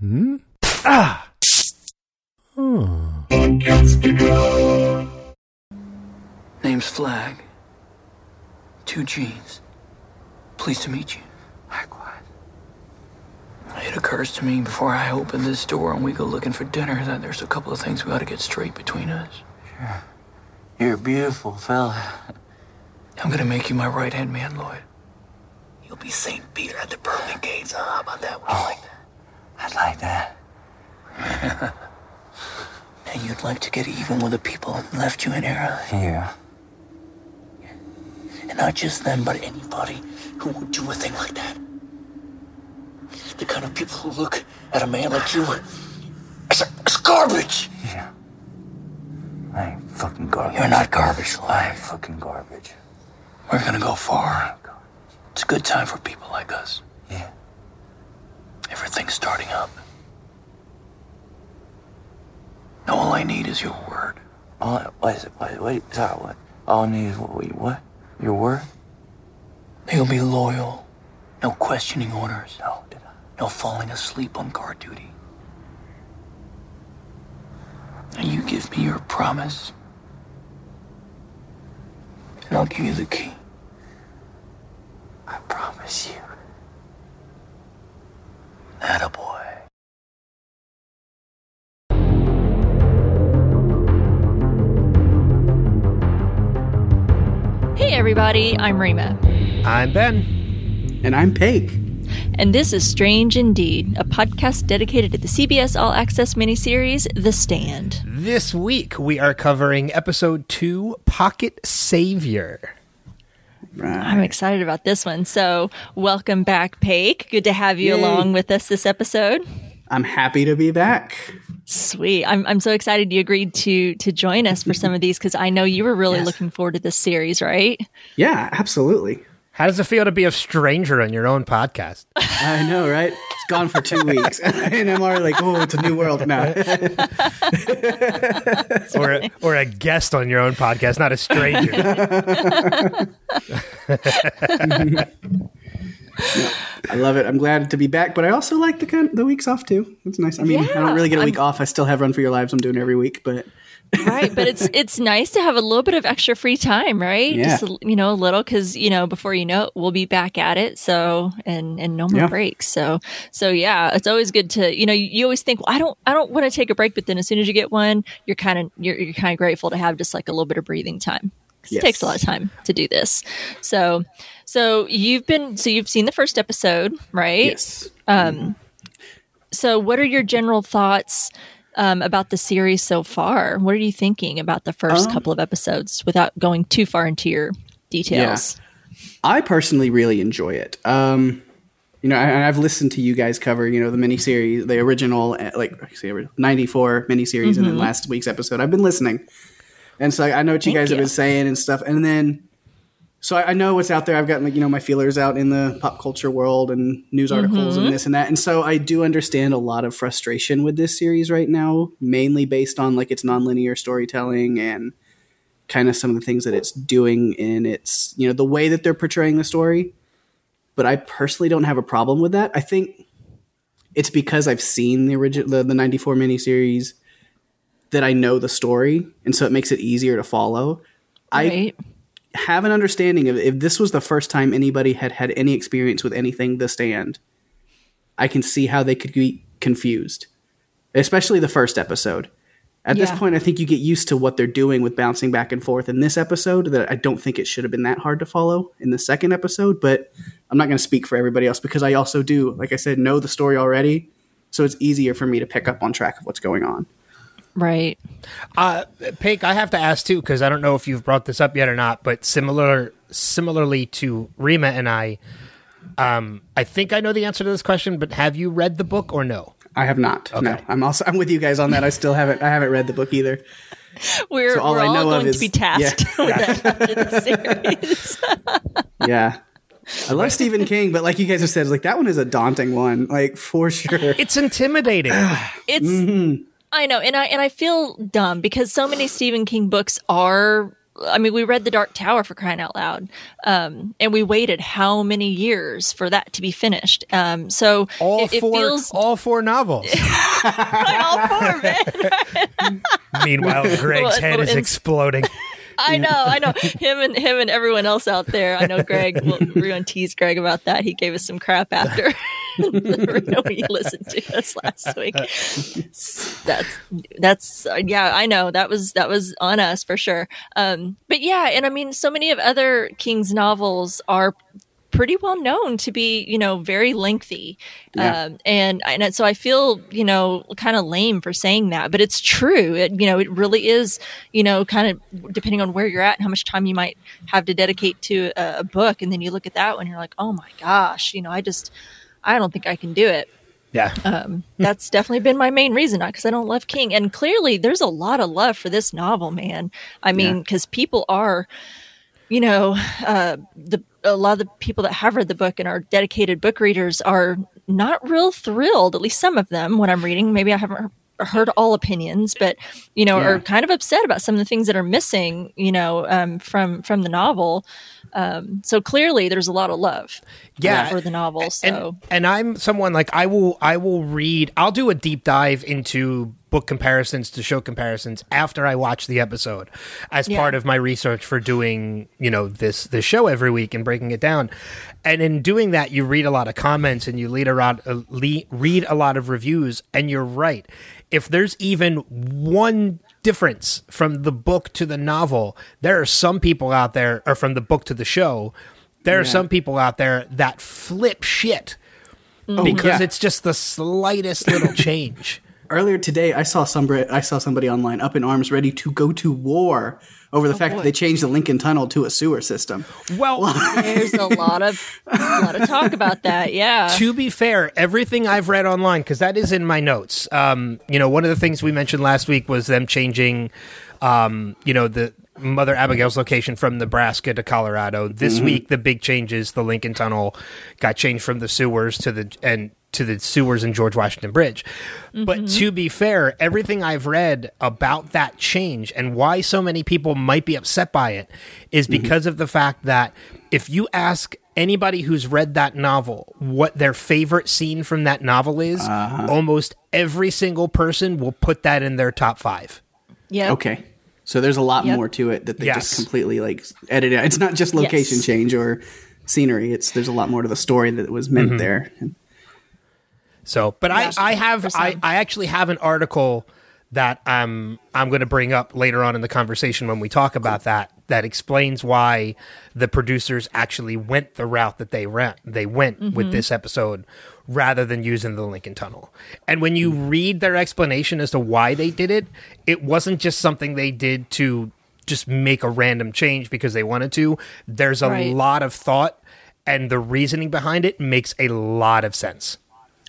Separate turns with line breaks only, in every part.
Hmm? Ah! Oh.
Name's Flagg. Two G's. Pleased to meet you. Likewise. It occurs to me before I open this door and we go looking for dinner that there's a couple of things we ought to get straight between us. Sure.
You're a beautiful fella.
I'm gonna make you my right hand man, Lloyd. You'll be St. Peter at the pearly gates. Huh? How about that? Would you like that?
I'd like that.
And you'd like to get even with the people who left you in error.
Yeah.
And not just them, but anybody who would do a thing like that. The kind of people who look at a man like you as, as garbage.
Yeah. I ain't fucking garbage.
You're not garbage,
I ain't fucking garbage.
We're gonna go far. It's a good time for people like us.
Yeah.
Everything's starting up. Now all I need is your word.
All, what is it? What, what, sorry, what? All I need is what? Wait, what? Your word?
You'll be loyal. No questioning orders.
No, did I?
No falling asleep on guard duty. And you give me your promise. And I'll give you the key.
I promise you.
Attaboy.
Hey everybody, I'm Rima,
I'm Ben.
And I'm Pake.
and this is Strange Indeed, a podcast dedicated to the CBS All Access miniseries The Stand.
This week we are covering episode two Pocket Savior.
I'm excited about this one. So, welcome back, Paik. Good to have you
Yay.
along with us this episode.
I'm happy to be back.
Sweet. I'm I'm so excited you agreed to to join us for some of these because I know you were really
Yes.
looking forward to this series, right?
Yeah, absolutely.
How does it feel to be a stranger on your own podcast?
I know, right? It's gone for two weeks, and I'm already like, oh, it's a new world now.
or, a, or a guest on your own podcast, not a stranger.
I love it. I'm glad to be back, but I also like the kind the weeks off too. It's nice. I mean, I don't really get a week
I'm-
off. I still have Run for Your Lives. I'm doing every week, but
right but it's it's nice to have a little bit of extra free time right
Yeah.
just you know a little because you know before you know it we'll be back at it so and and no more
Yeah.
breaks so so yeah it's always good to you know you, you always think well i don't i don't want to take a break but then as soon as you get one you're kind of you're, you're kind of grateful to have just like a little bit of breathing time
Yes.
it takes a lot of time to do this so so you've been so you've seen the first episode right
yes, um,
so what are your general thoughts um, about the series so far what are you thinking about the first
Um,
couple of episodes without going too far into your details
I personally really enjoy it. Um, you know, I, I've listened to you guys cover, you know, the miniseries, the original, uh, like I say, '94 miniseries, and then last week's episode. I've been listening, and so I know what you
Thank
guys have been saying and stuff. And then, so I, I know what's out there. I've gotten, like, you know, my feelers out in the pop culture world and news articles and mm-hmm. this and that. And so I do understand a lot of frustration with this series right now, mainly based on like its nonlinear storytelling and kind of some of the things that it's doing in its you know the way that they're portraying the story. But i personally don't have a problem with that. I think it's because i've seen the original the, the 94 miniseries that i know the story and so it makes it easier to follow. I
right
have an understanding of if this was the first time anybody had had any experience with anything the stand i can see how they could be confused especially the first episode. At this point i think you get used to what they're doing with bouncing back and forth in this episode that i don't think it should have been that hard to follow in the second episode but i'm not going to speak for everybody else because i also do like i said know the story already so it's easier for me to pick up on track of what's going on
right
Uh, Pake, I have to ask too because I don't know if you've brought this up yet or not. But similar, similarly to Rima and I, um, I think I know the answer to this question. But have you read the book or no?
i have not no i'm also i'm with you guys on that i still haven't i haven't read the book either
we're,
So all
we're
I
all
know of
going
is-
to be tasked with that after the series
Yeah. I love Stephen King, but like you guys have said, like that one is a daunting one, like for sure.
It's intimidating.
it's i know and i and i feel dumb because so many stephen king books are I mean, we read The Dark Tower for crying out loud, um, and we waited how many years for that to be finished. Um, so
all
it, it
four,
feels
all four novels.
all four of it.
Meanwhile, Greg's
Well,
head is
and-
exploding.
I know, I know. Him and him and everyone else out there. I know Greg. Well, we're going to tease Greg about that. He gave us some crap after he listened to us last week. That's that's uh, yeah. I know that was that was on us for sure. Um, but yeah, and I mean, so many of other King's novels are pretty well known to be you know very lengthy
Yeah.
um, and and so I feel you know kind of lame for saying that but it's true it you know it really is you know kind of depending on where you're at and how much time you might have to dedicate to a, a book and then you look at that one and you're like oh my gosh you know I just I don't think I can do it
Yeah.
um, that's definitely been my main reason, not because I don't love King. And clearly, there's a lot of love for this novel, man. I mean,
Yeah.
because people are, you know, uh, the a lot of the people that have read the book and are dedicated book readers are not real thrilled. At least some of them, when I'm reading. Maybe I haven't heard all opinions, but you know,
Yeah.
are kind of upset about some of the things that are missing. You know, um, from from the novel. Um, so clearly, there's a lot of love.
Yeah.
for the novel. So.
and and I'm someone like I will I will read I'll do a deep dive into book comparisons to show comparisons after I watch the episode as
Yeah.
part of my research for doing you know this this show every week and breaking it down and in doing that you read a lot of comments and you read a lot uh, read a lot of reviews and you're right if there's even one difference from the book to the novel there are some people out there or from the book to the show there are some people out there that flip shit
Mm-hmm.
because
yeah.
it's just the slightest little change.
Earlier today, I saw somebody I saw somebody online up in arms, ready to go to war over the fact that they changed the Lincoln Tunnel to a sewer system.
Well,
There's a lot of a lot of talk about that. Yeah.
to be fair, everything I've read online, because that is in my notes. Um, you know, one of the things we mentioned last week was them changing, um, you know, the Mother Abigail's location from Nebraska to Colorado. This week, the big changes: the Lincoln Tunnel got changed from the sewers to the and to the sewers in George Washington Bridge. But mm-hmm. to be fair, everything I've read about that change and why so many people might be upset by it is mm-hmm. because of the fact that if you ask anybody who's read that novel what their favorite scene from that novel is, uh-huh. almost every single person will put that in their top five.
Yeah.
Okay. So there's a lot
Yep.
more to it that they
Yes.
just completely like edited. out. It's not just location
Yes.
change or scenery. It's there's a lot more to the story that was meant
Mm-hmm.
there.
So, but I, I have, I. I actually have an article that I'm, I'm going to bring up later on in the conversation when we talk about that. That explains why the producers actually went the route that they went. They went
Mm-hmm.
with this episode rather than using the Lincoln Tunnel. And when you read their explanation as to why they did it, it wasn't just something they did to just make a random change because they wanted to. There's a
Right.
lot of thought, and the reasoning behind it makes a lot of sense.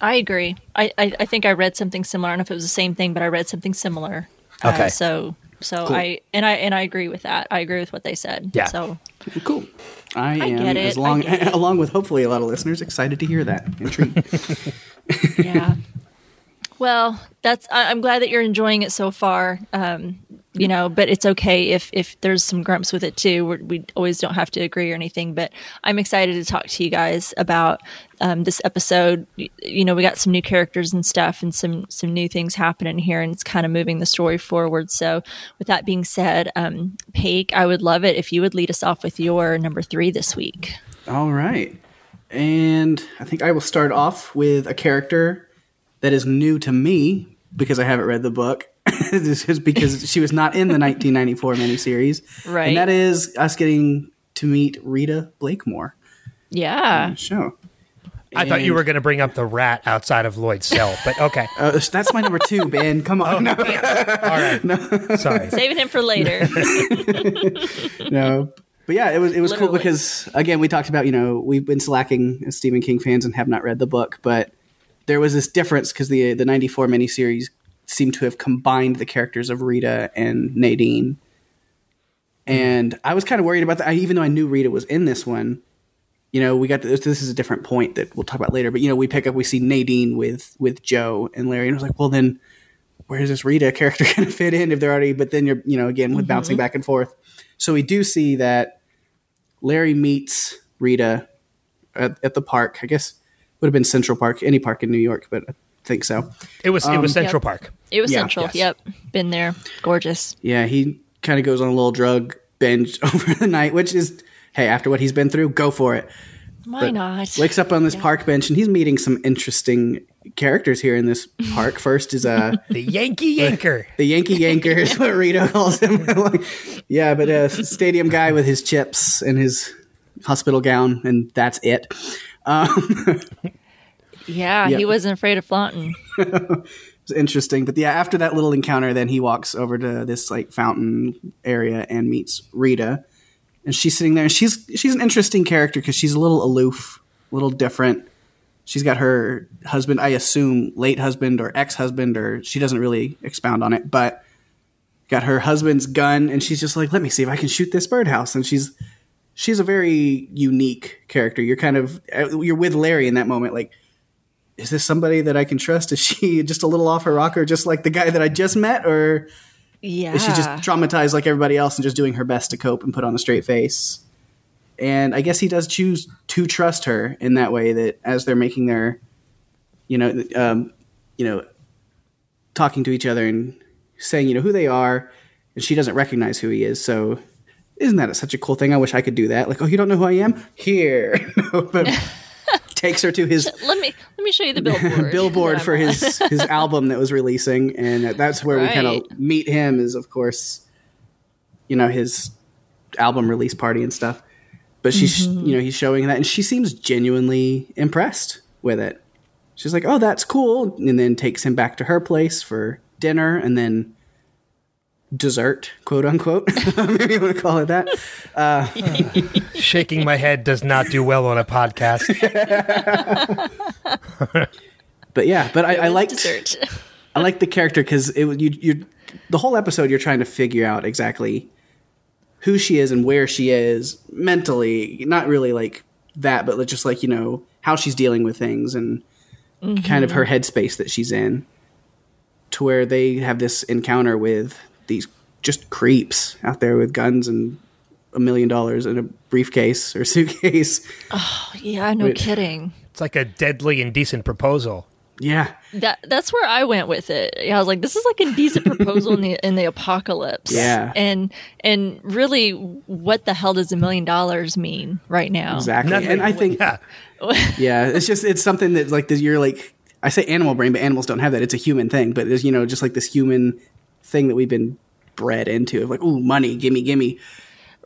I agree. I, I I think I read something similar. I don't know if it was the same thing, but I read something similar. Uh,
Okay.
so so I and I and I agree with that. I agree with what they said.
Yeah.
So
Cool. I am
get it.
as
I
long along with hopefully a lot of listeners excited to hear that. Intrigued.
yeah. well, that's. I, I'm glad that you're enjoying it so far. Um, you know, but it's okay if if there's some grumps with it too. We're, we always don't have to agree or anything. But I'm excited to talk to you guys about um, this episode. You know, we got some new characters and stuff, and some some new things happening here, and it's kind of moving the story forward. So, with that being said, um, Paik, I would love it if you would lead us off with your number three this week.
All right. And I think I will start off with a character that is new to me because I haven't read the book. this is because she was not in the 1994 miniseries.
Right.
And that is us getting to meet Rita Blakemore
Yeah.
on the show.
I thought you were going to bring up the rat outside of Lloyd's cell, but okay.
Uh, that's my number two, Ben. Come on.
no All right. Sorry.
Saving him for later.
no. But yeah, it was it was cool because again we talked about you know we've been slacking as Stephen King fans and have not read the book, but there was this difference because the the '94 miniseries seemed to have combined the characters of Rita and Nadine, and I was kind of worried about that. I, even though I knew Rita was in this one, you know, we got this, this is a different point that we'll talk about later. But you know, we pick up we see Nadine with with Joe and Larry, and I was like, well then. Where is this Rita character going to fit in if they're already? But then you're, you know, again with bouncing mm-hmm. back and forth So we do see that Larry meets Rita at, at the park. I guess would have been Central Park, any park in New York, but think so.
It was it was Central
Yep.
Park.
It was
Yeah,
central.
yes.
Yep. Been there. Gorgeous.
Yeah, he kind of goes on a little drug binge over the night, which is hey, after what he's been through, go for it.
Why
But
not?
Wakes up on this park bench and he's meeting some interesting characters here in this park. First is uh
The Yankee Yanker.
the Yankee Yanker is what Rita calls him. Yeah, but a stadium guy with his chips and his hospital gown, and that's it. Um,
yeah, he wasn't afraid of flaunting.
it's interesting. But yeah, after that little encounter, then he walks over to this like fountain area and meets Rita, and she's sitting there. And she's she's an interesting character because she's a little aloof, a little different. She's got her husband, I assume, late husband or ex husband, or she doesn't really expound on it, but got her husband's gun, and she's just like, "Let me see if I can shoot this birdhouse." And she's she's a very unique character. You're kind of uh, you're with Larry in that moment, like is this somebody that I can trust? Is she just a little off her rocker, just like the guy that I just met, or
Yeah.
is she just traumatized like everybody else and just doing her best to cope and put on a straight face? And I guess he does choose to trust her in that way. That as they're making their, you know, um, you know, talking to each other and saying, you know, who they are, and she doesn't recognize who he is. So, isn't that such a cool thing? I wish I could do that. Like, oh, you don't know who I am? Here, but takes her to his
let me let me show you the billboard.
billboard for his his album that was releasing, and that's where we kind of meet him. Is of course, you know, his album release party and stuff. But she's
Mm-hmm.
you know he's showing that, and she seems genuinely impressed with it. She's like, "Oh, that's cool," and then takes him back to her place for dinner, and then dessert, quote unquote. Maybe you want to call it that.
Uh, Shaking my head does not do well on a podcast.
But yeah, but I, I liked
dessert.
I like the character because it was- you you the whole episode you're trying to figure out exactly who she is and where she is mentally, not really like that, but just like you know how she's dealing with things and kind of her headspace that she's in. To where they have this encounter with these just creeps out there with guns and a million dollars in a briefcase or suitcase.
Oh yeah, no
Wait.
kidding.
It's like a deadly indecent proposal.
Yeah,
That that's where I went with it. I was like, this is like a decent proposal in the in the apocalypse.
Yeah.
and and really, what the hell does a million dollars mean right now?
exactly.
Nothing.
And I think
yeah.
yeah it's just it's something that like you're like i say animal brain but animals don't have that it's a human thing but it's you know just like this human thing that we've been bred into of like ooh money gimme gimme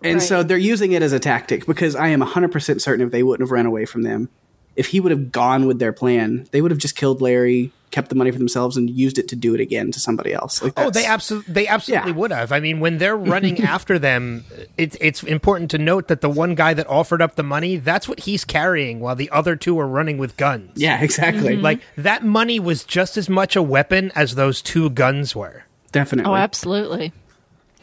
and so they're using it as a tactic because i am 100% certain if they wouldn't have ran away from them if he would have gone with their plan they would have just killed larry kept the money for themselves and used it to do it again to somebody else like
Oh, they absolutely they absolutely
Yeah.
would have. I mean, when they're running after them, it's it's important to note that the one guy that offered up the money, that's what he's carrying, while the other two are running with guns.
yeah exactly
Like mm-hmm. that money was just as much a weapon as those two guns were.
Definitely
Oh, absolutely.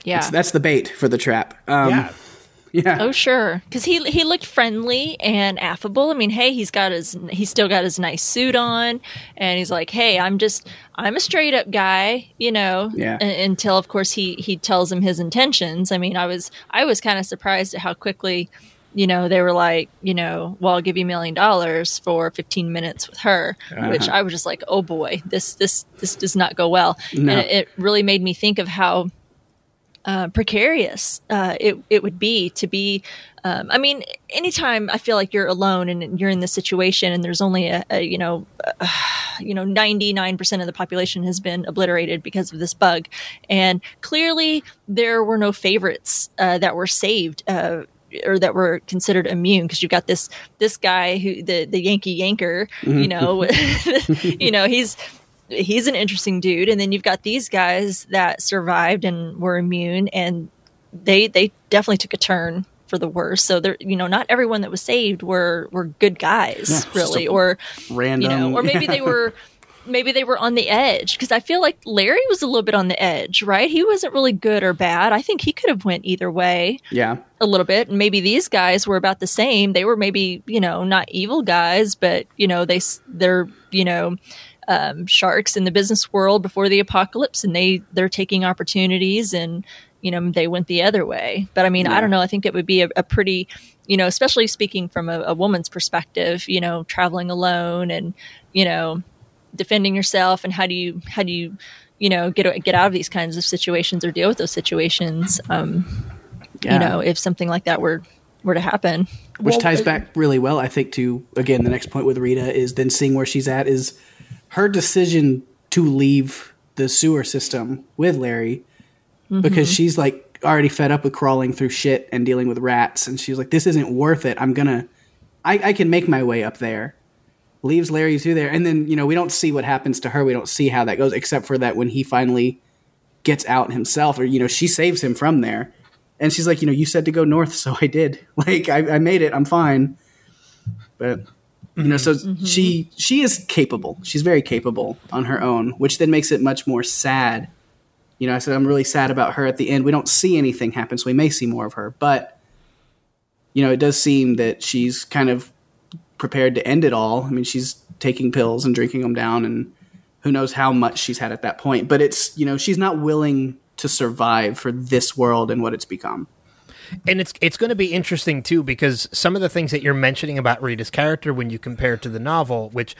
Yeah.
that's the bait for the trap um,
yeah.
yeah
Oh sure, because he he looked friendly and affable. I mean, hey, he's got his he's still got his nice suit on, and he's like, hey, I'm just I'm a straight up guy, you know.
Yeah.
u- until of course he he tells him his intentions. I mean, I was I was kind of surprised at how quickly, you know, they were like, you know, well, I'll give you a million dollars for 15 minutes with her, which
Uh-huh.
I was just like, oh boy, this this this does not go well,
No.
and it, it really made me think of how uh, precarious uh, it it would be to be. Um, I mean, anytime I feel like you're alone and you're in this situation, and there's only a, a you know, uh, you know, ninety nine percent of the population has been obliterated because of this bug, and clearly there were no favorites uh, that were saved. Or that were considered immune because you've got this this guy who the the Yankee Yanker, you know, you know he's he's an interesting dude. And then you've got these guys that survived and were immune and they they definitely took a turn for the worse. So they're you know not everyone that was saved were were good guys
Yeah,
really or
random
you know or maybe they were maybe they were on the edge because i feel like larry was a little bit on the edge right? He wasn't really good or bad. I think he could have went either way
yeah.
a little bit. And maybe these guys were about the same. They were maybe you know not evil guys but you know they they're you know um, sharks in the business world before the apocalypse, and they they're taking opportunities and you know they went the other way. But I mean, I don't know. I think it would be a, a pretty you know, especially speaking from a, a woman's perspective, you know, traveling alone and you know defending yourself and how do you how do you you know get get out of these kinds of situations or deal with those situations um
Yeah.
you know if something like that were were to happen.
Which
Well,
ties
uh,
back really well i think to again the next point with rita is then seeing where she's at is her decision to leave the sewer system with larry because she's like already fed up with crawling through shit and dealing with rats. And she's like this isn't worth it. I'm gonna i, I can make my way up there leaves larry through there. And then you know we don't see what happens to her. We don't see how that goes except for that when he finally gets out himself or you know she saves him from there. And she's like you know you said to go north so i did. Like i, I made it. I'm fine. But you know so mm-hmm. she she is capable. She's very capable on her own which then makes it much more sad. You know i said i'm really sad about her at the end. We don't see anything happen so we may see more of her. But you know it does seem that she's kind of prepared to end it all i mean she's taking pills and drinking them down and who knows how much she's had at that point but it's you know she's not willing to survive for this world and what it's become
and it's it's going to be interesting too because some of the things that you're mentioning about Rita's character when you compare it to the novel, which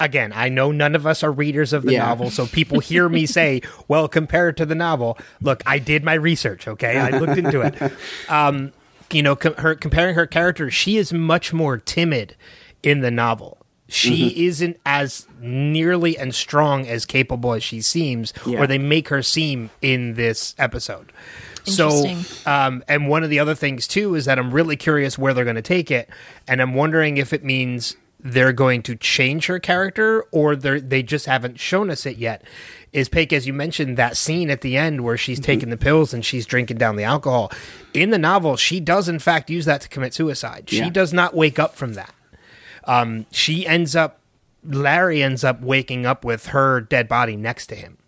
again, I know none of us are readers of the
Yeah.
novel, so people hear me say, "Well, compare it to the novel." Look, I did my research. Okay, I looked into it. Um, you know, com- her comparing her character, she is much more timid in the novel. She
Mm-hmm.
isn't as nearly and strong as capable as she seems,
Yeah.
or they make her seem in this episode. So, um, and one of the other things too is that I'm really curious where they're going to take it, and I'm wondering if it means they're going to change her character or they they just haven't shown us it yet. Is Paik, as you mentioned, that scene at the end where she's taking the pills and she's drinking down the alcohol. In the novel, she does in fact use that to commit suicide. She does not wake up from that. Um, she ends up, Larry ends up waking up with her dead body next to him.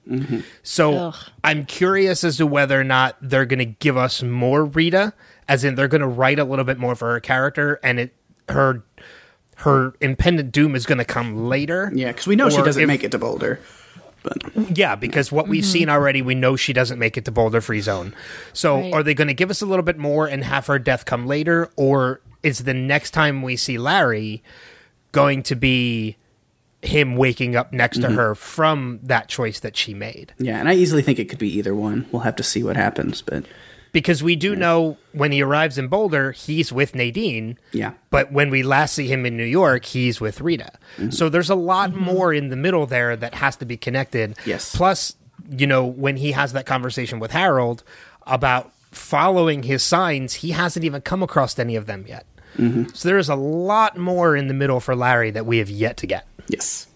So
Ugh.
I'm curious as to whether or not they're going to give us more Rita, as in they're going to write a little bit more for her character, and it her her impending doom is going to come later.
yeah because we know she doesn't
if-
make it to boulder but
Yeah, because what we've seen already, we know she doesn't make it to Boulder Free Zone. So
Right.
are they going to give us a little bit more and have her death come later, or is the next time we see Larry going to be him waking up next to mm-hmm. her from that choice that she made?
Yeah, and I easily think it could be either one. We'll have to see what happens, but
Because we do know when he arrives in Boulder, he's with Nadine.
yeah.
But when we last see him in New York, he's with Rita. Mm-hmm. So there's a lot mm-hmm. more in the middle there that has to be connected.
Yes.
Plus, you know, when he has that conversation with Harold about following his signs, he hasn't even come across any of them yet. So there is a lot more in the middle for Larry that we have yet to get.
Yes.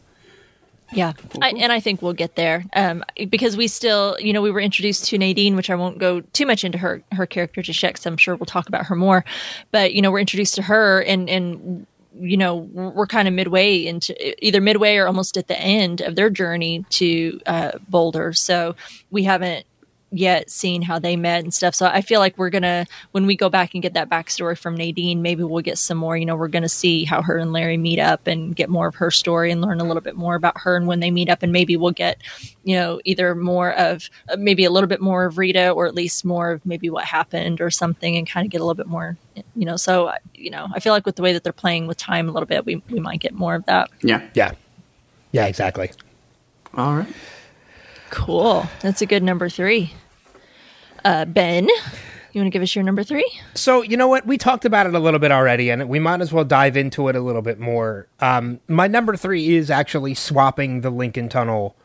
Yeah, I, and I think we'll get there um, because we still, you know, we were introduced to Nadine, which I won't go too much into her her character just yet, 'cause I'm sure we'll talk about her more. But you know, we're introduced to her, and and you know, we're kind of midway into either midway or almost at the end of their journey to uh, Boulder. So we haven't yet seen how they met and stuff. So I feel like we're gonna when we go back and get that backstory from Nadine, maybe we'll get some more. You know, we're gonna see how her and Larry meet up and get more of her story and learn a little bit more about her and when they meet up, and maybe we'll get you know either more of uh, maybe a little bit more of Rita or at least more of maybe what happened or something, and kind of get a little bit more. You know, so you know, I feel like with the way that they're playing with time a little bit, we we might get more of that.
Yeah.
Yeah. Yeah, exactly.
All right.
Cool. That's a good number three. Uh, ben, you want to give us your number three?
So you know what? We talked about it a little bit already, and we might as well dive into it a little bit more. Um, my number three is actually swapping the Lincoln Tunnel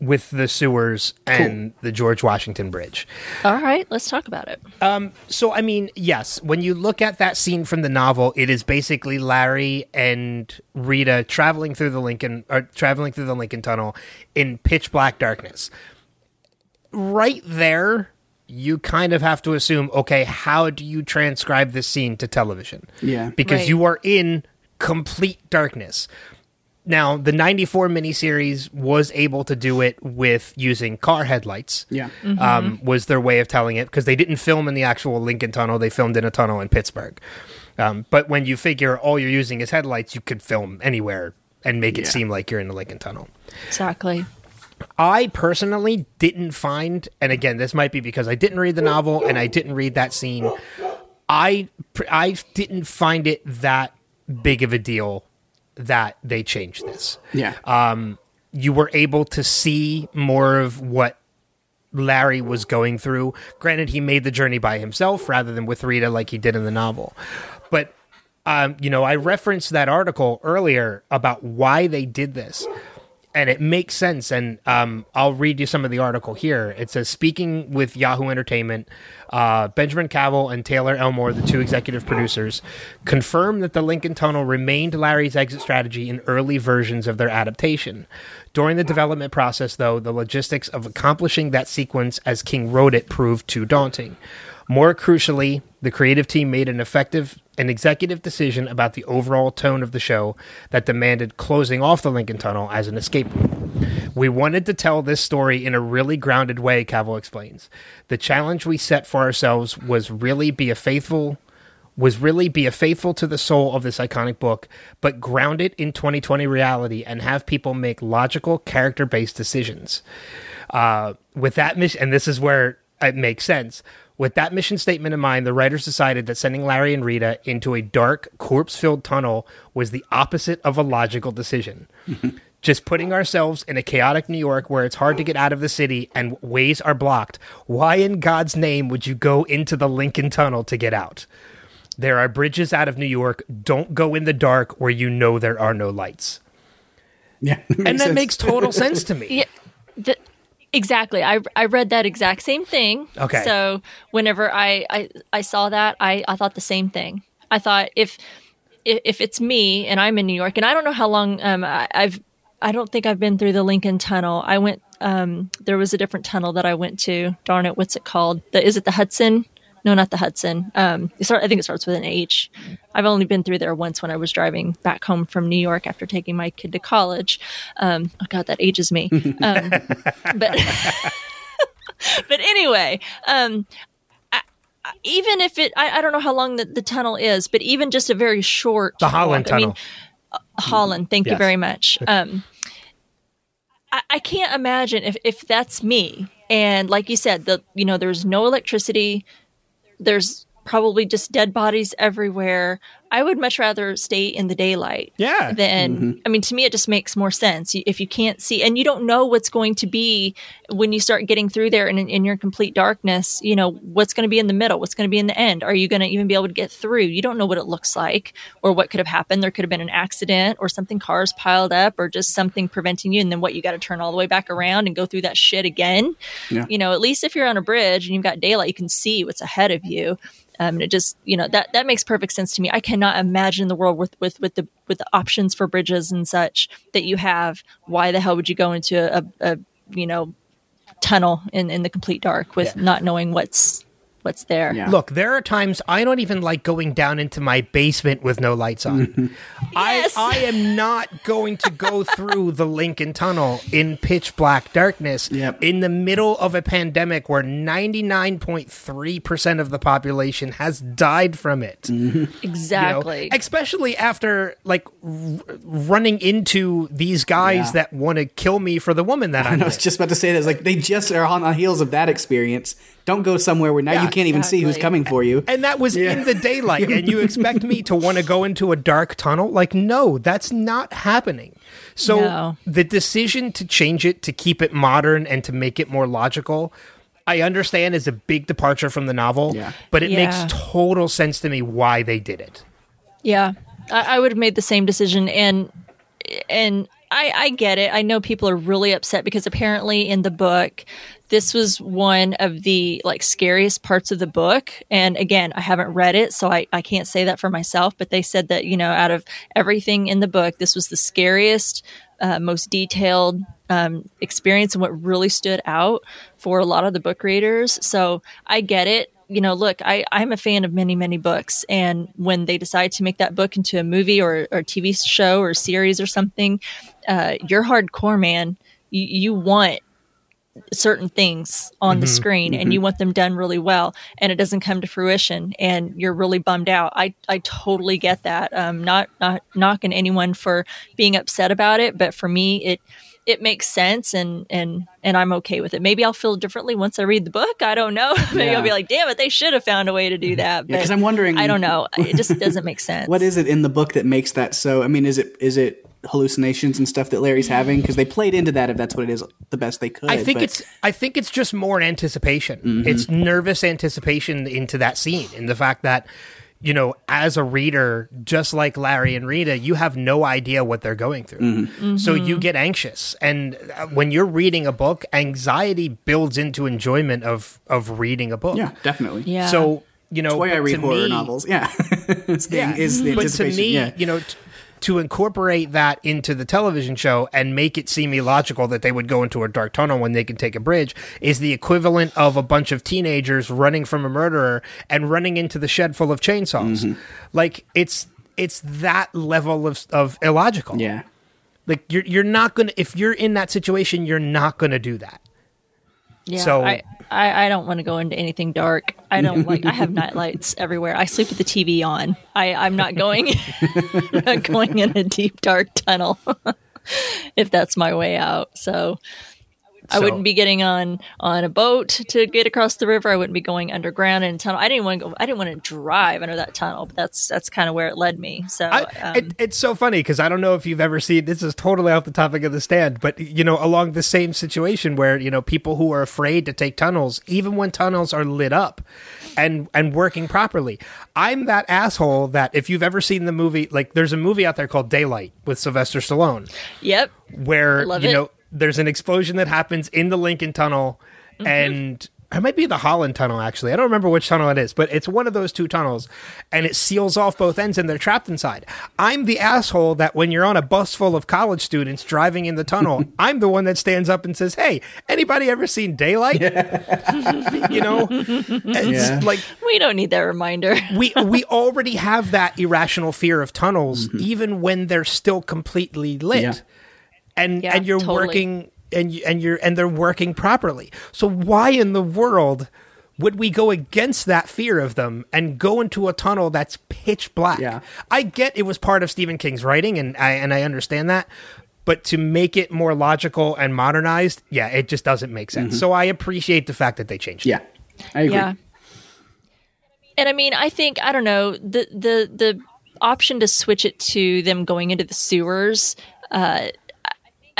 with the sewers and the George Washington Bridge.
All right, let's talk about it.
So I mean, yes, when you look at that scene from the novel, it is basically Larry and Rita traveling through the Lincoln or traveling through the Lincoln Tunnel in pitch black darkness. Right there, you kind of have to assume, okay, how do you transcribe this scene to television?
Yeah.
Because
Right.
you are in complete darkness. Now, the 94 miniseries was able to do it with using car headlights
Yeah.
um, was their way of telling it because they didn't film in the actual Lincoln Tunnel. They filmed in a tunnel in Pittsburgh. Um, but when you figure all you're using is headlights, you could film anywhere and make it seem like you're in the Lincoln Tunnel.
Exactly.
I personally didn't find, and again, this might be because I didn't read the novel and I didn't read that scene. I I didn't find it that big of a deal that they changed this.
Yeah.
You were able to see more of what Larry was going through. Granted, he made the journey by himself rather than with Rita like he did in the novel. But um, you know, I referenced that article earlier about why they did this. And it makes sense. And um, I'll read you some of the article here. It says Speaking with Yahoo Entertainment, uh, Benjamin Cavell and Taylor Elmore, the two executive producers, confirmed that the Lincoln Tunnel remained Larry's exit strategy in early versions of their adaptation. During the development process, though, the logistics of accomplishing that sequence as King wrote it proved too daunting. More crucially, the creative team made an effective an executive decision about the overall tone of the show that demanded closing off the Lincoln Tunnel as an escape route. We wanted to tell this story in a really grounded way, Cavell explains. The challenge we set for ourselves was really be a faithful was really be a faithful to the soul of this iconic book, but ground it in 2020 reality and have people make logical, character based decisions. Uh, with that mission, and this is where it makes sense. With that mission statement in mind, the writers decided that sending Larry and Rita into a dark, corpse filled tunnel was the opposite of a logical decision. Just putting ourselves in a chaotic New York where it's hard to get out of the city and ways are blocked. Why in God's name would you go into the Lincoln Tunnel to get out? There are bridges out of New York. Don't go in the dark where you know there are no lights.
yeah.
And that
sense.
makes total sense to me.
Yeah, the, exactly. I I read that exact same thing.
Okay.
So whenever I I, I saw that, I I thought the same thing. I thought if if, it's me and I'm in New York, and I don't know how long um I, I've I don't think I've been through the Lincoln Tunnel. I went um there was a different tunnel that I went to. Darn it, what's it called? The is it the Hudson? No, not the Hudson. Um, it start, I think it starts with an H. I've only been through there once when I was driving back home from New York after taking my kid to college. Um, oh God, that ages me. Um, but but anyway, um, I, I- even if it, I, I don't know how long the, the tunnel is, but even just a very short,
The Holland
walk- I mean,
Tunnel.
Holland. Thank you very much. Um, I, I can't imagine if, if that's me. And like you said, the you know, there's no electricity. There's probably just dead bodies everywhere. I would much rather stay in the daylight.
Yeah.
Then mm-hmm. I mean, to me, it just makes more sense. If you can't see, and you don't know what's going to be when you start getting through there, and in, in your complete darkness, you know what's going to be in the middle, what's going to be in the end. Are you going to even be able to get through? You don't know what it looks like, or what could have happened. There could have been an accident, or something cars piled up, or just something preventing you. And then what? You got to turn all the way back around and go through that shit again.
Yeah.
You know, at least if you're on a bridge and you've got daylight, you can see what's ahead of you. Um, and it just, you know, that that makes perfect sense to me. I cannot imagine the world with with with the with the options for bridges and such that you have. Why the hell would you go into a, a you know tunnel in in the complete dark with not knowing what's what's there?
Yeah.
Look, there are times I don't even like going down into my basement with no lights on.
Yes.
I I am not going to go through the Lincoln Tunnel in pitch black darkness
Yep.
in the middle of a pandemic where 99.3% of the population has died from it. you know?
Exactly.
especially after like r- running into these guys
Yeah.
that want to kill me for the woman that I'm
I was
with.
just about to say that. Like they just are on the heels of that experience. Don't go somewhere where now
Yeah,
you can't even see who's coming for you.
And that was in the daylight, and you expect me to want to go into a dark tunnel? Like, no, that's not happening. So
No.
the decision to change it to keep it modern and to make it more logical, I understand is a big departure from the novel,
Yeah.
but it
Yeah.
makes total sense to me why they did it.
Yeah, I, I would have made the same decision, and and I, I get it. I know people are really upset because apparently in the book, this was one of the like scariest parts of the book. And again, I haven't read it, so I, I can't say that for myself. But they said that you know, out of everything in the book, this was the scariest, uh, most detailed um, experience, and what really stood out for a lot of the book readers. So I get it you know, look, I, I'm a fan of many, many books. And when they decide to make that book into a movie or, or TV show or series or something, uh, you're hardcore, man. You, you want certain things on the screen and you want them done really well and it doesn't come to fruition and you're really bummed out. I, I totally get that. Um, not, not knocking anyone for being upset about it, but for me, it, it makes sense and, and, and I'm okay with it. Maybe I'll feel differently once I read the book. I don't know. Maybe
Yeah.
I'll be like, damn it, they should have found a way to do that.
because
But
I'm wondering-
I don't know. It just doesn't make sense.
What is it in the book that makes that so? I mean, is it is it hallucinations and stuff that Larry's having? Because they played into that if that's what it is, the best they could.
I think
but-
it's I think it's just more anticipation.
Mm-hmm.
It's nervous anticipation into that scene, and the fact that you know, as a reader, just like Larry and Rita, you have no idea what they're going through.
Mm-hmm.
So you get anxious, and uh, when you're reading a book, anxiety builds into enjoyment of of reading a book.
yeah, definitely.
Yeah.
So you know,
That's why I read horror
me-
novels. Yeah, it's the,
yeah.
is the
but to
anticipation.
me,
yeah.
you know, t- to incorporate that into the television show and make it seem illogical that they would go into a dark tunnel when they can take a bridge is the equivalent of a bunch of teenagers running from a murderer and running into the shed full of chainsaws.
Mm-hmm.
Like it's it's that level of of illogical.
yeah.
Like you're you're not gonna if you're in that situation, you're not gonna do that.
Yeah,
So-
I, I, I don't want to go into anything dark. I don't like. I have night lights everywhere. I sleep with the TV on. I, I'm not going, not going in a deep dark tunnel if that's my way out. So. I
So-
wouldn't be getting on on a boat to get across the river. I wouldn't be going underground in a tunnel. I didn't want to go. I didn't want to drive under that tunnel, but that's that's kind of where it led me. So
I,
um,
it, it's so funny because I don't know if you've ever seen this is totally off the topic of the stand, but you know, along the same situation where you know people who are afraid to take tunnels, even when tunnels are lit up and and working properly. I'm that asshole that if you've ever seen the movie, like there's a movie out there called Daylight with Sylvester Stallone,
yep.
where
love
you
it.
know there's an explosion that happens in the Lincoln Tunnel,
Mm-hmm.
and it might be the Holland Tunnel. Actually, I don't remember which tunnel it is, but it's one of those two tunnels, and it seals off both ends, and they're trapped inside. I'm the asshole that when you're on a bus full of college students driving in the tunnel, I'm the one that stands up and says, "Hey, anybody ever seen Daylight?" you know, It's
Yeah.
like
We don't need that reminder.
we we already have that irrational fear of tunnels, even when they're still completely lit,
Yeah.
And
Yeah,
and you're
totally.
working and you, and you're and they're working properly. So why in the world would we go against that fear of them and go into a tunnel that's pitch black?
Yeah.
I get it was part of Stephen King's writing, and I and I understand that. But to make it more logical and modernized, yeah, it just doesn't make sense. So I appreciate the fact that they changed. it.
Yeah, I agree.
Yeah. And I mean, I think I don't know the the the option to switch it to them going into the sewers. Uh,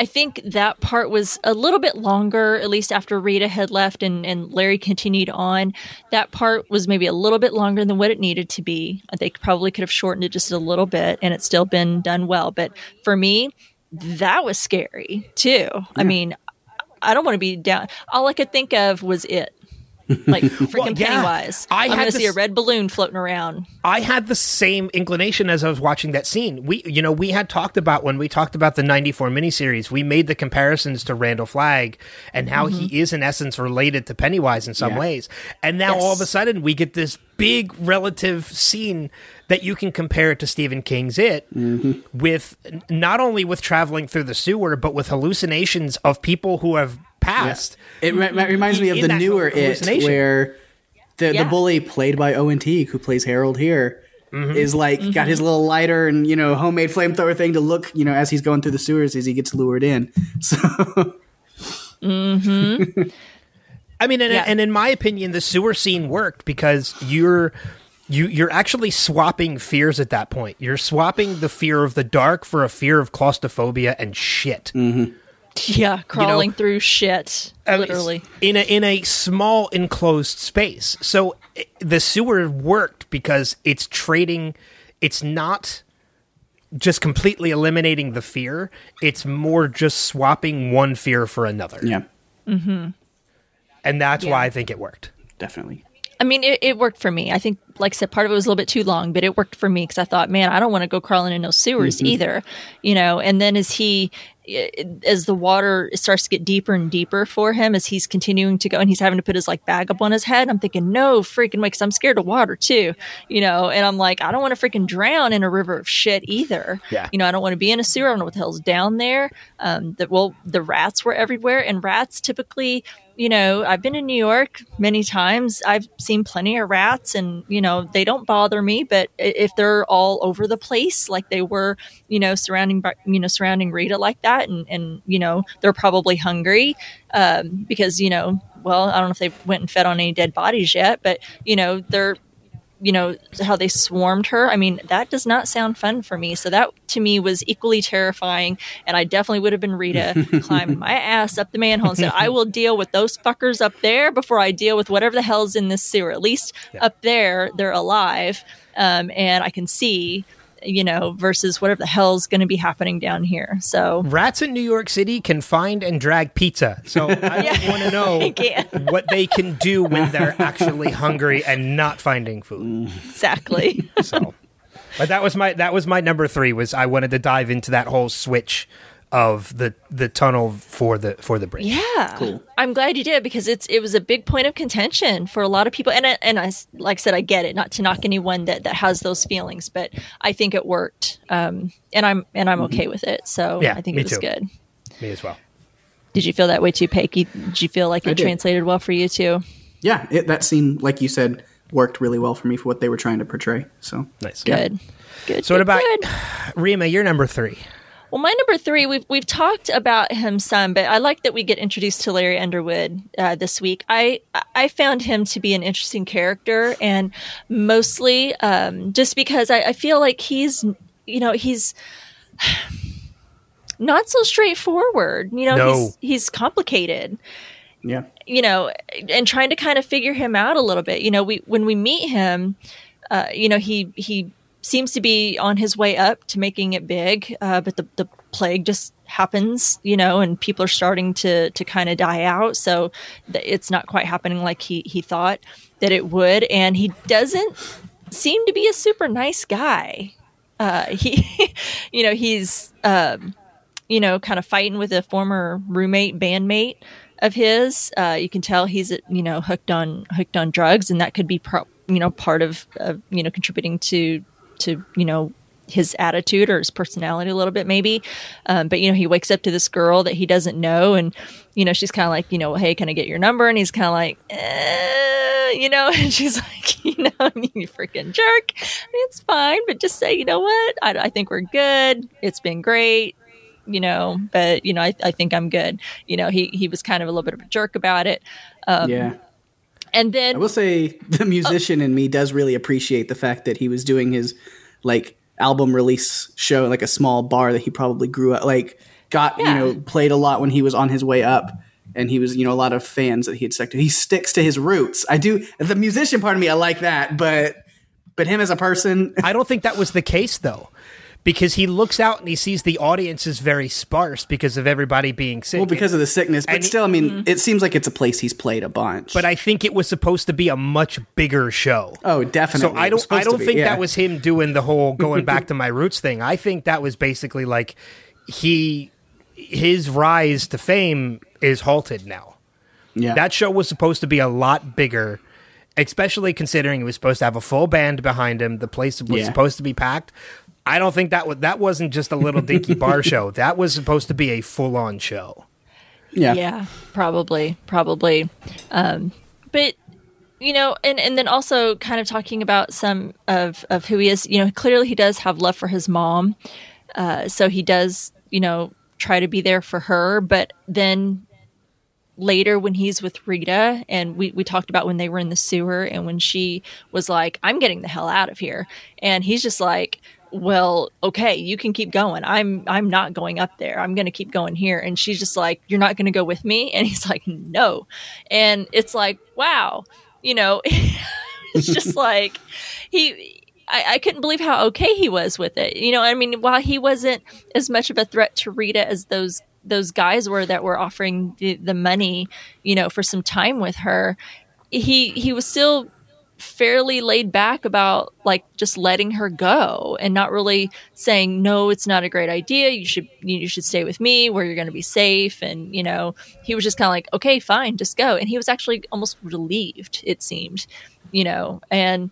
I think that part was a little bit longer, at least after Rita had left and, and Larry continued on. That part was maybe a little bit longer than what it needed to be. They probably could have shortened it just a little bit and it's still been done well. But for me, that was scary too. I mean, I don't want to be down. All I could think of was it. Like freaking
yeah.
Pennywise.
I
I'm
had
going to see a red balloon floating around.
I had the same inclination as I was watching that scene. We, you know, we had talked about when we talked about the '94 miniseries. We made the comparisons to Randall Flagg and how he mm-hmm. is, in essence, related to Pennywise in some
Yeah.
ways. And now
Yes.
all of a sudden, we get this big relative scene that you can compare it to Stephen King's It, mm-hmm. with not only with traveling through the sewer, but with hallucinations of people who have passed.
It re- re- reminds me of
In
the newer It, where the,
Yeah.
the bully played by Owen Teague, who plays Harold here, mm-hmm. is like got his little lighter and you know homemade flamethrower thing to look you know as he's going through the sewers as he gets lured in. So
I mean, and,
Yeah.
and in my opinion, the sewer scene worked because you're you you're actually swapping fears at that point. You're swapping the fear of the dark for a fear of claustrophobia and shit. Mm-hmm.
Yeah, crawling through shit.
I mean,
Literally.
in a in a small enclosed space. So eh, the sewer worked because it's trading. It's not just completely eliminating the fear. It's more just swapping one fear for another,
yeah, mm-hmm.
and that's
Yeah.
why I think it worked.
definitely.
I mean, it, it worked for me. I think like I said, part of it was a little bit too long, but it worked for me because I thought, man, I don't want to go crawling in those sewers
Mm-hmm.
either, you know. And then as he, as the water starts to get deeper and deeper for him, as he's continuing to go, and he's having to put his like bag up on his head, I'm thinking, no freaking way, because I'm scared of water too, you know. And I'm like, I don't want to freaking drown in a river of shit either.
Yeah.
You know, I don't want to be in a sewer. I don't know what the hell's down there. Um, the, well, the rats were everywhere, and rats typically you know, I've been in New York many times. I've seen plenty of rats, and you know, they don't bother me. But if they're all over the place, like they were, you know, surrounding, you know, surrounding Rita like that, and and you know, they're probably hungry um, because you know, well, I don't know if they went and fed on any dead bodies yet, but you know, they're you know how they swarmed her. I mean that does not sound fun for me. So that to me was equally terrifying. And i definitely would have been rita climbing my ass up the manhole and said i will deal with those fuckers up there before i deal with whatever the hell's in this sewer. At least up there they're alive. Um, and i can see you know versus whatever the hell's going to be happening down here so
Rats in New York City can find and drag pizza. So I
Yeah.
want to know
can.
what they can do when they're actually hungry and not finding food. Mm.
exactly
So, but that was my that was my number three. Was I wanted to dive into that whole switch of the the tunnel for the for the bridge.
Yeah,
Cool.
I'm glad you did because it's it was a big point of contention for a lot of people, and I, and I s- like I said, I get it. Not to knock anyone that that has those feelings, but I think it worked, um, and I'm and I'm okay with it. So
Yeah,
I think it was
too.
good.
Me as well.
Did you feel that way too, Pakey? Did you feel like it translated well for you too?
Yeah, it, that scene, like you said, worked really well for me for what they were trying to portray. So
Nice.
Good, good.
So what about
good.
Rima? You're number three.
Well, my number three, we've we've talked about him some, but I like that we get introduced to Larry Underwood uh, this week. I I found him to be an interesting character, and mostly um, just because I, I feel like he's you know he's not so straightforward. You know,
No.
he's he's complicated
yeah,
you know, and trying to kind of figure him out a little bit. You know, we when we meet him, uh, you know, he he seems to be on his way up to making it big, uh, but the the plague just happens, you know, and people are starting to to kind of die out. So it's not quite happening like he he thought that it would, and he doesn't seem to be a super nice guy. Uh, he, you know, he's um, you know, kind of fighting with a former roommate, bandmate of his. Uh, you can tell he's, you know, hooked on hooked on drugs, and that could be, pro- you know, part of, of, you know, contributing to to you know his attitude or his personality a little bit, maybe. Um, but you know, he wakes up to this girl that he doesn't know, and you know, she's kind of like, you know, hey, can I get your number? And he's kind of like, eh, you know, and she's like, you know, you freaking jerk. It's fine, but just say, you know what? I, I think we're good. It's been great you know, but you know, I, I think I'm good. You know, he he was kind of a little bit of a jerk about it. Um,
yeah.
And then
I will say the musician in me does really appreciate the fact that he was doing his like album release show at, like a small bar that he probably grew up like got
Yeah.
you know played a lot when he was on his way up and he was you know a lot of fans that he had stuck to he sticks to his roots i do the musician part of me i like that but but him as a person
I don't think that was the case though. Because he looks out and he sees the audience is very sparse because of everybody being sick.
well because of the sickness but
And
still i mean mm-hmm. it seems like it's a place he's played a bunch
but I think it was supposed to be a much bigger show.
oh definitely
So I don't I don't
be,
think
yeah.
that was him doing the whole going back to my roots thing. I think that was basically like he his rise to fame is halted now.
yeah
That show was supposed to be a lot bigger, especially considering it was supposed to have a full band behind him. The place was
Yeah.
supposed to be packed. I don't think that was that wasn't just a little dinky bar show. That was supposed to be a full on show.
yeah
yeah, probably, probably. Um, but you know, and and then also kind of talking about some of of who he is. You know, clearly he does have love for his mom, uh, so he does, you know, try to be there for her. But then later when he's with Rita and we, we talked about when they were in the sewer and when she was like, I'm getting the hell out of here. And he's just like, well, okay, you can keep going. I'm I'm not going up there. I'm going to keep going here. And she's just like, you're not going to go with me. And he's like, no. And it's like, wow, you know, it's just like he. I, I couldn't believe how okay he was with it. You know, I mean, while he wasn't as much of a threat to Rita as those those guys were that were offering the, the money, you know, for some time with her, he he was still fairly laid back about like just letting her go and not really saying no it's not a great idea. You should you should stay with me where you're going to be safe. And you know he was just kind of like okay fine just go. And he was actually almost relieved it seemed you know and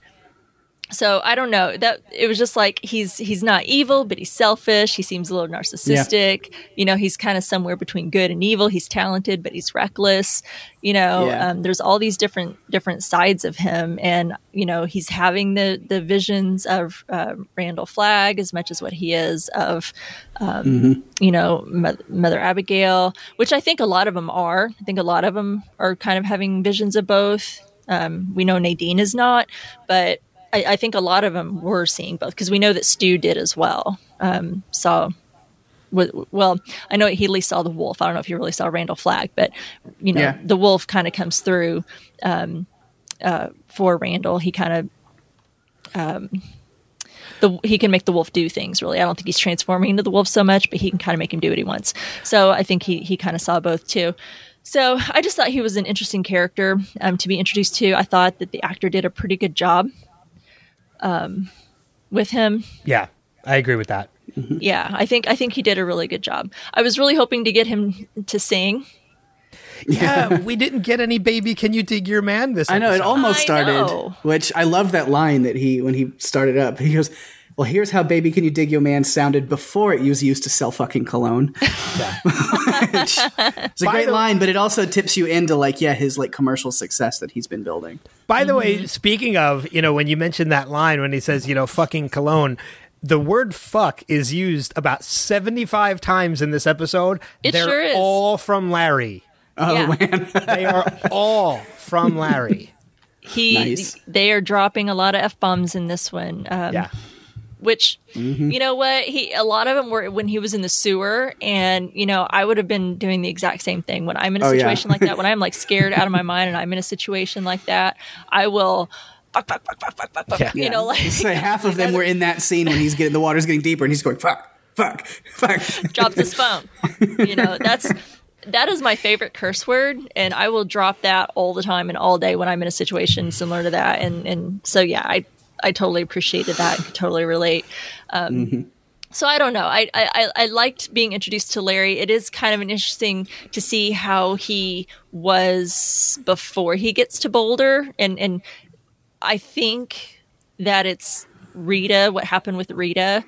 so I don't know that it was just like he's he's not evil, but he's selfish. He seems a little narcissistic. Yeah. You know, he's kind of somewhere between good and evil. He's talented, but he's reckless. You know, yeah. um, there's all these different different sides of him, and you know, he's having the the visions of uh, Randall Flagg as much as what he is of, um, mm-hmm. you know, Mother Abigail, which I think a lot of them are. I think a lot of them are kind of having visions of both. Um, we know Nadine is not, but I, I, think a lot of them were seeing both because we know that Stu did as well. Um, saw, well, I know he at least saw the wolf. I don't know if he really saw Randall Flagg, but you know, yeah. the wolf kind of comes through um, uh, for Randall. He kind of. Um, the, he can make the wolf do things really. I don't think he's transforming into the wolf so much, but he can kind of make him do what he wants. So I think he he kind of saw both too. So I just thought he was an interesting character um, to be introduced to. I thought that the actor did a pretty good job um, with him.
Yeah, I agree with that.
Mm-hmm. Yeah, I think I think he did a really good job. I was really hoping to get him to sing.
Yeah, we didn't get any baby. Can you dig your man? This
I know it almost started, which I love that line that he when he started up. He goes, well, here's how "Baby Can You Dig Your Man" sounded before it was used to sell fucking cologne. it's a By great the, line, but it also tips you into like, yeah, his like commercial success that he's been building.
By the mm-hmm. way, speaking of, you know, when you mentioned that line when he says, you know, fucking cologne, the word fuck is used about 75 times in this episode.
It
They're
sure is.
all from Larry.
Oh yeah. man.
they are all from Larry.
He nice. they are dropping a lot of F bombs in this one. Um,
yeah
which mm-hmm. you know what he a lot of them were when he was in the sewer and you know i would have been doing the exact same thing when i'm in a oh, situation yeah. like that when i'm like scared out of my mind and i'm in a situation like that i will fuck, fuck, fuck, fuck, fuck, fuck, yeah. you know like
so half of them were in that scene when he's getting the water's getting deeper and he's going fuck fuck fuck
drops his phone you know that's that is my favorite curse word and i will drop that all the time and all day when i'm in a situation similar to that and and so yeah i I totally appreciated that. Could totally relate. Um, mm-hmm. So I don't know. I, I I liked being introduced to Larry. It is kind of an interesting to see how he was before he gets to Boulder, and and I think that it's Rita. What happened with Rita?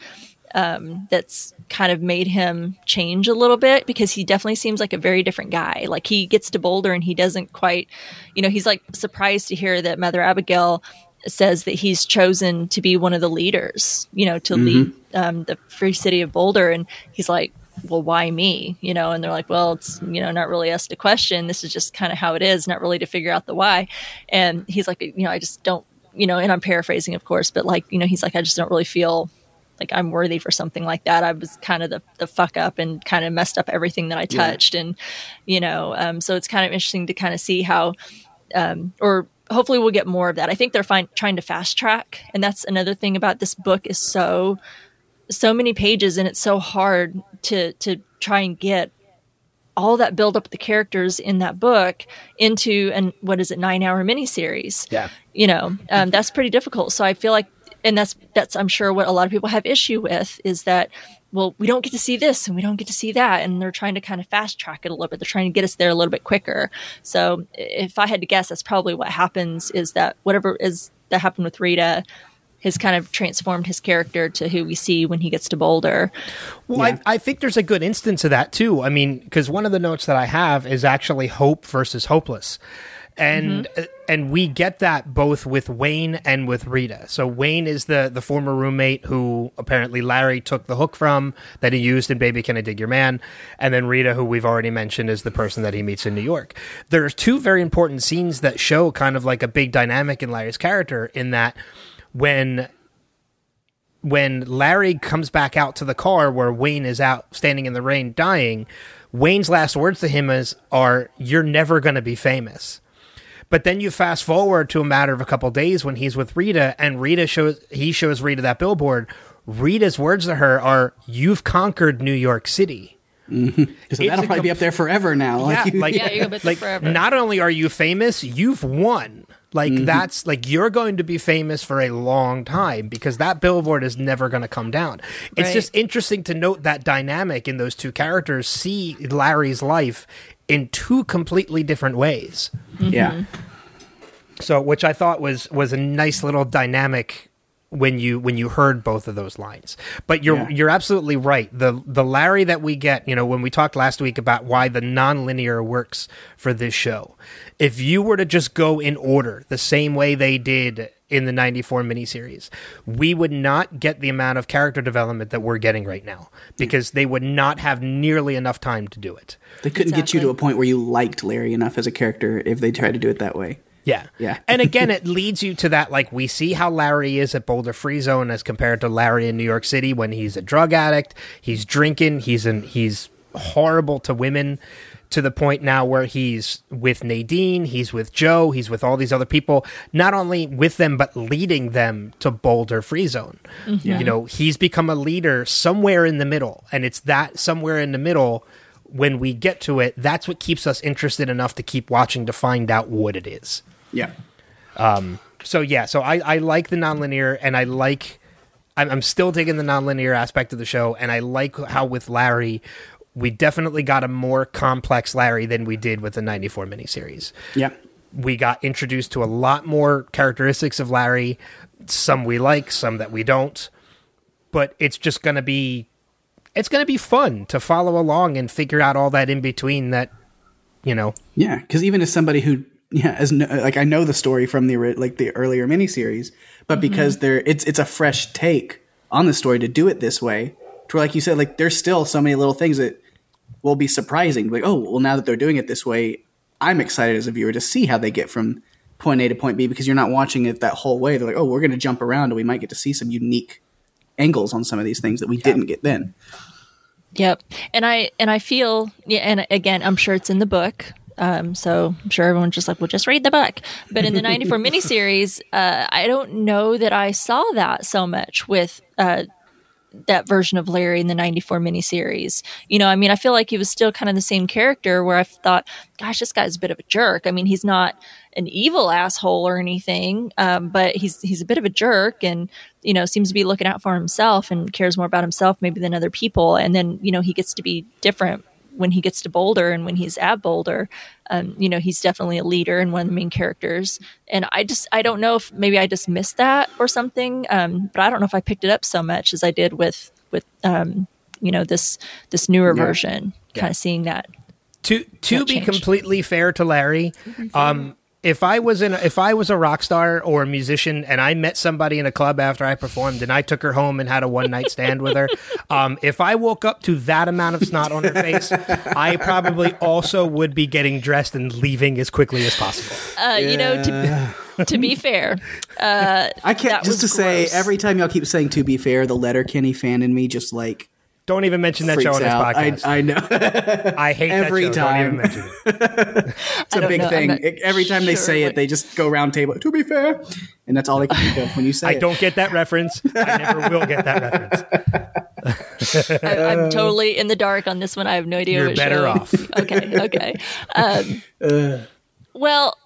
Um, that's kind of made him change a little bit because he definitely seems like a very different guy. Like he gets to Boulder and he doesn't quite, you know, he's like surprised to hear that Mother Abigail says that he's chosen to be one of the leaders, you know, to mm-hmm. lead um, the free city of Boulder. And he's like, well, why me? You know, and they're like, well, it's, you know, not really us to question. This is just kind of how it is, not really to figure out the why. And he's like, you know, I just don't, you know, and I'm paraphrasing, of course, but like, you know, he's like, I just don't really feel like I'm worthy for something like that. I was kind of the, the fuck up and kind of messed up everything that I touched. Yeah. And, you know, um, so it's kind of interesting to kind of see how, um, or hopefully we'll get more of that. I think they're find, trying to fast track, and that's another thing about this book is so so many pages, and it's so hard to to try and get all that build up the characters in that book into an what is it nine hour miniseries.
Yeah,
you know um, that's pretty difficult. So I feel like, and that's that's I'm sure what a lot of people have issue with is that well, we don't get to see this and we don't get to see that. And they're trying to kind of fast track it a little bit. They're trying to get us there a little bit quicker. So if I had to guess, that's probably what happens is that whatever is that happened with Rita has kind of transformed his character to who we see when he gets to Boulder.
Well, yeah. I, I think there's a good instance of that too. I mean, because one of the notes that I have is actually hope versus hopeless and mm-hmm. and we get that both with Wayne and with Rita. So Wayne is the the former roommate who apparently Larry took the hook from that he used in Baby Can I Dig Your Man, and then Rita, who we've already mentioned, is the person that he meets in New York. There's two very important scenes that show kind of like a big dynamic in Larry's character in that when when Larry comes back out to the car where Wayne is out standing in the rain dying, Wayne's last words to him is are you're never going to be famous. But then you fast forward to a matter of a couple days when he's with Rita, and Rita shows he shows Rita that billboard. Rita's words to her are, "You've conquered New York City."
Mm-hmm. So that'll probably com- be up there forever now.
Yeah, like, you, like,
yeah, like
forever. not only are you famous, you've won. Like that's like you're going to be famous for a long time because that billboard is never going to come down. It's
Right.
just interesting to note that dynamic in those two characters see Larry's life in two completely different ways. Mm-hmm.
Yeah.
So, which I thought was was a nice little dynamic when you when you heard both of those lines. But you're
Yeah.
you're absolutely right. The the Larry that we get, you know, when we talked last week about why the nonlinear works for this show. If you were to just go in order the same way they did in the 94 miniseries, we would not get the amount of character development that we're getting right now because they would not have nearly enough time to do it.
They couldn't get you to a point where you liked Larry enough as a character if they tried to do it that way.
Yeah.
Yeah.
and again, it leads you to that like we see how Larry is at Boulder Free Zone as compared to Larry in New York City when he's a drug addict, he's drinking, he's an he's horrible to women to the point now where he's with Nadine, he's with Joe, he's with all these other people, not only with them but leading them to Boulder Free Zone. Mm-hmm. You know, he's become a leader somewhere in the middle, and it's that somewhere in the middle when we get to it, that's what keeps us interested enough to keep watching to find out what it is
Yeah.
Um, so yeah, so I, I like the nonlinear, and I like I'm, I'm still digging the nonlinear aspect of the show, and I like how with Larry, we definitely got a more complex Larry than we did with the '94 miniseries.
Yeah.
We got introduced to a lot more characteristics of Larry, some we like, some that we don't, but it's just gonna be it's gonna be fun to follow along and figure out all that in between that you know
Yeah, because even as somebody who, yeah, as no, like I know the story from the like the earlier miniseries, but because mm-hmm. they're it's it's a fresh take on the story to do it this way. To where, like you said, like there's still so many little things that will be surprising. Like, oh, well, now that they're doing it this way, I'm excited as a viewer to see how they get from point A to point B because you're not watching it that whole way. They're like, oh, we're going to jump around and we might get to see some unique angles on some of these things that we didn't get then.
Yep. And I and I feel yeah, and again, I'm sure it's in the book. Um, so I'm sure everyone's just like, well, just read the book. But in the 94 miniseries, uh, I don't know that I saw that so much with uh, that version of Larry in the 94 miniseries. You know, I mean, I feel like he was still kind of the same character where I thought, gosh, this guy's a bit of a jerk. I mean, he's not an evil asshole or anything, um, but he's he's a bit of a jerk and, you know, seems to be looking out for himself and cares more about himself maybe than other people. And then, you know, he gets to be different when he gets to Boulder and when he's at Boulder, um, you know, he's definitely a leader and one of the main characters. And I just, I don't know if maybe I just missed that or something, um, but I don't know if I picked it up so much as I did with with um, you know this this newer version, kind of seeing that.
to to
That
be
changed.
completely fair to Larry, um, if I was in, a, if I was a rock star or a musician, and I met somebody in a club after I performed, and I took her home and had a one night stand with her, um, if I woke up to that amount of snot on her face, I probably also would be getting dressed and leaving as quickly as possible.
Uh, You know, to to be fair, uh,
I can't
That
just
was
to say every time y'all keep saying to be fair, the Letterkenny fan in me just like
Don't even mention that show on this
out.
Podcast.
I know
I, hate
every
that show. Don't even
time.
mention it.
it's a big
know.
Thing. It- every time they say
what-
it, they just go round table. To be fair, and that's all they can think of when you say
I
it.
don't get that reference. I never will get that reference.
I, I'm totally in the dark on this one. I have no idea.
You're
what
better
show.
off.
okay, okay. Um, well,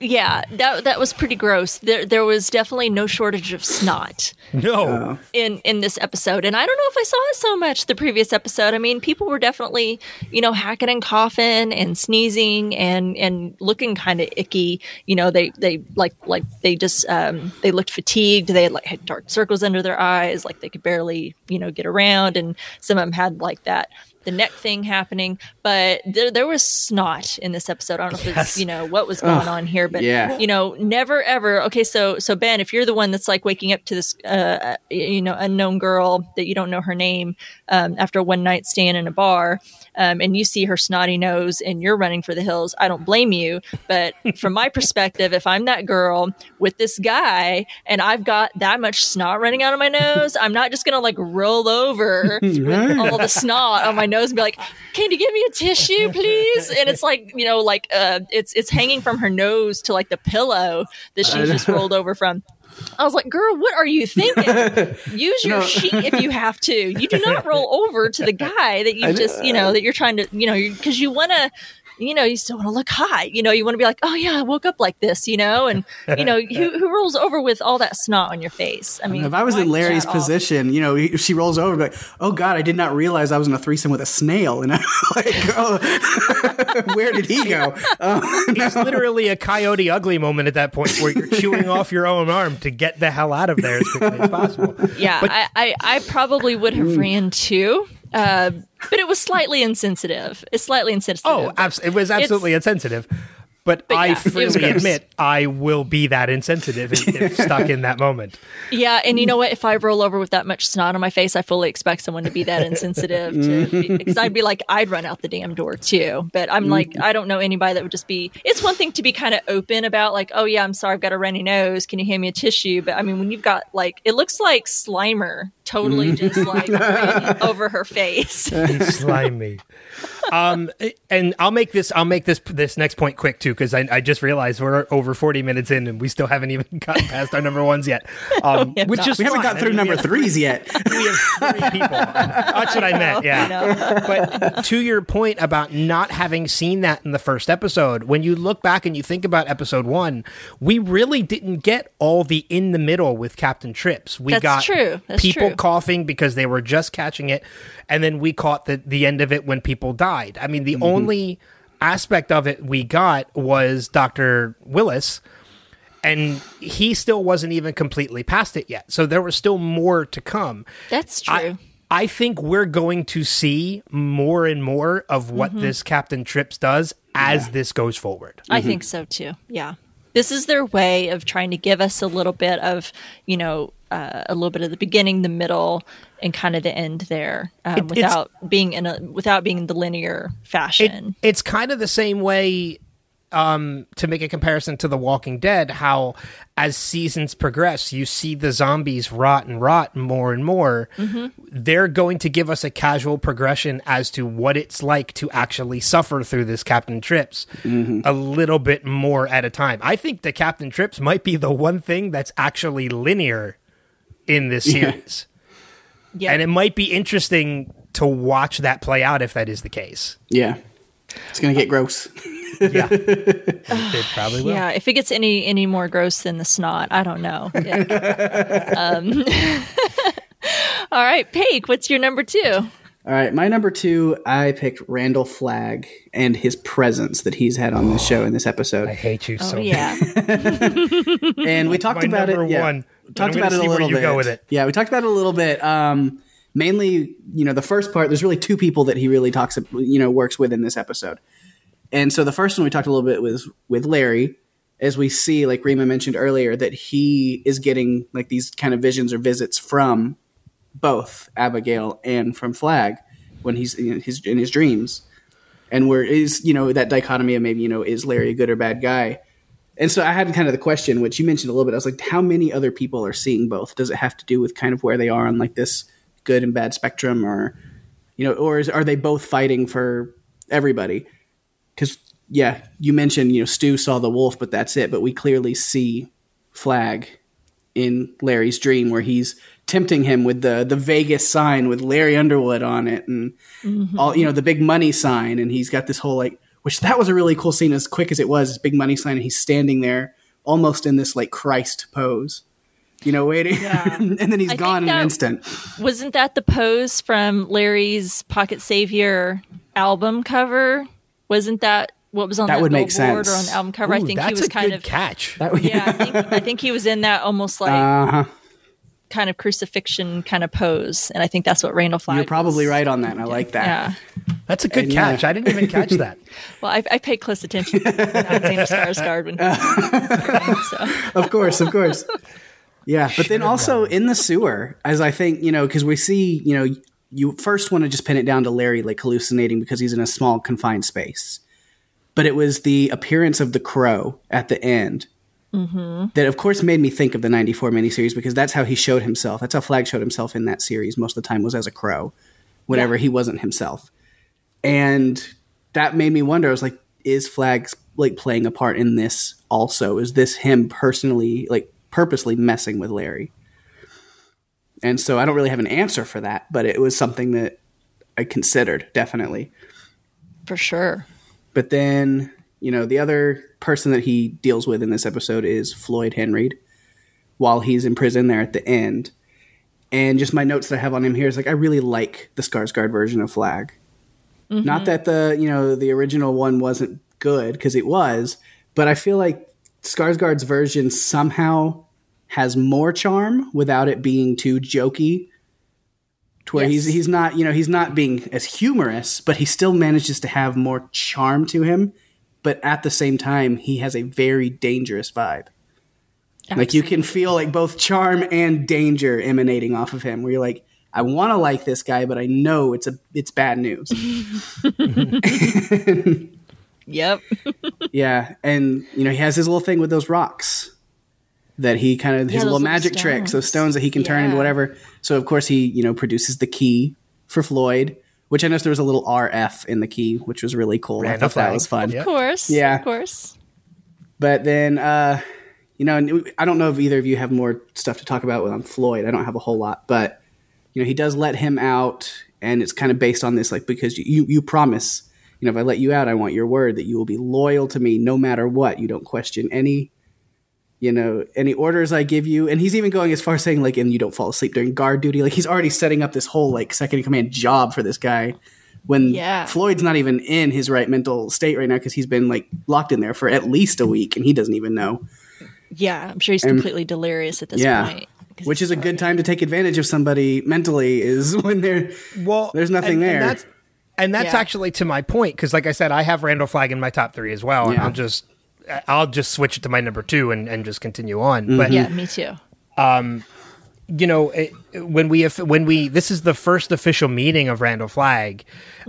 yeah, that that was pretty gross. There there was definitely no shortage of snot
No.
in in this episode, and I don't know if I saw it so much the previous episode. I mean, people were definitely you know hacking and coughing and sneezing and and looking kind of icky. You know, they they like like they just um, they looked fatigued. They had like had dark circles under their eyes, like they could barely you know get around, and some of them had like that the neck thing happening. But there there was snot in this episode. I don't know if it's you know what was going on here, but
yeah.
you know, never ever. Okay, so so Ben, if you're the one that's like waking up to this, uh, you know, unknown girl that you don't know her name um, after a one night stand in a bar, um, and you see her snotty nose and you're running for the hills, I don't blame you. But from my perspective, if I'm that girl with this guy and I've got that much snot running out of my nose, I'm not just gonna like roll over with all the snot on my nose and be like, "Can you give me a tissue, please?" And it's like you know, like uh, it's it's hanging from her nose to like the pillow that she just rolled over from. I was like, "Girl, what are you thinking? Use your sheet if you have to. You do not roll over to the guy that you just, you know, that you're trying to, you know, because you want to." You know, you still want to look hot. You know, you want to be like, oh yeah, I woke up like this. You know, and you know, who, who rolls over with all that snot on your face? I mean,
if I was in Larry's
that off.
position, you know, if she rolls over, like, oh God, I did not realize I was in a threesome with a snail. And I'm like, oh, where did he go? Oh,
It's literally a coyote ugly moment at that point where you're chewing off your own arm to get the hell out of there as quickly as possible.
Yeah,
But-
I, I, I probably would have ran too, uh, but it was slightly insensitive. It's slightly oh, insensitive.
Oh, abs- it was absolutely insensitive. But,
But
I
yeah,
freely admit I will be that insensitive if, if stuck in that moment.
Yeah, and you know what? If I roll over with that much snot on my face, I fully expect someone to be that insensitive. Because I'd be like, I'd run out the damn door too. But I'm like, I don't know anybody that would just be. It's one thing to be kind of open about, like, oh yeah, I'm sorry, I've got a runny nose. Can you hand me a tissue? But I mean, when you've got like, it looks like Slimer totally just like over her face.
slimy. Um, and I'll make this. I'll make this this next point quick too, because I, I just realized we're over forty minutes in, and we still haven't even gotten past our number ones yet. Um,
have
which
not.
is
we haven't
gotten
got
I
through
mean,
number threes yet.
We have three people. That's what I meant. Yeah. But to your point about not having seen that in the first episode, when you look back and you think about episode one, we really didn't get all the in the middle with Captain Trips. We
That's
got
true. That's
people
true.
coughing because they were just catching it, and then we caught the the end of it when people died. I mean, the only aspect of it we got was Doctor Willis and he still wasn't even completely past it yet. So there was still more to come.
That's true.
I, I think we're going to see more and more of what
Mm-hmm.
this Captain Trips does as this goes forward.
I think so too. Yeah. This is their way of trying to give us a little bit of, you know, uh, a little bit of the beginning, the middle, and kind of the end there, um,
It-
without being in a without being in the linear
It,
fashion.
it's kind of the same way um, to make a comparison to The Walking Dead, how as seasons progress, you see the zombies rot and rot more and more.
Mm-hmm.
They're going to give us a casual progression as to what it's like to actually suffer through this Captain Trips a little bit more at a time. I think the Captain Trips might be the one thing that's actually linear in this series.
yeah.
And it might be interesting to watch that play out if that is the case.
yeah, it's gonna get gross.
Yeah. it probably will.
yeah, if it gets any any more gross than the snot, I don't know. Um, all right, Paige, what's your number two?
All right, my number two, I picked Randall Flagg and his presence that he's had on this show in this episode.
I hate you so
Oh yeah,
and we talked
my
about
number
it. Yeah,
one, but
talked about it a little bit.
it.
Yeah, we talked about it a little bit. Um, mainly, you know, the first part. There's really two people that he really talks, you know, works with in this episode. And so the first one we talked a little bit was with Larry, as we see, like Rima mentioned earlier, that he is getting like these kind of visions or visits from both Abigail and from Flagg when he's in his in his dreams, and where is you know that dichotomy of maybe you know is Larry a good or bad guy. And so I had kind of the question, which you mentioned a little bit. I was like, how many other people are seeing both? Does it have to do with kind of where they are on like this good and bad spectrum, or you know, or is, are they both fighting for everybody? Because yeah, you mentioned you know Stu saw the wolf, but that's it. But we clearly see Flagg in Larry's dream where he's tempting him with the the Vegas sign with Larry Underwood on it and mm-hmm. all you know the big money sign and he's got this whole like which that was a really cool scene as quick as it was this big money sign and he's standing there almost in this like Christ pose you know waiting and then he's
I
gone in
think
an instant
wasn't that the pose from Larry's Pocket Savior album cover? Wasn't that what was on
That
that,
would make
billboard or on the album cover? I think
that's
he was
a
kind
good
of
catch.
yeah. I think, I think he was in that almost like
uh-huh
kind of crucifixion kind of pose, and I think that's what Randall Flagg.
you're probably
was.
right on that and I like that
Yeah.
That's a good
And yeah.
catch. Uh, I didn't even catch that.
Well, I, I paid close attention to Alexander Skarsgård when so.
of course, of course. Yeah, but then also in the sewer, as I think you know, because we see, you know, you first want to just pin it down to Larry like hallucinating because he's in a small confined space, but it was the appearance of the crow at the end mm-hmm. that, of course, made me think of the '94 miniseries because that's how he showed himself. That's how Flagg showed himself in that series. Most of the time was as a crow, whenever he wasn't himself, and that made me wonder. I was like, is Flagg like playing a part in this also? Is this him personally, like purposely messing with Larry? And so I don't really have an answer for that, but it was something that I considered definitely.
for sure.
But then, you know, the other person that he deals with in this episode is Floyd Henry while he's in prison there at the end. And just my notes that I have on him here is like I really like the Skarsgård version of Flagg. Mm-hmm. Not that the you know the original one wasn't good because it was, but I feel like Skarsgård's version somehow has more charm without it being too jokey. To where he's
Yes.
he's not you know he's not being as humorous, but he still manages to have more charm to him. But at the same time, he has a very dangerous vibe. Like you can feel like both charm and danger emanating off of him. Where you're like, I want to like this guy, but I know it's a it's bad news.
Yep.
yeah, and you know he has his little thing with those rocks that he kind of his
Yeah,
little
those little
magic tricks, those
stones.
stones that he can turn into whatever. So of course he you know produces the key for Floyd, which I noticed there was a little RF in the key, which was really cool. I
Random
thought that was fun.
Yeah.
Of course.
Yeah.
Of course.
But then, uh, you know, and I don't know if either of you have more stuff to talk about with on Floyd. I don't have a whole lot, but you know, he does let him out, and it's kind of based on this, like because you you promise, you know, if I let you out, I want your word that you will be loyal to me no matter what. You don't question any, you know, any orders I give you. And he's even going as far as saying like, and you don't fall asleep during guard duty. Like he's already setting up this whole like second in command job for this guy. When
Yeah.
Floyd's not even in his right mental state right now because he's been like locked in there for at least a week and he doesn't even know.
Yeah. I'm sure he's
And-
completely delirious at this
Yeah.
point. 'Cause
Which is a good time to take advantage of somebody mentally is when they're
Well,
There's nothing
and,
there.
And that's, and that's
Yeah.
actually to my point because, like I said, I have Randall Flagg in my top three as well, and I'll just I'll just switch it to my number two and, and just continue on.
Mm-hmm.
But
Yeah, me too.
um you know, it, when we when we this is the first official meeting of Randall Flagg,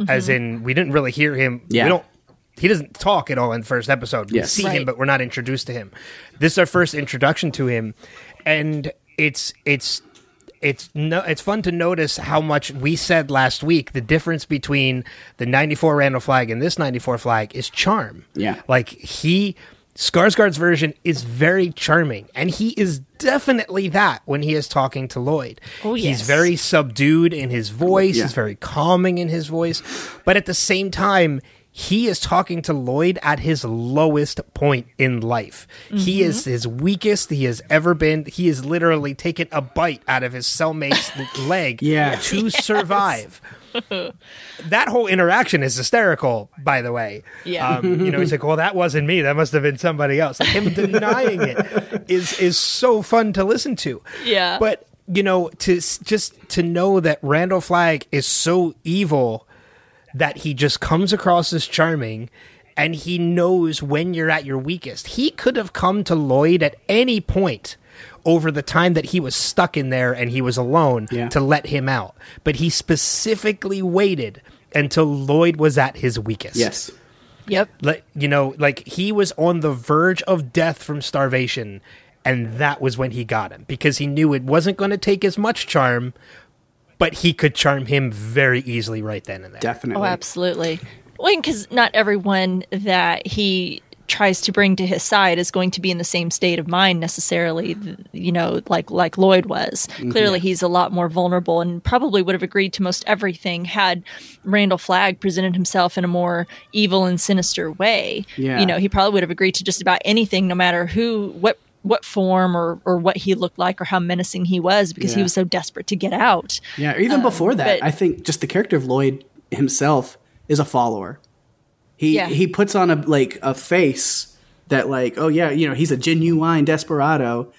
as in we didn't really hear him.
Yeah.
We don't. He doesn't talk at all in the first episode. We
Yes.
see him, but we're not introduced to him. This is our first introduction to him, and it's it's it's no it's fun to notice how much we said last week the difference between the 94 Randall Flagg and this 94 Flagg is charm.
Yeah.
Like he Skarsgård's version is very charming and he is definitely that when he is talking to Lloyd.
Oh,
yeah.
He's
very subdued in his voice,
Yeah.
he's very calming in his voice, but at the same time he is talking to Lloyd at his lowest point in life. He is his weakest he has ever been. He has literally taken a bite out of his cellmate's leg
Yeah.
to survive. that whole interaction is hysterical, by the way.
Yeah.
Um, you know, he's like, "Well, that wasn't me. That must have been somebody else." Like him denying it is is so fun to listen to.
Yeah.
But you know, to just to know that Randall Flagg is so evil that he just comes across as charming and he knows when you're at your weakest. He could have come to Lloyd at any point over the time that he was stuck in there and he was alone
Yeah.
to let him out. But he specifically waited until Lloyd was at his weakest.
yes.
Yep.
Like you know, like he was on the verge of death from starvation and that was when he got him because he knew it wasn't going to take as much charm but he could charm him very easily right then and there.
Definitely.
Oh, absolutely. Well, because not everyone that he tries to bring to his side is going to be in the same state of mind necessarily you know like like Lloyd was mm-hmm. clearly he's a lot more vulnerable and probably would have agreed to most everything had Randall Flagg presented himself in a more evil and sinister way
Yeah.
you know he probably would have agreed to just about anything no matter who what what form or or what he looked like or how menacing he was because he was so desperate to get out
Yeah, or even um, before that,
but-
I think just the character of Lloyd himself is a follower. He
Yeah.
he puts on a like a face that like, oh yeah, you know, he's a genuine desperado.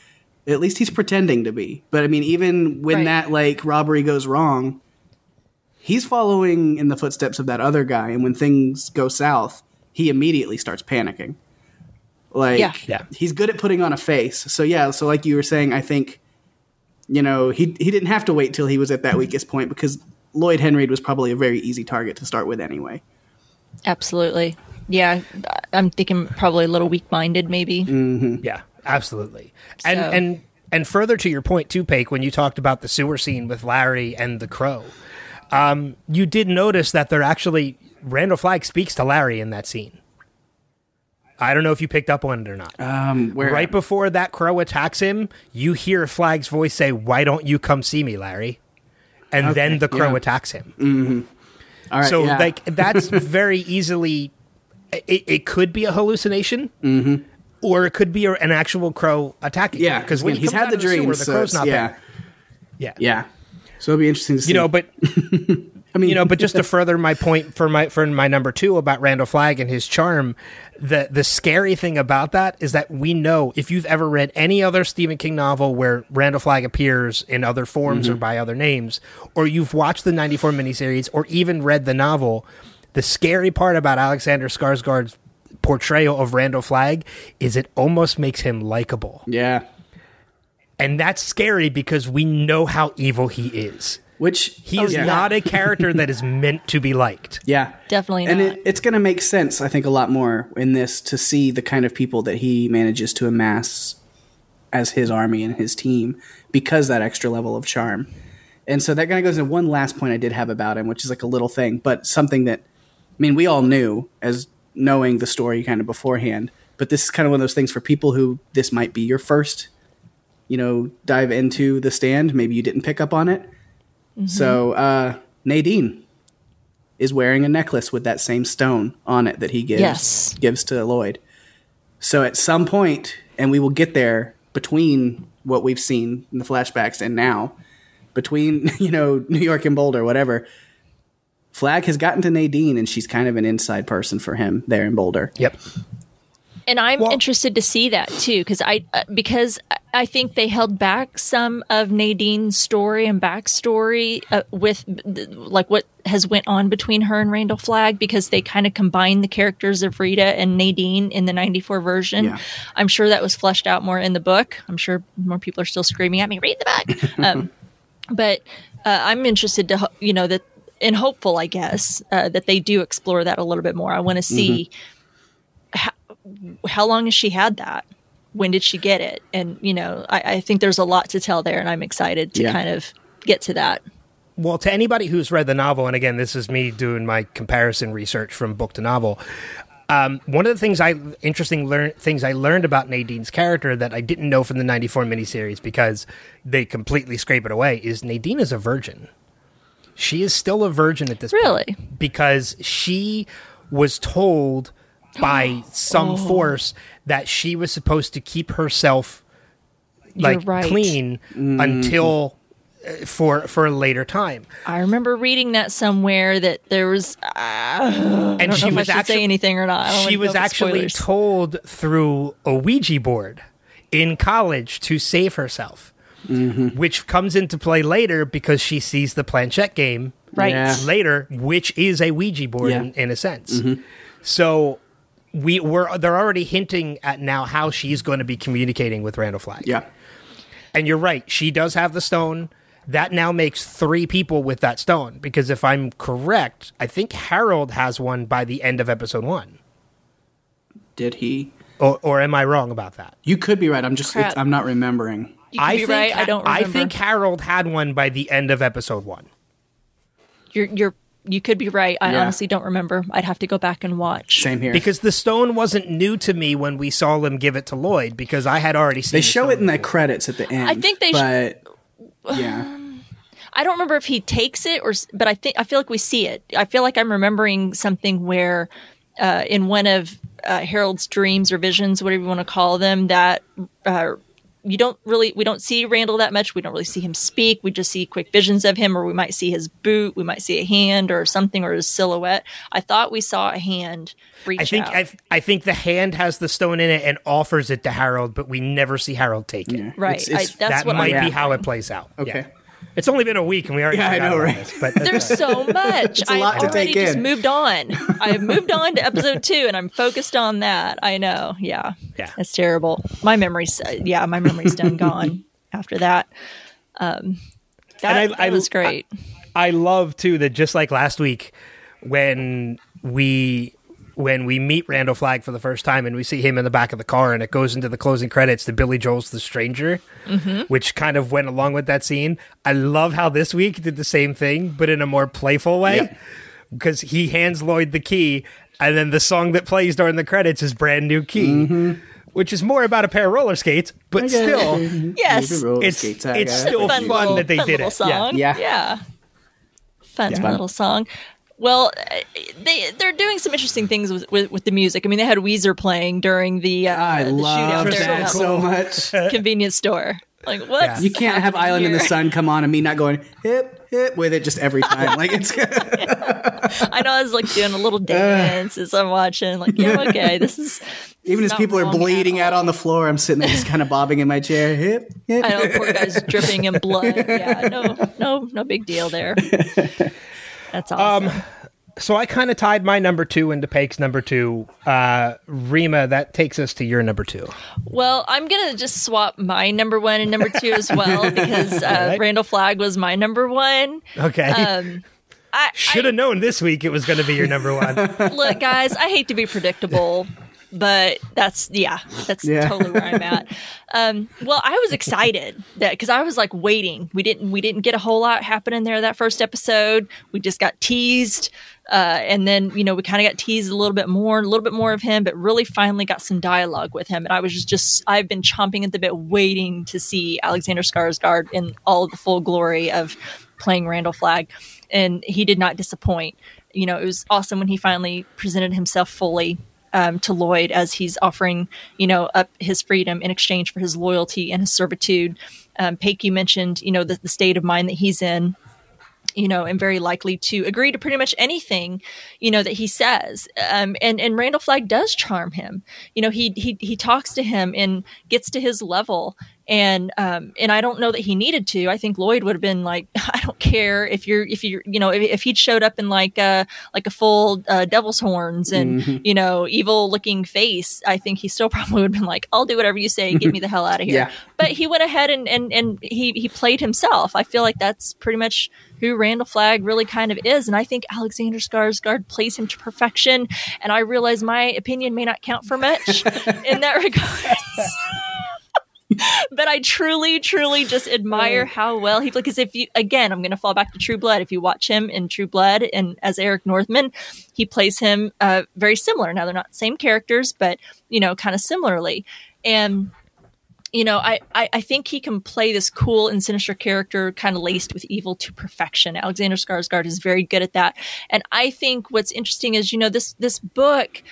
At least he's pretending to be. But I mean, even when
Right.
that like robbery goes wrong, he's following in the footsteps of that other guy, and when things go south, he immediately starts panicking. Like
Yeah.
Yeah.
he's good at putting on a face. So yeah, so like you were saying, I think you know, he he didn't have to wait till he was at that weakest point because Lloyd Henry was probably a very easy target to start with anyway.
Absolutely. Yeah, I'm thinking probably a little weak-minded, maybe.
Yeah, absolutely. And
So-
and and further to your point too, Pake, when you talked about the sewer scene with Larry and the crow, um, you did notice that they're actually Randall Flagg speaks to Larry in that scene. I don't know if you picked up on it or not.
Um,
right before that crow attacks him, you hear Flagg's voice say, "Why don't you come see me, Larry?" And then the crow
yeah.
attacks him.
all right,
so
yeah.
like that's very easily it, it could be a hallucination, mm-hmm. or it could be an actual crow attacking.
Yeah,
because
he's had the dreams.
Where
the
crow's
it's-
not
yeah,
there. Yeah,
yeah. So it'll be interesting to see.
you know, but
I mean,
you know, but just to further my point for my for my number two about Randall Flagg and his charm, the the scary thing about that is that we know if you've ever read any other Stephen King novel where Randall Flagg appears in other forms or mm-hmm. by other names, or you've watched the ninety four miniseries or even read the novel, the scary part about Alexander Skarsgård's portrayal of Randall Flagg is it almost makes him likable.
yeah.
And that's scary because we know how evil he is.
Which
He
oh,
is
yeah.
not a character that is meant to be liked.
Yeah,
Definitely
and
not.
it, it's going to make sense. I think a lot more in this to see the kind of people that he manages to amass as his army and his team because that extra level of charm. And so that kind of goes into one last point I did have about him, which is like a little thing, but something that I mean we all knew as knowing the story kind of beforehand. But this is kind of one of those things for people who this might be your first, you know, dive into the stand. Maybe you didn't pick up on it. So uh, Nadine is wearing a necklace with that same stone on it that he gives
Yes.
gives to Lloyd. So at some point, and we will get there between what we've seen in the flashbacks and now, between you know New York and Boulder, whatever. Flagg has gotten to Nadine, and she's kind of an inside person for him there in Boulder.
Yep.
and I'm
Well-
interested to see that too because I uh, because I think they held back some of Nadine's story and backstory uh, with like what has went on between her and Randall Flagg because they kind of combined the characters of Rita and Nadine in the 94 version.
Yeah.
I'm sure that was fleshed out more in the book. I'm sure more people are still screaming at me, read the book. um, but uh, I'm interested to, you know, that and hopeful, I guess, uh, that they do explore that a little bit more. I want to see how, how long has she had that? When did she get it? And you know, I, I think there's a lot to tell there, and I'm excited to
Yeah.
kind of get to that.
Well, to anybody who's read the novel, and again, this is me doing my comparison research from book to novel. Um, one of the things I interesting learn things I learned about Nadine's character that I didn't know from the '94 miniseries because they completely scrape it away is Nadine is a virgin. She is still a virgin at this
Really?
point because she was told by some force that she was supposed to keep herself like
right.
clean until uh, for for a later time.
I remember reading that somewhere that there was. Uh,
and
I don't
she
know if
was
I
actually
say anything or not. I don't
she was actually
spoilers.
told through a Ouija board in college to save herself,
Mm-hmm.
which comes into play later because she sees the planchette game
right.
Yeah.
later, which is a Ouija board
Yeah. Mm-hmm.
in, in a sense. So we were they're already hinting at now how she's going to be communicating with Randall Flagg.
Yeah.
And you're right, she does have the stone. That now makes three people with that stone because if I'm correct, I think Harold has one by the end of episode one.
Did he?
Or, or am I wrong about that?
You could be right. I'm just it's, I'm not remembering.
You could be right. I don't remember.
I think Harold had one by the end of episode one.
you're you're you could be right. I
Yeah.
honestly don't remember. I'd have to go back and watch.
Same here.
Because the stone wasn't new to me when we saw them give it to Lloyd because I had already seen it.
they
the
show
stone
it in the credits at the end.
I think they sh-
But yeah,
I don't remember if he takes it or, but I think I feel like we see it. I feel like I'm remembering something where, uh, in one of uh, Harold's dreams or visions, whatever you want to call them, that uh, you don't really we don't see Randall that much. We don't really see him speak. We just see quick visions of him, or we might see his boot, we might see a hand or something, or his silhouette. I thought we saw a hand reach
I think
out.
I, I think the hand has the stone in it and offers it to Harold, but we never see Harold take it.
Yeah.
right.
It's- it's-
I, that's
that
what
might
I'm
be how it plays out.
Okay.
Yeah. It's only been a week and we already
Yeah, I
forgot
know,
about
right?
this, but
There's so much.
a lot
I
to
already
take
just
in.
moved on. I've moved on to episode two, and I'm focused on that. I know. Yeah.
Yeah.
it's terrible. My memory's yeah, my memory's done gone after that. Um, that,
And I-
that
I-
was great.
I love too that just like last week when we when we meet Randall Flagg for the first time and we see him in the back of the car and it goes into the closing credits to Billy Joel's The Stranger, mm-hmm. which kind of went along with that scene. I love how this week did the same thing, but in a more playful way.
Yep.
Because he hands Lloyd the key, and then the song that plays during the credits is Brand New Key, which is more about a pair of roller skates, but still,
Yes.
it's, it's still
Fun
fun
little-
that they
fun
did
little
it. Yeah.
Song.
Yeah.
Yeah. Fun
Yeah.
little song. Well, uh, they they're doing some interesting things with, with, with the music. I mean, they had Weezer playing during the uh,
I
the
love
shootout
that
at
so much.
convenience store. Like what?
Yeah.
You can't have Island in the? Sun come on and me not going hip hip with it just every time. Like it's
I know I was like doing a little dance as I'm watching. Like, yeah, okay, this is
even as people are bleeding out on the floor, I'm sitting there just kind of bobbing in my chair. Hip hip.
I know poor guy's dripping in blood. Yeah, no, no, no big deal there. That's awesome.
So I kind of tied my number two into Pake's number two. Uh, Rima, that takes us to your number two.
well, I'm gonna just swap my number one and number two as well because uh,
right.
Randall Flagg was my number one.
Okay.
Um, I,
Should have known this week it was going to be your number one.
look, guys, I hate to be predictable, but that's yeah, that's
Yeah.
totally where I'm at. Um, well, I was excited that because I was like waiting. We didn't we didn't get a whole lot happening there that first episode. We just got teased. Uh, and then you know we kind of got teased a little bit more, a little bit more of him, but really finally got some dialogue with him. And I was just, just I've been chomping at the bit, waiting to see Alexander Skarsgård in all of the full glory of playing Randall Flagg, and he did not disappoint. You know, it was awesome when he finally presented himself fully um, to Lloyd as he's offering, you know, up his freedom in exchange for his loyalty and his servitude. Um, you mentioned, you know, the, the state of mind that he's in you know, and very likely to agree to pretty much anything, you know, that he says. Um, and and Randall Flagg does charm him. You know, he he he talks to him and gets to his level. And um, and I don't know that he needed to. I think Lloyd would have been like, I don't care if you're if you're you know if, if he'd showed up in like a like a full uh, devil's horns and you know evil looking face. I think he still probably would have been like, I'll do whatever you say. Get me the hell out of here
Yeah.
but he went ahead and and and he he played himself. I feel like that's pretty much who Randall Flagg really kind of is, and I think Alexander Skarsgård plays him to perfection. And I realize my opinion may not count for much in that regard. but I truly, truly just admire how well he plays. Because if you, again, I'm going to fall back to True Blood. If you watch him in True Blood and as Eric Northman, he plays him uh, very similar. Now they're not same characters, but you know, kind of similarly. And you know, I, I, I think he can play this cool and sinister character kind of laced with evil to perfection. Alexander Skarsgård is very good at that. And I think what's interesting is, you know, this this book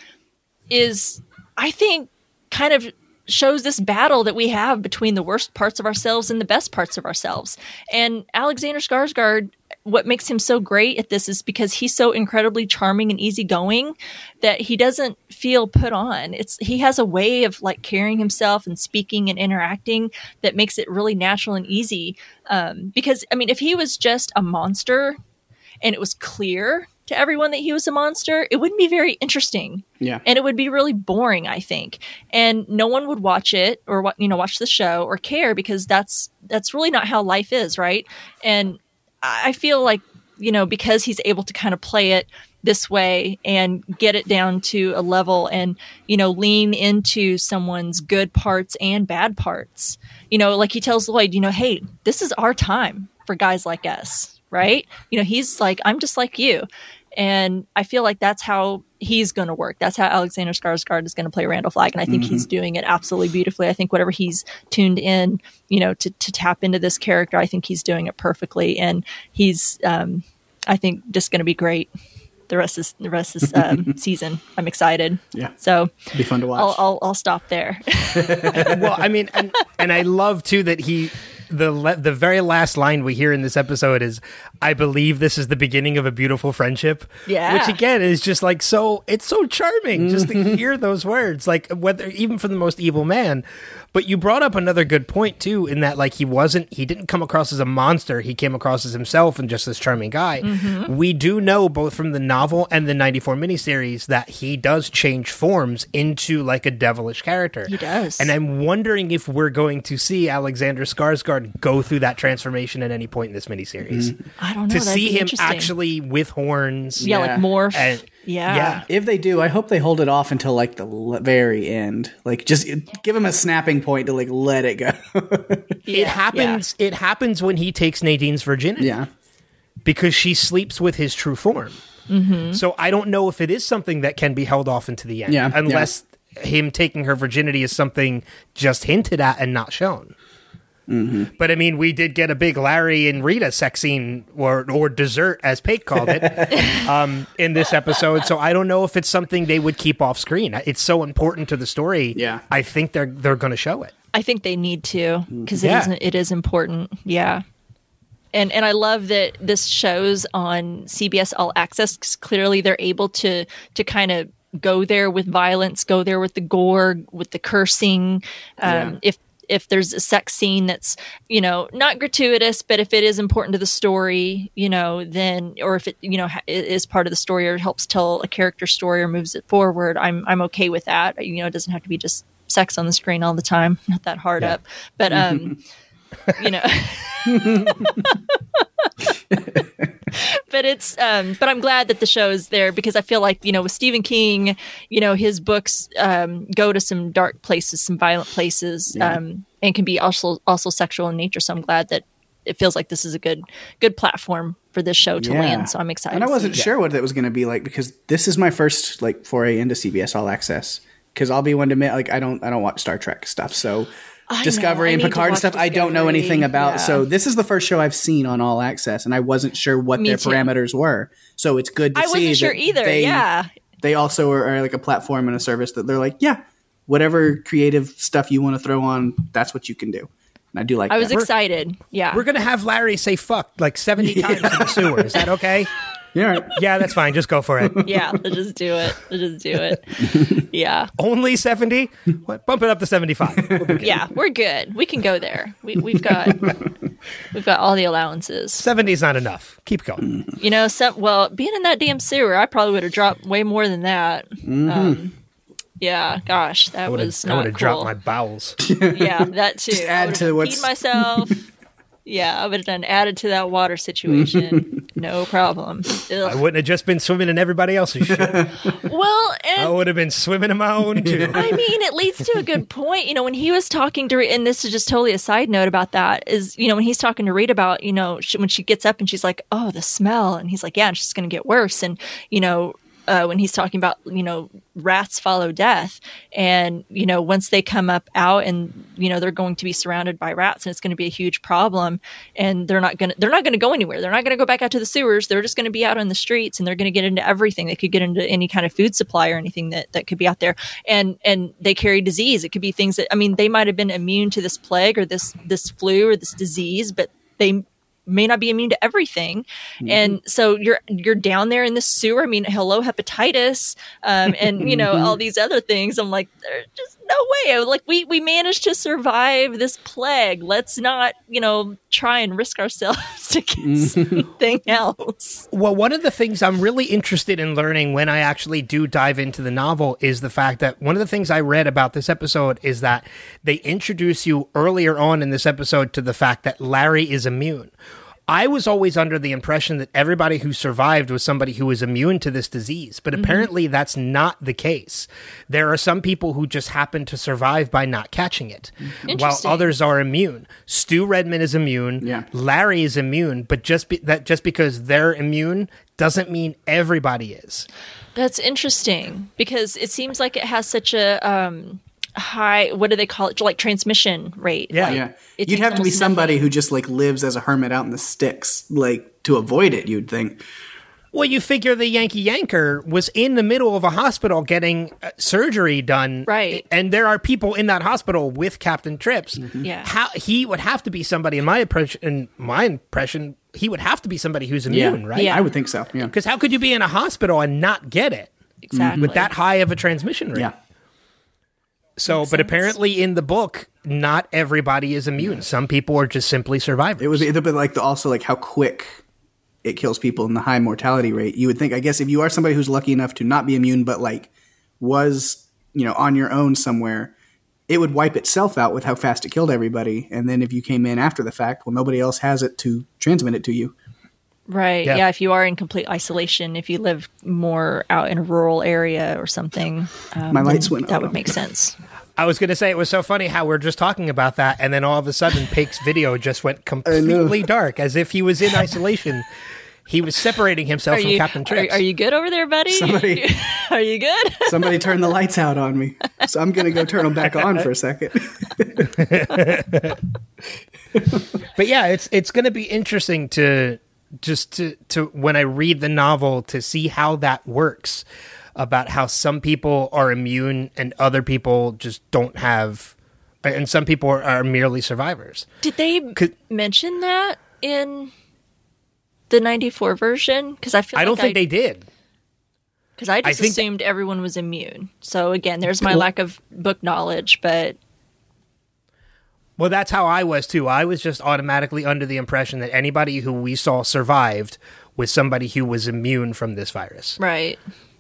is I think kind of shows this battle that we have between the worst parts of ourselves and the best parts of ourselves. And Alexander Skarsgård, what makes him so great at this is because he's so incredibly charming and easygoing that he doesn't feel put on. It's he has a way of like carrying himself and speaking and interacting that makes it really natural and easy. Um, because I mean, if he was just a monster and it was clear to everyone that he was a monster, it wouldn't be very interesting.
Yeah.
and it would be really boring i think. And no one would watch it or you know watch the show or care because that's that's really not how life is right? And i I feel like you know because he's able to kind of play it this way and get it down to a level and you know lean into someone's good parts and bad parts. You know like he tells lloyd you know hey this is our time for guys like us right? You know he's like i'm just like you and I feel like that's how he's going to work. That's how Alexander Skarsgård is going to play Randall Flagg, and I think he's doing it absolutely beautifully. I think whatever he's tuned in, you know, to to tap into this character, I think he's doing it perfectly, and he's, um, I think, just going to be great. The rest is the rest is um, season. I'm excited.
Yeah.
So It'll
Be fun to watch.
I'll, I'll I'll stop there.
well, I mean, and, and I love too that he the le- the very last line we hear in this episode is, "I believe this is the beginning of a beautiful friendship."
Yeah.
which again is just like so. It's so charming just to mm-hmm. hear those words, like whether even from the most evil man. But you brought up another good point too, in that like he wasn't, he didn't come across as a monster. He came across as himself and just this charming guy. Mm-hmm. We do know both from the novel and the '94 miniseries that he does change forms into like a devilish character.
He does.
and I'm wondering if we're going to see Alexander Skarsgård go through that transformation at any point in this miniseries mm-hmm.
I don't know.
to see him actually with horns.
yeah,
Yeah.
like morph.
And-
yeah.
yeah.
if they do, I hope they hold it off until like the l- very end. Like just give him a snapping point to like let it go.
It happens. It happens when he takes Nadine's virginity.
yeah.
because she sleeps with his true form.
Mm-hmm.
So I don't know if it is something that can be held off into the end,
Yeah,
unless him taking her virginity is something just hinted at and not shown.
Mm-hmm.
But I mean, we did get a big Larry and Rita sex scene or or dessert, as Pate called it, um, in this episode. So I don't know if it's something they would keep off screen. It's so important to the story.
Yeah.
I think they're they're going to show it.
I think they need to because
Yeah.
it is it is important. Yeah. And and I love that this shows on CBS All Access 'cause clearly they're able to to kind of go there with violence, go there with the gore, with the cursing. Um,
Yeah.
If if there's a sex scene that's you know not gratuitous, but if it is important to the story, you know, then or if it you know ha- is part of the story or helps tell a character story or moves it forward, I'm I'm okay with that. You know, it doesn't have to be just sex on the screen all the time. Not that hard up, but um, you know. but it's um but i'm glad that the show is there because i feel like you know with stephen king you know his books um go to some dark places some violent places um and can be also also sexual in nature. So i'm glad that it feels like this is a good good platform for this show to land. So i'm excited
And I wasn't sure what it was going to be like because this is my first like foray into CBS All Access. Because I'll be one to admit, like I don't, I don't watch Star Trek stuff, so
I
Discovery
know,
and Picard and
watch
stuff I don't know anything about.
Yeah.
So this is the first show I've seen on All Access, and I wasn't sure what
Me
their
too.
parameters were. So it's good to
i
see
wasn't sure either
They,
yeah
they also are, are like a platform and a service that they're like, yeah, whatever creative stuff you want to throw on, that's what you can do. And I do like.
i was
that.
excited yeah
We're going to have Larry say "fuck" like seventy times in the sewer. Is that okay?
Yeah.
Yeah, that's fine. Just go for it.
yeah let's just do it let's just do it yeah
Only seventy. What? Bump it up to seventy-five.
yeah, we're good. We can go there. We, we've got we've got all the allowances.
Seventy's not enough. Keep going.
You know, some well, being in that damn sewer, I probably would have dropped way more than that. Um, yeah, gosh, that
I would
was
have. I would have
cool.
dropped my bowels.
yeah, that too. I
add to
done
what's-
peed myself. Yeah, I would have done added to that water situation. no problem.
I wouldn't have just been swimming in everybody else's shit.
Well, and
I would have been swimming in my own too.
I mean, it leads to a good point. You know, when he was talking to, Reid and this is just totally a side note about that, is, you know, when he's talking to Reed about, you know, she, when she gets up and she's like, oh, the smell. And he's like, yeah, and she's going to get worse. And, you know, uh, when he's talking about, you know, rats follow death. And, you know, once they come up out and, you know, they're going to be surrounded by rats and it's going to be a huge problem. And they're not going to, they're not going to go anywhere. They're not going to go back out to the sewers. They're just going to be out on the streets and they're going to get into everything. They could get into any kind of food supply or anything that, that could be out there. And, and they carry disease. It could be things that, I mean, they might have been immune to this plague or this, this flu or this disease, but they may not be immune to everything. And so you're you're down there in the sewer. I mean, hello hepatitis, um, and you know all these other things. I'm like, there's just no way. Like we we managed to survive this plague. Let's not you know try and risk ourselves to get something else.
Well, one of the things I'm really interested in learning when I actually do dive into the novel is the fact that one of the things I read about this episode is that they introduce you earlier on in this episode to the fact that Larry is immune. I was always under the impression that everybody who survived was somebody who was immune to this disease, but apparently that's not the case. There are some people who just happen to survive by not catching it, while others are immune. Stu Redman is immune.
Yeah.
Larry is immune, but just be, that just because they're immune doesn't mean everybody is.
That's interesting because it seems like it has such a um, high. What do they call it? Like transmission rate.
Yeah.
Like,
Yeah, you'd have to be somebody
nothing.
who just like lives as a hermit out in the sticks, like to avoid it. You'd think.
Well, you figure the Yankee Yanker was in the middle of a hospital getting uh, surgery done,
Right.
And there are people in that hospital with Captain Trips.
Yeah.
How he would have to be somebody in my impression. In my impression, he would have to be somebody who's immune, right?
Yeah.
I would think so. Yeah,
Because how could you be in a hospital and not get it
exactly
with that high of a transmission rate?
yeah.
So, but apparently in the book, not everybody is immune. Some people are just simply survivors.
It would be it'd like the, also like how quick it kills people and the high mortality rate. You would think, I guess, if you are somebody who's lucky enough to not be immune, but like was you know on your own somewhere, it would wipe itself out with how fast it killed everybody. And then if you came in after the fact, well, nobody else has it to transmit it to you.
Right.
Yeah.
Yeah. If you are in complete isolation, if you live more out in a rural area or something, um,
My lights went
that
on.
would make sense.
I was going to say it was so funny how we're just talking about that, and then all of a sudden, Pake's video just went completely dark, as if he was in isolation. He was separating himself
Are
from
you,
Captain
are, are you good over there, buddy?
Somebody-
are you good?
Somebody turned the lights out on me, so I'm gonna go turn them back on for a second.
but yeah, it's it's going to be interesting to just to to when I read the novel to see how that works about how some people are immune and other people just don't have and some people are, are merely survivors.
Did they mention that in the 94 version? Because I feel
I don't
like
think they did.
Because I just
think-
assumed everyone was immune. So again, there's my
Well-
lack of book knowledge, but
Well, that's how I was too. I was just automatically under the impression that anybody who we saw survived was somebody who was immune from this virus.
right.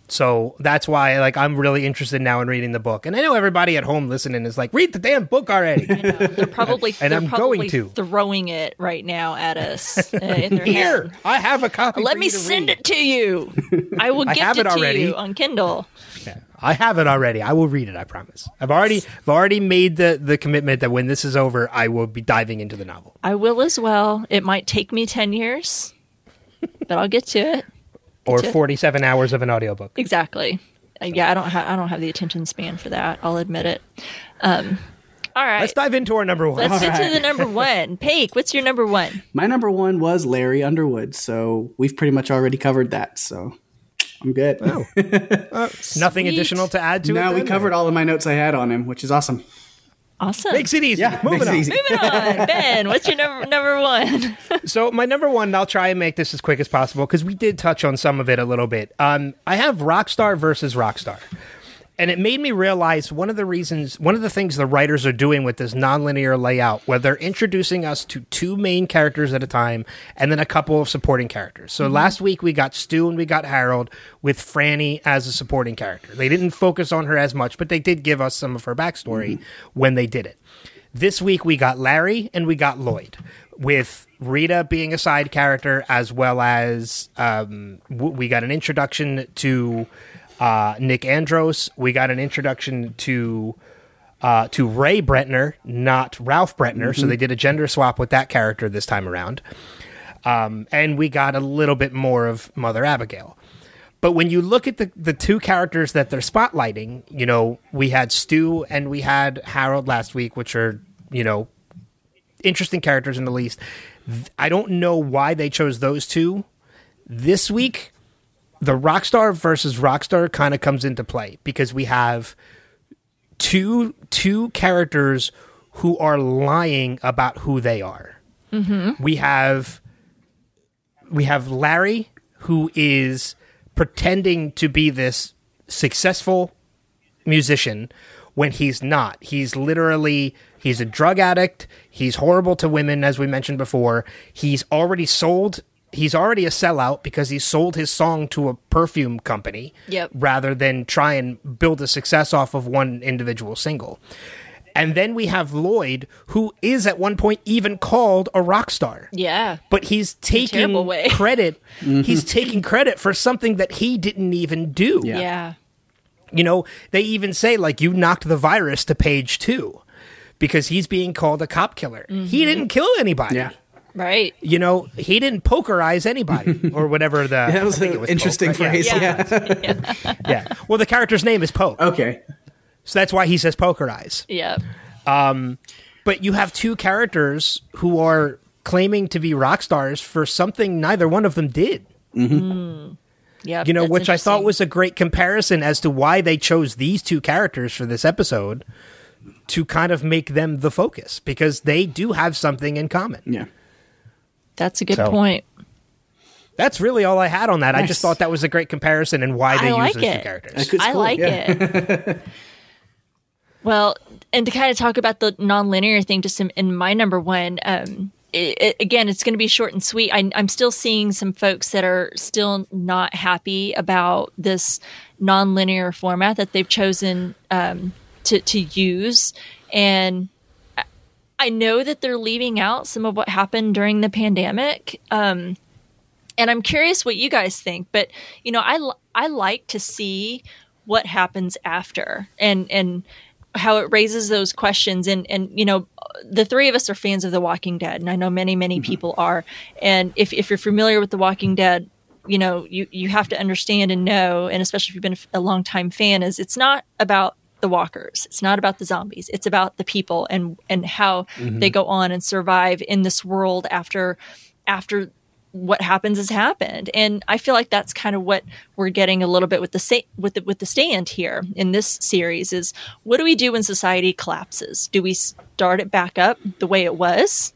So that's why like I'm really interested now in reading the book. And I know everybody at home listening is like, read the damn book already.
They're probably
And
they're
I'm
probably
going to.
throwing it right now at us uh, in their
Here,
head.
I have a copy.
Let me send
read.
it to you. I will
I
gift
have
it,
it
to
already.
you on Kindle.
Yeah, I have it already. I will read it. I promise. I've already, I've already made the the commitment that when this is over, I will be diving into the novel
I will as well. It might take me 10 years, but I'll get to it.
or
to-
47 hours of an audiobook.
Exactly. Uh, yeah, I don't have I don't have the attention span for that. I'll admit it. Um, all right.
Let's dive into our number one.
Let's get to the number one. Paik, what's your number one?
My number one was Larry Underwood, so we've pretty much already covered that. So I'm good.
Oh. Nothing additional to add to it.
now we
then?
covered all of my notes I had on him, which is awesome.
Awesome.
Makes it easy.
Yeah,
Moving on.
easy.
Moving on. Ben, what's your number number one?
So my number one, I'll try and make this as quick as possible because we did touch on some of it a little bit. Um, I have Rockstar versus Rockstar, and it made me realize one of the reasons, one of the things the writers are doing with this nonlinear layout, where they're introducing us to two main characters at a time and then a couple of supporting characters. So last week we got Stu and we got Harold with Franny as a supporting character. They didn't focus on her as much, but they did give us some of her backstory when they did it. This week we got Larry and we got Lloyd, with Rita being a side character as well as um, w- we got an introduction to uh, Nick Andros. We got an introduction to uh, to Ray Brentner, not Ralph Brentner. So they did a gender swap with that character this time around, um, and we got a little bit more of Mother Abigail. But when you look at the, the two characters that they're spotlighting, you know, we had Stu and we had Harold last week, which are, you know, interesting characters in the least. I don't know why they chose those two. This week, the Rockstar versus Rockstar kind of comes into play because we have two two characters who are lying about who they are. Mm-hmm. We have we have Larry who is pretending to be this successful musician when he's not. He's literally he's a drug addict, he's horrible to women as we mentioned before. He's already sold he's already a sellout because he sold his song to a perfume company
Yep.
rather than try and build a success off of one individual single. And then we have Lloyd, who is at one point even called a rock star
Yeah.
but he's taking
terrible way.
credit. He's taking credit for something that he didn't even do.
Yeah.
You know, they even say like you knocked the virus to page two because he's being called a cop killer.
Mm-hmm.
He didn't kill anybody.
Yeah.
Right.
You know, he didn't pokerize anybody or whatever the.
That was
I think
an
it was
interesting
poke, right?
phrase.
Yeah,
Yeah.
yeah. Well, the character's name is Poke,
Okay.
so that's why he says pokerize.
Yeah.
Um, but you have two characters who are claiming to be rock stars for something neither one of them did. Mm-hmm. Mm.
Yeah.
you know, which I thought was a great comparison as to why they chose these two characters for this episode to kind of make them the focus because they do have something in common.
Yeah.
That's a good
So-
point.
That's really all I had on that. I just thought that was a great comparison and why they
I
use
like
those two characters.
That's good.
I like
yeah.
it. well, and to kind of talk about the nonlinear thing, just in, in my number one, um, it, it- again, it's going to be short and sweet. I, I'm still seeing some folks that are still not happy about this nonlinear format that they've chosen um, to to use, and I- know that they're leaving out some of what happened during the pandemic. Um, and I'm curious what you guys think. But you know, I, I like to see what happens after, and and how it raises those questions. And and you know, the three of us are fans of The Walking Dead, and I know many many people are. And if if you're familiar with The Walking Dead, you know you you have to understand and know, and especially if you've been a long time fan, is it's not about the walkers. It's not about the zombies. It's about the people and and how they mm-hmm. go on and survive in this world after after what happens has happened. And I feel like that's kind of what we're getting a little bit with the sa- with the, with the stand here in this series is what do we do when society collapses? Do we start it back up the way it was?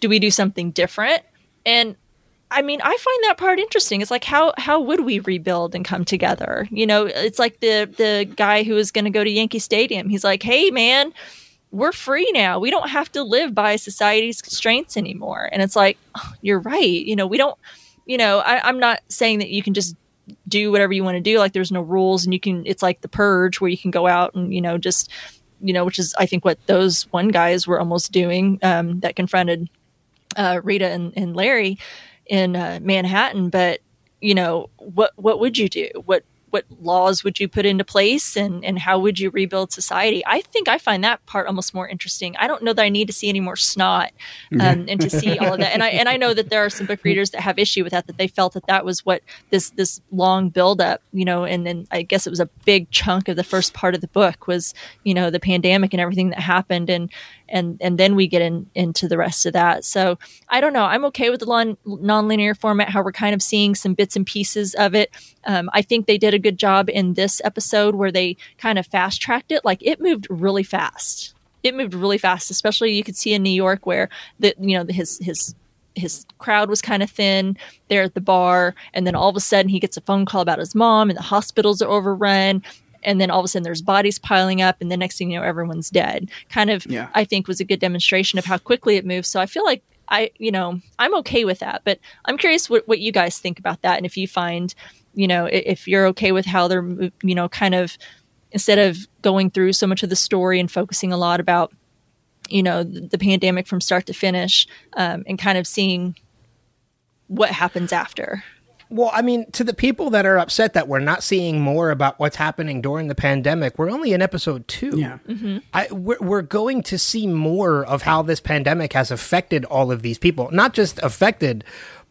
Do we do something different? And I mean, I find that part interesting. It's like how how would we rebuild and come together? You know, it's like the the guy who was going to go to Yankee Stadium. He's like, "Hey, man, we're free now. We don't have to live by society's constraints anymore." And it's like, oh, you're right. You know, we don't. You know, I, I'm not saying that you can just do whatever you want to do. Like, there's no rules, and you can. It's like the purge, where you can go out and you know just you know, which is I think what those one guys were almost doing um, that confronted uh, Rita and, and Larry in uh, Manhattan, but you know, what what would you do? What what laws would you put into place and and how would you rebuild society? I think I find that part almost more interesting. I don't know that I need to see any more snot um, and to see all of that. And I and I know that there are some book readers that have issue with that that they felt that that was what this this long buildup, you know, and then I guess it was a big chunk of the first part of the book was you know the pandemic and everything that happened and and and then we get in, into the rest of that. So I don't know. I'm okay with the non nonlinear format. How we're kind of seeing some bits and pieces of it. Um, I think they did a good job in this episode where they kind of fast tracked it. Like it moved really fast. It moved really fast, especially you could see in New York where the you know his his his crowd was kind of thin there at the bar and then all of a sudden he gets a phone call about his mom and the hospitals are overrun and then all of a sudden there's bodies piling up and the next thing you know everyone's dead. Kind of
Yeah.
i think was a good demonstration of how quickly it moves so i feel like i you know i'm okay with that but i'm curious what, what you guys think about that and if you find you know if you're okay with how they're you know kind of instead of going through so much of the story and focusing a lot about you know the, the pandemic from start to finish um, and kind of seeing what happens after
Well, I mean, to the people that are upset that we're not seeing more about what's happening during the pandemic, we're only in episode two.
Yeah. Mm-hmm.
I, we're, we're going to see more of how this pandemic has affected all of these people. Not just affected,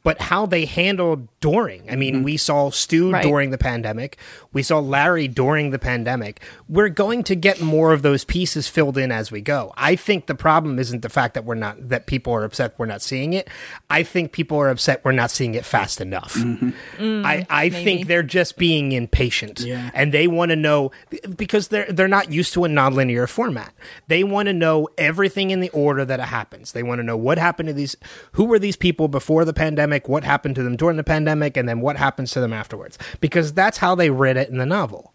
but how they handled during. I mean, mm-hmm. we saw Stu
Right.
during the pandemic. We saw Larry during the pandemic. We're going to get more of those pieces filled in as we go. I think the problem isn't the fact that we're not that people are upset we're not seeing it. I think people are upset we're not seeing it fast enough. Mm-hmm. Mm, I, I think they're just being impatient
Yeah.
and they want to know because they're they're not used to a nonlinear format. They want to know everything in the order that it happens. They want to know what happened to these who were these people before the pandemic, what happened to them during the pandemic, and then what happens to them afterwards. Because that's how they read it in the novel.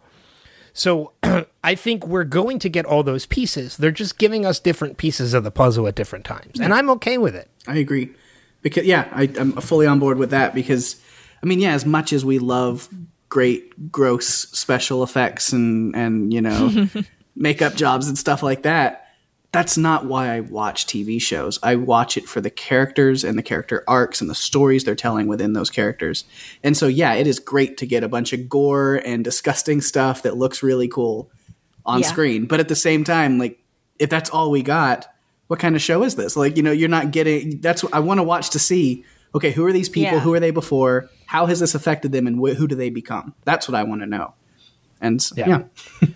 So I think we're going to get all those pieces. They're just giving us different pieces of the puzzle at different times. And I'm okay with it.
I agree. Because yeah, I, I'm fully on board with that. Because I mean, yeah, as much as we love great, gross special effects and and you know makeup jobs and stuff like that, that's not why I watch TV shows. I watch it for the characters and the character arcs and the stories they're telling within those characters. And so yeah, it is great to get a bunch of gore and disgusting stuff that looks really cool on
Yeah.
screen. But at the same time, like if that's all we got, what kind of show is this? Like, you know, you're not getting that's what I want to watch to see. Okay, who are these people?
Yeah.
Who are they before? How has this affected them and wh- who do they become? That's what I want to know. And s-
Yeah.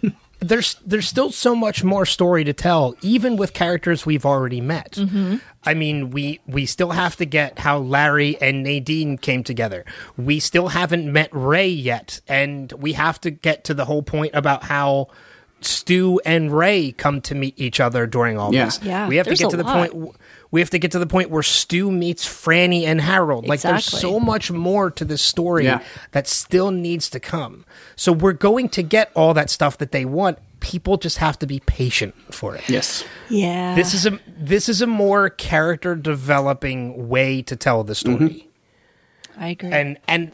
yeah.
there's there's still so much more story to tell, even with characters we've already met. Mm-hmm. I mean, we we still have to get how Larry and Nadine came together. We still haven't met Ray yet, and we have to get to the whole point about how Stu and Ray come to meet each other during all
Yeah.
this.
Yeah,
we have to get to the
lot.
point. We have to get to the point where Stu meets Franny and Harold. Like, there's so much more to this story
Yeah.
that still needs to come. So we're going to get all that stuff that they want. People just have to be patient for it.
Yes.
yeah
This is a this is a more character developing way to tell the story.
i agree
And and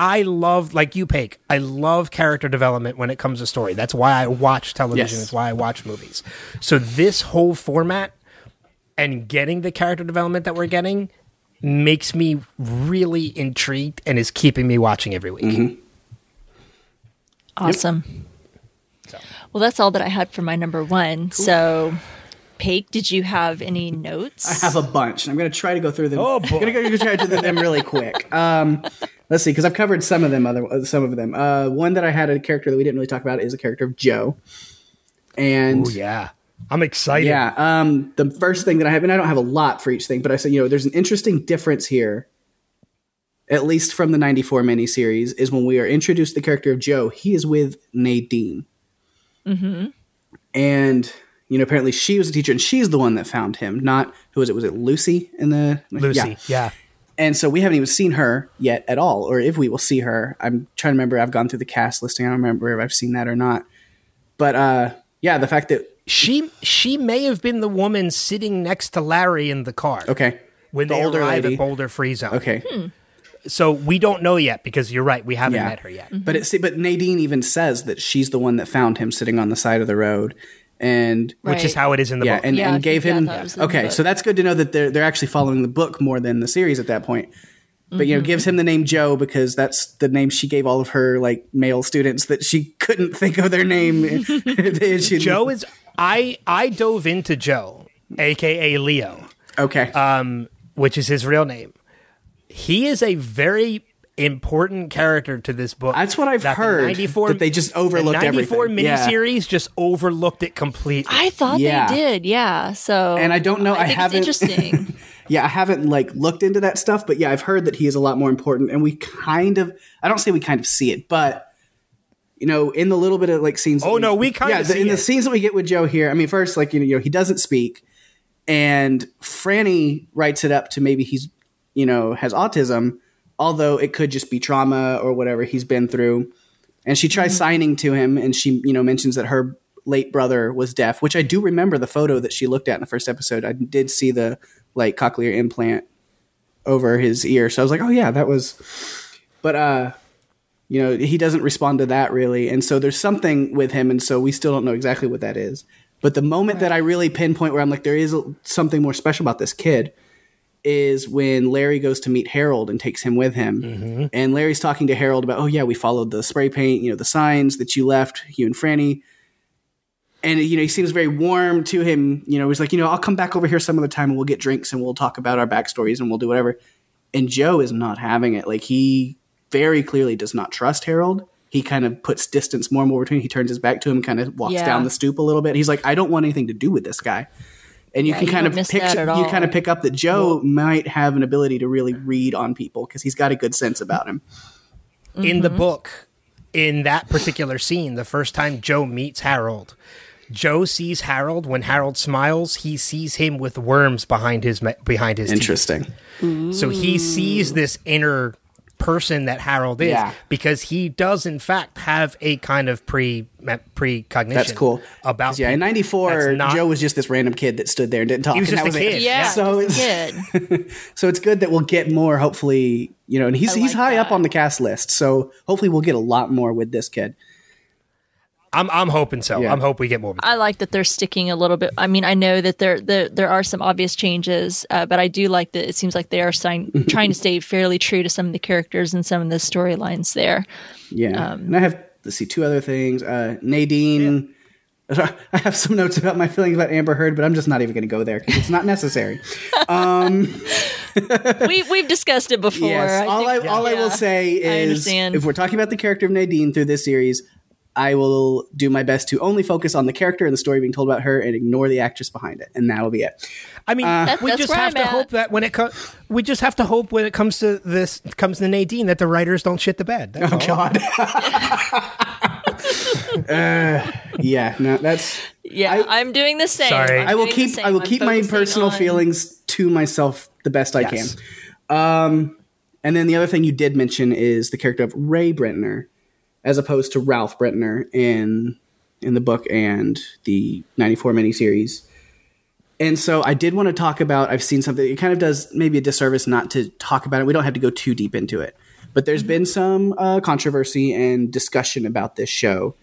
I love like you Paik, I love character development when it comes to story. That's why I watch television,
Yes.
it's why I watch movies. So this whole format and getting the character development that we're getting makes me really intrigued and is keeping me watching every week.
Awesome. Well, that's all that I had for my number one. So, Paik, did you have any notes?
I have a bunch. I'm going to try to go through them.
Oh, boy, I'm
going to go try to do them really quick. Um, let's see, because I've covered some of them. Other uh, some of them. Uh, one that I had a character that we didn't really talk about is a character of Joe. And
Oh yeah, I'm excited.
yeah, um, the first thing that I have, and I don't have a lot for each thing, but I said, you know, there's an interesting difference here, at least from the 94 miniseries, is when we are introduced to the character of Joe, he is with Nadine. Mm-hmm. And, you know, apparently she was a teacher and she's the one that found him, not, who was it? Was it Lucy in the.
Lucy.
Yeah.
Yeah.
And so we haven't even seen her yet at all, or if we will see her. I'm trying to remember. I've gone through the cast listing. I don't remember if I've seen that or not. But uh, yeah, the fact that
She she may have been the woman sitting next to Larry in the car.
okay,
When
the
they
older
arrive
lady.
at Boulder Free Zone.
okay,
So we don't know yet because you're right. We haven't
Yeah.
met her yet.
but it, see, but Nadine even says that she's the one that found him sitting on the side of the road, and
Which is how it is in the
yeah,
book.
and,
Yeah,
and gave
think- yeah,
him
thought it was in the
okay. So that's good to know that they're they're actually following the book more than the series at that point. But you know,
Mm-hmm.
gives him the name Joe because that's the name she gave all of her like male students that she couldn't think of their name.
Joe is I I dove into Joe, aka Leo,
okay.
um, which is his real name. He is a very important character to this book.
That's what I've
that the
heard,
94
that they just overlooked
the 94
everything. Yeah.
miniseries just overlooked it completely.
I thought
Yeah.
they did, yeah. So
And I don't know, I
think
haven't-
It's interesting.
Yeah, I haven't like looked into that stuff, but yeah, I've heard that he is a lot more important, and we kind of I don't say we kind of see it, but you know, in the little bit of like scenes.
Oh,
that
no, we kinda
yeah, the,
see
in the scenes that we get with Joe here. I mean, first, like you know, he doesn't speak, and Franny writes it up to maybe he's you know has autism, although it could just be trauma or whatever he's been through. And she tries signing to him, and she you know mentions that her late brother was deaf, which I do remember the photo that she looked at in the first episode. I did see the like cochlear implant over his ear, so I was like, oh yeah, that was. But uh, you know, he doesn't respond to that really, and so there's something with him, and so we still don't know exactly what that is. But the moment that I really pinpoint where I'm like, there is something more special about this kid is when Larry goes to meet Harold and takes him with him. Mm-hmm. And Larry's talking to Harold about, oh, yeah, we followed the spray paint, you know, the signs that you left, you and Franny. And, you know, he seems very warm to him. You know, he's like, you know, I'll come back over here some other time and we'll get drinks and we'll talk about our backstories and we'll do whatever. And Joe is not having it. Like, he very clearly does not trust Harold. He kind of puts distance more and more between. He turns his back to him, kind of walks
Yeah.
down the stoop a little bit. He's like, I don't want anything to do with this guy and you
Yeah,
can kind
don't
of pick you kind of pick up that Joe might have an ability to really read on people because he's got a good sense about him.
in the
Mm-hmm.
book, in that particular scene, the first time Joe meets Harold, Joe sees Harold. When Harold smiles, he sees him with worms behind his me- behind his teeth.
Interesting.
So he sees this inner person that Harold is
Yeah.
because he does in fact have a kind of pre precognition.
That's cool.
About
yeah, in '94,
not-
Joe was just this random kid that stood there and didn't talk.
He was
and
just
that
a
was
kid.
It.
Yeah,
So it's
a kid.
so it's good that we'll get more. Hopefully, you know, and he's
I
he's
like
high up on the cast list. So hopefully, we'll get a lot more with this kid.
I'm I'm hoping so.
Yeah.
I'm hoping we get more.
I like that they're sticking a little bit. I mean, I know that there there, there are some obvious changes, uh, but I do like that. It seems like they are sign, trying to stay fairly true to some of the characters and some of the storylines there.
Yeah,
Um,
and I have let's see two other things. Uh, Nadine. I have some notes about my feelings about Amber Heard, but I'm just not even going to go there because it's not necessary.
we we've discussed it before.
Yes. all I,
think-
all I will say is,
understand.
if we're talking about the character of Nadine through this series, I will do my best to only focus on the character and the story being told about her, and ignore the actress behind it, and that'll be it.
I mean,
That-
we
that's
just have
I'm
to
at.
hope that when it comes, we just have to hope when it comes to this comes to Nadine that the writers don't shit the bed. That's
Oh
all.
God. uh, yeah, no, that's.
yeah, I, am doing the same.
Sorry.
I'm
will keep. I will keep my personal
on-
feelings to myself the best I
Yes.
can. Um, and then the other thing you did mention is the character of Ray Brentner, as opposed to Ralph Brentner in in the book and the '94 miniseries. And so I did want to talk about. I've seen something. It kind of does maybe a disservice not to talk about it. We don't have to go too deep into it, but there's been some uh, controversy and discussion about this show.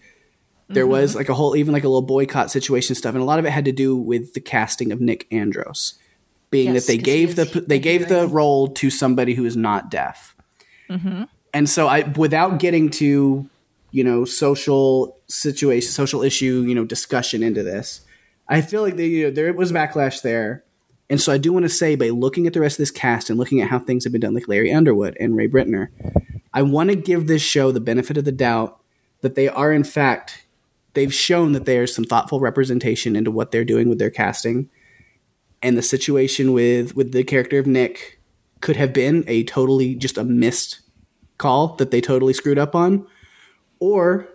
There was like a whole, even like a little boycott situation stuff, and a lot of it had to do with the casting of Nick Andros, being
Yes,
that they gave the they gave the role to somebody who is not deaf. And so I, without getting to, you know, social situation, social issue, you know, discussion into this, I feel like they, you know, there was backlash there. And so I do want to say, by looking at the rest of this cast and looking at how things have been done, like Larry Underwood and Ray Brentner, I want to give this show the benefit of the doubt that they are, in fact, they've shown that there's some thoughtful representation into what they're doing with their casting. And the situation with with the character of Nick could have been a totally just a missed call that they totally screwed up on. Or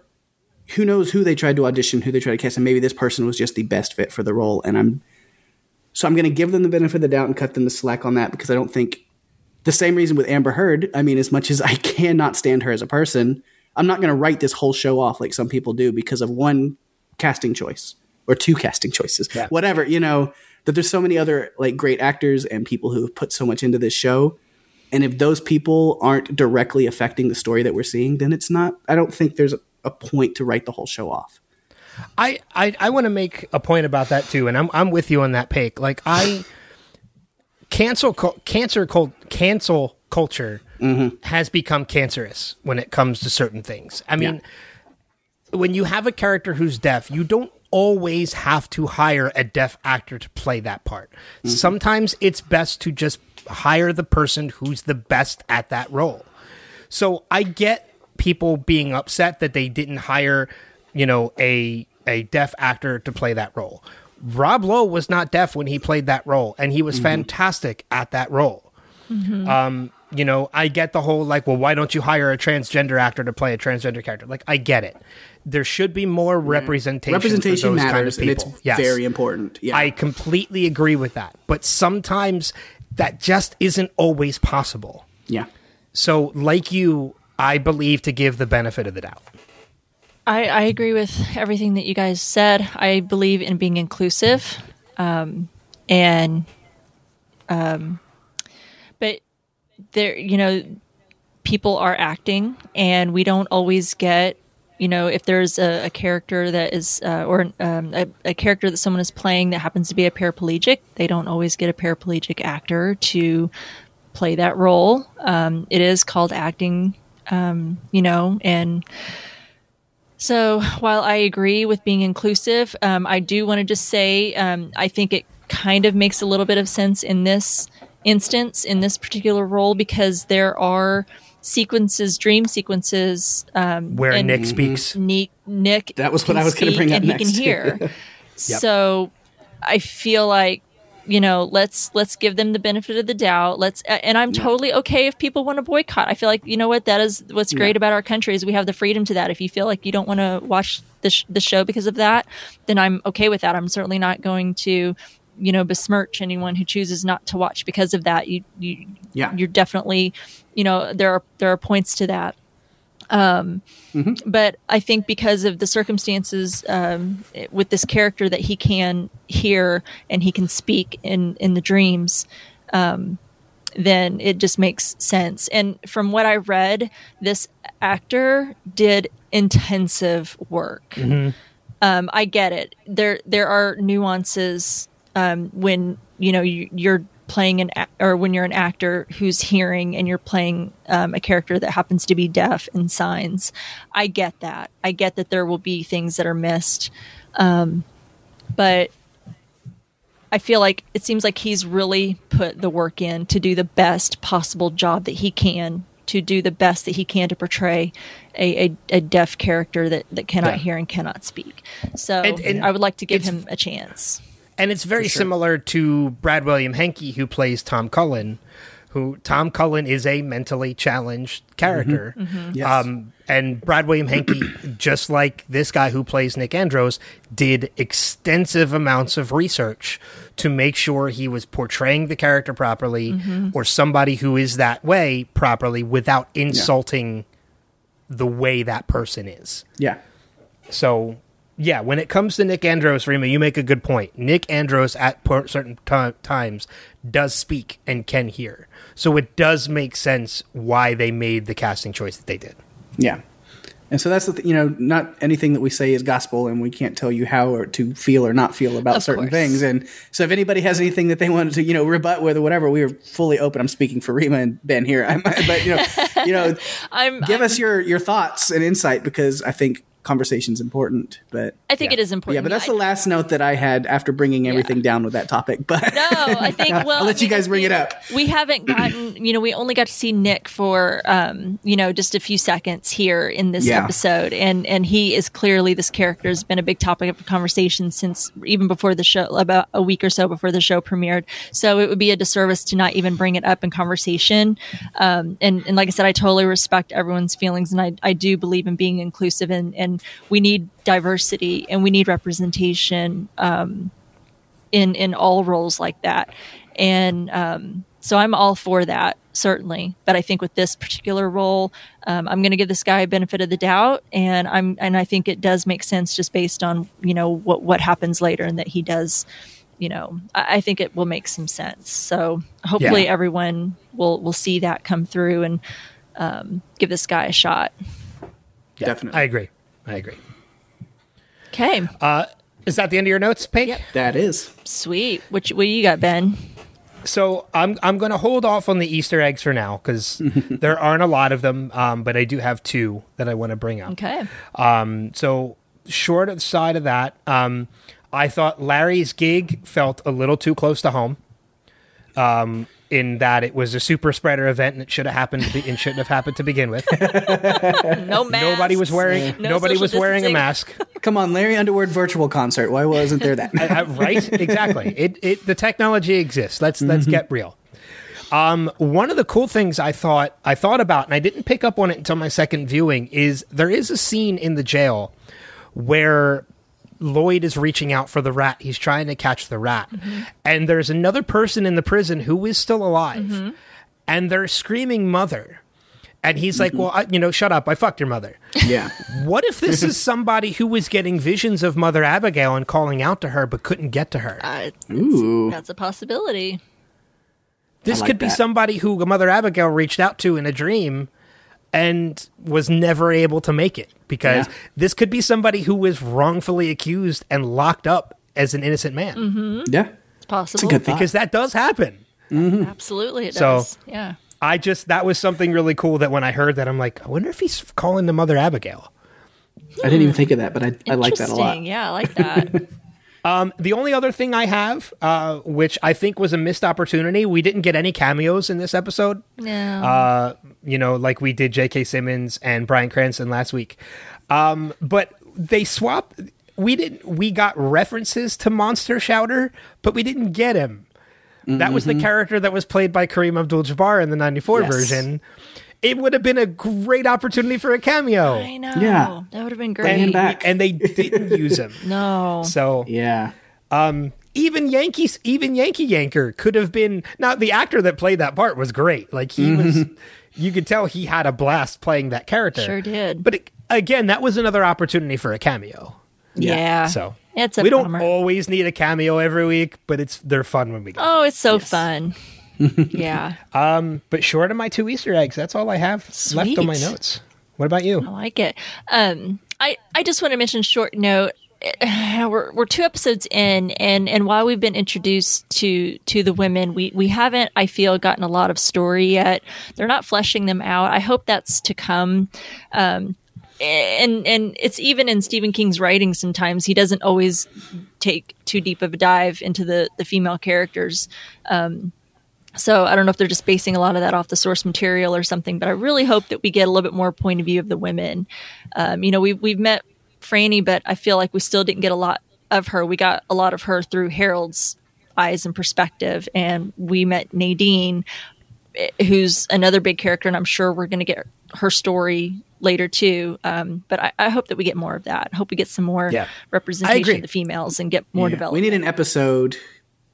who knows who they tried to audition, who they tried to cast, and maybe this person was just the best fit for the role. And I'm so I'm going to give them the benefit of the doubt and cut them the slack on that because I don't think the same reason with Amber Heard. I mean, as much as I cannot stand her as a person, I'm not going to write this whole show off like some people do because of one casting choice or two casting choices,
Yeah.
whatever. You know that there's so many other like great actors and people who have put so much into this show. And if those people aren't directly affecting the story that we're seeing, then it's not. I don't think there's a, point to write the whole show off.
I I, I want to make a point about that too, and I'm I'm with you on that, Pake. Like I cancel cancer cult, cancel culture mm-hmm. has become cancerous when it comes to certain things. I mean, when you have a character who's deaf, you don't always have to hire a deaf actor to play that part. Mm-hmm. Sometimes it's best to just hire the person who's the best at that role. So I get people being upset that they didn't hire, you know, a a deaf actor to play that role. Rob Lowe was not deaf when he played that role, and he was fantastic at that role. Um, you know, I get the whole like, well, why don't you hire a transgender actor to play a transgender character? Like, I get it. There should be more representation.
Representation
for those
matters,
kind
and
of
it's.
Yes.
very important. Yeah,
I completely agree with that. But sometimes that just isn't always possible.
yeah.
So, like you, I believe to give the benefit of the doubt.
I, I agree with everything that you guys said. I believe in being inclusive, um, and um, but there, you know, people are acting, and we don't always get, you know, if there's a, a character that is, uh, or um, a, a character that someone is playing that happens to be a paraplegic, they don't always get a paraplegic actor to play that role. Um, it is called acting, um, you know, and so while I agree with being inclusive, um, I do want to just say um, I think it kind of makes a little bit of sense in this instance, in this particular role, because there are sequences, dream sequences, um,
Where
and
Nick speaks.
Nick, Nick
That was what I was gonna
speak
bring up
and
next.
He can hear. So I feel like you know let's let's give them the benefit of the doubt. Let's and i'm totally okay if people want to boycott. I feel like you know what that is what's great about our country is we have the freedom to that. If you feel like you don't want to watch the, sh- the show because of that then i'm okay with that. I'm certainly not going to you know besmirch anyone who chooses not to watch because of that. You you
Yeah.
you're definitely you know there are there are points to that. Um but i think because of the circumstances um with this character that he can hear and he can speak in in the dreams um then it just makes sense. And from what i read this actor did intensive work. Um, I get it. There there are nuances um, when you know you, you're playing an or when you're an actor who's hearing and you're playing um, a character that happens to be deaf in signs. I get that. I get that there will be things that are missed, um, but I feel like it seems like he's really put the work in to do the best possible job that he can to do the best that he can to portray a, a, a deaf character that, that cannot
Yeah.
hear and cannot speak. So
And- and
I would like to give him a chance.
And it's very similar to Brad William Henke, who plays Tom Cullen. Who Tom Cullen is a mentally challenged character, mm-hmm. Mm-hmm.
Yes.
um, and Brad William Henke, just like this guy who plays Nick Andros, did extensive amounts of research to make sure he was portraying the character properly, mm-hmm. or somebody who is that way properly, without insulting the way that person is.
yeah.
So, yeah, when it comes to Nick Andros, Rima, you make a good point. Nick Andros at per- certain ti times does speak and can hear. So it does make sense why they made the casting choice that they did.
Yeah. And so that's the th- you know not anything that we say is gospel, and we can't tell you how or to feel or not feel about
Of
certain
course.
things. And so if anybody has anything that they wanted to you know rebut with or whatever, we are fully open. I'm speaking for Rima and Ben here, I'm, but you know, you know,
I'm
give us your your thoughts and insight because I think conversation's important, but
I think it is important.
yeah, but that's
I-
the last note that I had after bringing everything down with that topic. But
No, I think. Well,
I'll let you guys
I
bring it up.
We haven't gotten. You know, we only got to see Nick for, um, you know, just a few seconds here in this
Yeah.
episode, and and he is clearly this character has been a big topic of conversation since even before the show, about a week or so before the show premiered. So it would be a disservice to not even bring it up in conversation. Um, and and like I said, I totally respect everyone's feelings, and I I do believe in being inclusive, and and we need diversity and we need representation. Um, in in all roles like that and um, so i'm all for that certainly but i think with this particular role um, i'm going to give this guy a benefit of the doubt and i'm and i think it does make sense just based on you know what what happens later and that he does you know i, I think it will make some sense so hopefully
Yeah.
everyone will will see that come through and um, give this guy a shot
definitely,
I agree. I agree.
okay Uh,
Is that the end of your notes, Pink?
that is.
sweet what, you- what you got ben
So I'm I'm going to hold off on the Easter eggs for now because there aren't a lot of them, um, but I do have two that I want to bring up.
okay
Um, so short of side of that, um, I thought Larry's gig felt a little too close to home. Um, in that it was a super spreader event and it should have happened to be, and shouldn't have happened to begin with.
no mask.
nobody was wearing
No
nobody
social
was wearing a mask.
Come on, Larry Underwood virtual concert. Why wasn't there that?
Uh, right? Exactly. It, it the technology exists. Let's let's get real. Um, one of the cool things I thought I thought about, and I didn't pick up on it until my second viewing, is there is a scene in the jail where Lloyd is reaching out for the rat. He's trying to catch the rat, and there's another person in the prison who is still alive, and they're screaming "mother," and he's like, "Well, I, you know, shut up! I fucked your mother."
yeah,
What if this is somebody who was getting visions of Mother Abigail and calling out to her but couldn't get to her?
Uh,
Ooh.
that's a possibility.
This
like
could be
that.
somebody who Mother Abigail reached out to in a dream and was never able to make it because
Yeah.
this could be somebody who was wrongfully accused and locked up as an innocent man
Mm-hmm.
yeah.
It's possible.
It's a good
because that does happen.
Absolutely, it
So-
does. Yeah.
I just that was something really cool that when I heard that I'm like, I wonder if he's calling to Mother Abigail.
I didn't even think of that, but I, I like that a lot.
Yeah, I like that.
The only other thing I have, uh, which I think was a missed opportunity, we didn't get any cameos in this episode.
no.
uh, you know, like we did J.K. Simmons and Bryan Cranston last week. Um, but they swapped. We didn't. We got references to Monster Shouter, but we didn't get him. That was the character that was played by Kareem Abdul-Jabbar in the '94
Yes.
version. It would have been a great opportunity for a cameo,
I know.
Yeah.
That would have been
Bring him
great.
back.
and they didn't use him.
No.
So
Yeah.
Um even Yankees, even Yankee Yanker could have been. Now the actor that played that part was great. Like he was, you could tell he had a blast playing that character.
Sure did.
But it, again, that was another opportunity for a cameo.
yeah.
So
it's a
we don't always need a cameo every week, but it's they're fun when we go.
Oh, it's so fun. yeah.
But short of my two Easter eggs, that's all I have left on my notes. What about you?
I like it. Um, I, I just want to mention short note. We're, we're two episodes in, and, and while we've been introduced to to the women, we, we haven't, I feel, gotten a lot of story yet. They're not fleshing them out. I hope that's to come. Um, and and it's even in Stephen King's writing. Sometimes he doesn't always take too deep of a dive into the the female characters. So I don't know if they're just basing a lot of that off the source material or something, but I really hope that we get a little bit more point of view of the women. Um, you know, we've we've met Franny, but I feel like we still didn't get a lot of her. We got a lot of her through Harold's eyes and perspective, and we met Nadine, eh, who's another big character, and I'm sure we're going to get her story later too. Um, but I, I hope that we get more of that. I hope we get some more
Yeah.
Representation of the females and get more
Yeah.
development.
We need an episode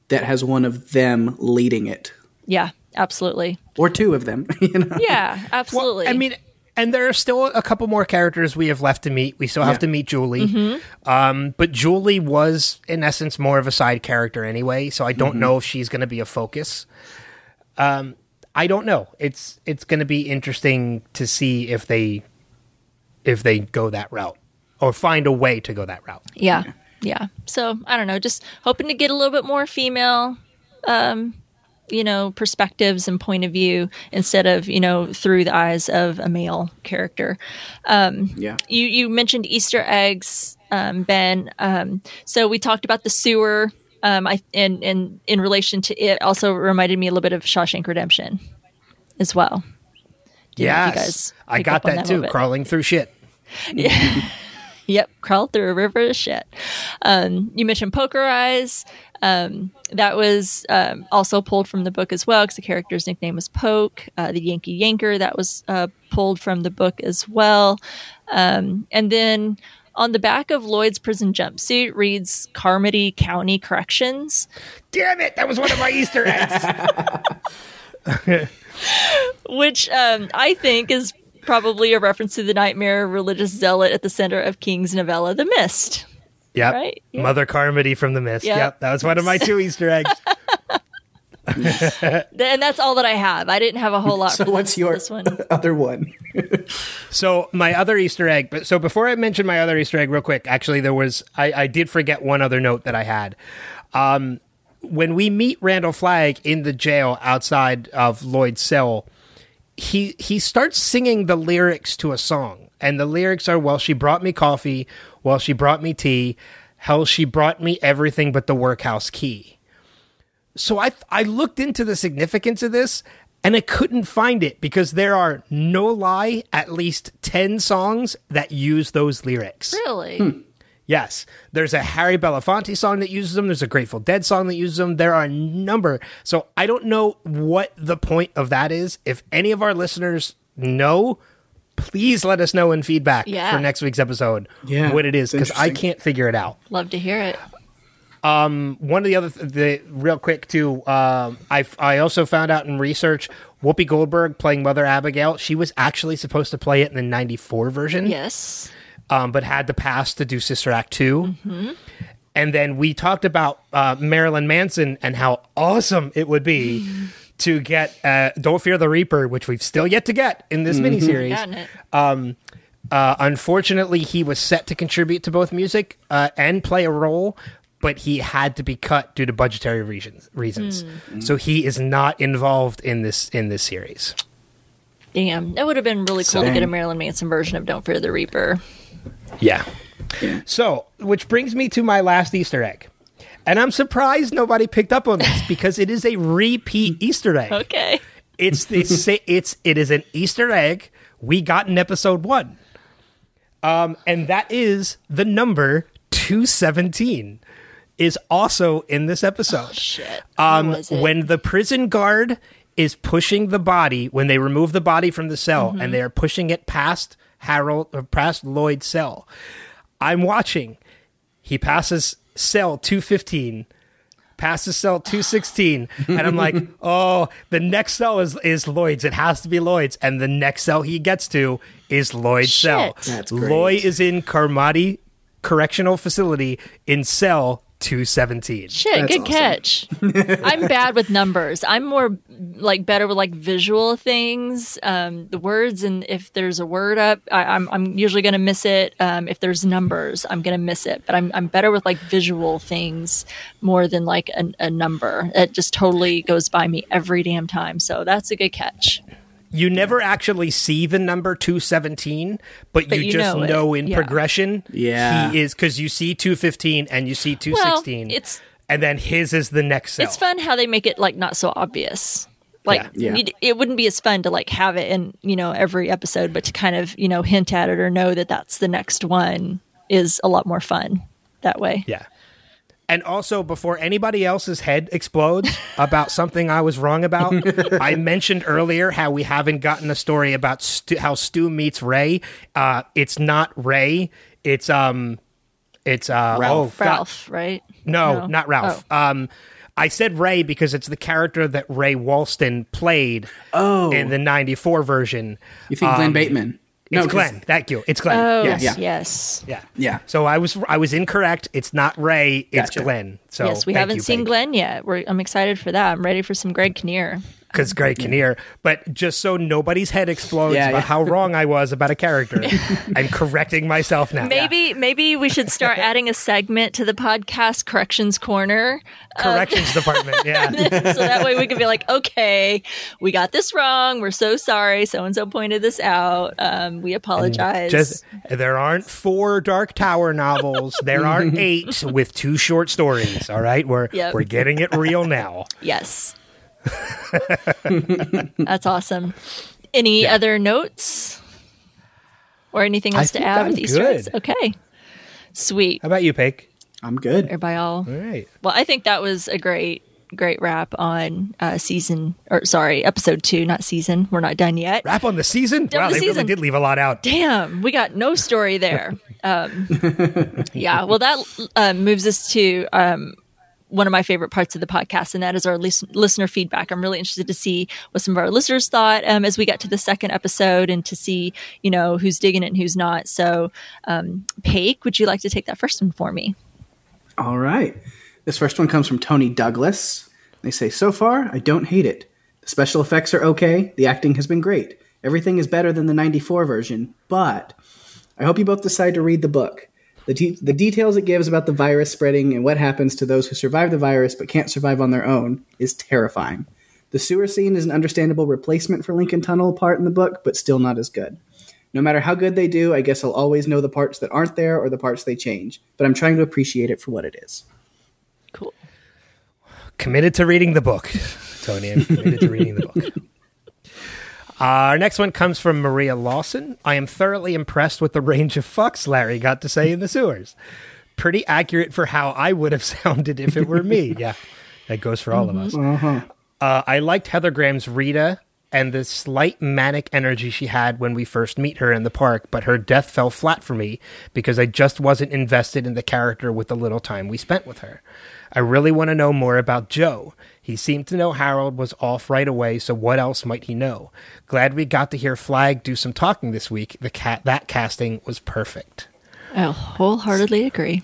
that has one of them leading it,
yeah, absolutely.
or two of them. You know?
Yeah, absolutely.
I mean, and there are still a couple more characters we have left to meet. We still have
Yeah.
to meet Julie.
Mm-hmm.
Um, but Julie was, in essence, more of a side character anyway, so I don't
Mm-hmm.
know if she's going to be a focus. Um, I don't know. It's it's going to be interesting to see if they if they go that route or find a way to go that route.
Yeah. Yeah. So I don't know, just hoping to get a little bit more female um you know perspectives and point of view instead of you know through the eyes of a male character.
Yeah.
You you mentioned Easter eggs, um, Ben. Um, so we talked about the sewer. Um, I and and in relation to it, also reminded me a little bit of Shawshank Redemption, as well. Didn't know if you
Yes, I got
on
that too. Crawling through shit.
Yeah yep, crawled through a river of shit. Um, you mentioned Poker Eyes. Um, that was um, also pulled from the book as well because the character's nickname was Poke. Uh, the Yankee Yanker that was uh, pulled from the book as well. Um, and then on the back of Lloyd's prison jumpsuit reads Carmody County Corrections.
Damn it! That was one of my Easter eggs.
which um, I think is probably a reference to the nightmare religious zealot at the center of King's novella, The Mist.
Yep.
Right? Yeah.
Mother Carmody from the Mist.
Yep.
Yep. That was one of my two Easter eggs.
And that's all that I have. I didn't have a whole lot.
So what's
this,
your
this one?
other one?
So my other Easter egg, but so before I mention my other Easter egg, real quick, actually there was I, I did forget one other note that I had. Um, when we meet Randall Flagg in the jail outside of Lloyd's cell, he he starts singing the lyrics to a song, and the lyrics are "Well, she brought me coffee, well, she brought me tea, hell, she brought me everything but the workhouse key." So I I looked into the significance of this and I couldn't find it because there are no lie at least 10 songs that use those lyrics.
Really? Hmm.
Yes. There's a Harry Belafonte song that uses them, there's a Grateful Dead song that uses them. There are a number. So I don't know what the point of that is. If any of our listeners know, please let us know in feedback
Yeah.
for next week's episode
Yeah,
what it is because I can't figure it out
Love to hear it.
one of the other th- the real quick too um i i also found out in research whoopi goldberg playing mother abigail she was actually supposed to play it in the 94 version
Yes.
um but had to pass to do sister act 2 and then we talked about uh, marilyn manson and how awesome it would be to get uh, don't fear the reaper which we've still yet to get in this miniseries
Gotten it.
uh, unfortunately, he was set to contribute to both music uh, and play a role, but he had to be cut due to budgetary reasons. Reasons, so he is not involved in this in this series.
Damn. That would have been really cool to get a Marilyn Manson version of Don't Fear the Reaper.
Yeah.
Yeah.
So, which brings me to my last Easter egg, and I'm surprised nobody picked up on this because it is a repeat Easter egg.
Okay.
It's the sa- it's it is an Easter egg we got in episode one, um, and that is the number two seventeen is also in this episode.
Shit.
Um,
What was it?
when the prison guard is pushing the body, when they remove the body from the cell
Mm-hmm.
and they are pushing it past Harold or past Lloyd's cell, I'm watching. He passes cell 215, passes cell 216, and I'm like, oh, the next cell is, is Lloyd's. It has to be Lloyd's. And the next cell he gets to is Lloyd's cell.
Shit.
That's great.
Lloyd is in Carmody Correctional Facility in cell 217.
Shit,
That's
good catch. I'm bad with numbers. I'm more like better with like visual things. Um, the words and if there's a word up, I, I'm I'm usually gonna miss it. Um, if there's numbers, I'm gonna miss it. But I'm I'm better with like visual things more than like a, a number. It just totally goes by me every damn time. So that's a good catch.
You never actually see the number 217 but,
But
you,
you
just
know
know, in
Yeah.
progression
Yeah.
he is because you see 215 and you see 216
it's-
and then his is the next cell
It's fun how they make it like not so obvious. Like
Yeah.
Yeah.
it wouldn't be as fun to like have it in you know every episode, but to kind of you know hint at it or know that that's the next one is a lot more fun that way.
yeah and also before anybody else's head explodes about something i was wrong about i mentioned earlier how we haven't gotten a story about Stu, how stu meets ray uh it's not ray it's um it's uh
Ralph.
oh, God.
Ralph, right?
No,
No.
not Ralph. Um, I said Ray because it's the character that Ray Walston played
Oh.
in the '94 version.
You think Glenn
Um,
Bateman?
It's
'cause-
Glenn. Thank you. It's Glenn.
Oh
yes.
yeah.
yes,
Yeah.
Yeah.
So I was I was incorrect. It's not Ray. It's
Gotcha.
Glenn. So
yes. We
thank
haven't
you,
seen
Paige.
Glenn yet. We're, I'm excited for that. I'm ready for some Greg Kinnear.
Because Greg Kinnear, but just so nobody's head explodes
Yeah,
about
yeah.
how wrong I was about a character, I'm correcting myself now.
Maybe maybe we should start adding a segment to the podcast, Corrections Corner,
Corrections department, yeah.
so that way we can be like, okay, we got this wrong. We're so sorry. So and so pointed this out. Um, we apologize.
Just there aren't four Dark Tower novels. There are eight with two short stories. All right, we're
Yep.
we're getting it real now.
yes. That's awesome. Any other notes or anything
I
else to add
I'm
with Easter eggs? Okay. Sweet.
How about you, Pake?
I'm good.
Everybody all
All right.
Well, I think that was a great, great wrap on uh, season, or sorry, episode two, not season. We're not done yet.
Wrap on the season.
Done
wow,
with
they
the
really
season.
did leave a lot out.
Damn, we got no story there. Um, yeah, well, that uh, moves us to um, one of my favorite parts of the podcast, and that is our lis- listener feedback. I'm really interested to see what some of our listeners thought um, as we got to the second episode, and to see you know who's digging it and who's not. So, um, Paik, would you like to take that first one for me?
All right. This first one comes from Tony Douglas. They say, So far, I don't hate it. The special effects are okay. The acting has been great. Everything is better than the 94 version, but I hope you both decide to read the book. The, de- the details it gives about the virus spreading and what happens to those who survive the virus but can't survive on their own is terrifying. The sewer scene is an understandable replacement for Lincoln Tunnel part in the book, but still not as good. No matter how good they do, I guess I'll always know the parts that aren't there or the parts they change, but I'm trying to appreciate it for what it is.
Cool.
Committed to reading the book, Tony. I'm committed to reading the book. Our next one comes from Maria Lawson. I am thoroughly impressed with the range of fucks Larry got to say in the sewers. Pretty accurate for how I would have sounded if it were me. Yeah, that goes for all of us. Uh, I liked Heather Graham's Rita and the slight manic energy she had when we first meet her in the park, but her death fell flat for me because I just wasn't invested in the character with the little time we spent with her. I really want to know more about Joe. He seemed to know Harold was off right away, so what else might he know? Glad we got to hear Flagg do some talking this week. The cat that casting was perfect.
I wholeheartedly agree.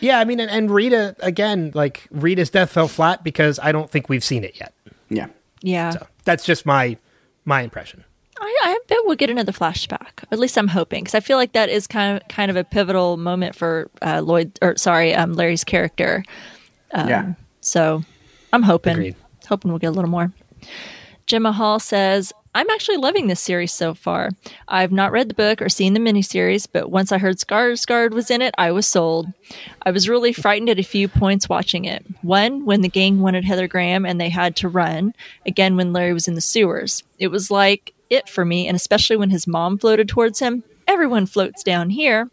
Yeah, I mean, and, and Rita again, like Rita's death fell flat because I don't think we've seen it yet.
Yeah.
Yeah.
So that's just my my impression.
I, I bet we'll get another flashback. At least I'm hoping, because I feel like that is kind of kind of a pivotal moment for uh, Lloyd, or sorry, um, Larry's character.
Um, yeah.
So I'm hoping,
Agreed.
hoping we'll get a little more. Gemma Hall says, I'm actually loving this series so far. I've not read the book or seen the miniseries, but once I heard Skarsgård was in it, I was sold. I was really frightened at a few points watching it. One, when the gang wanted Heather Graham and they had to run. Again, when Larry was in the sewers. It was like it for me, and especially when his mom floated towards him. Everyone floats down here.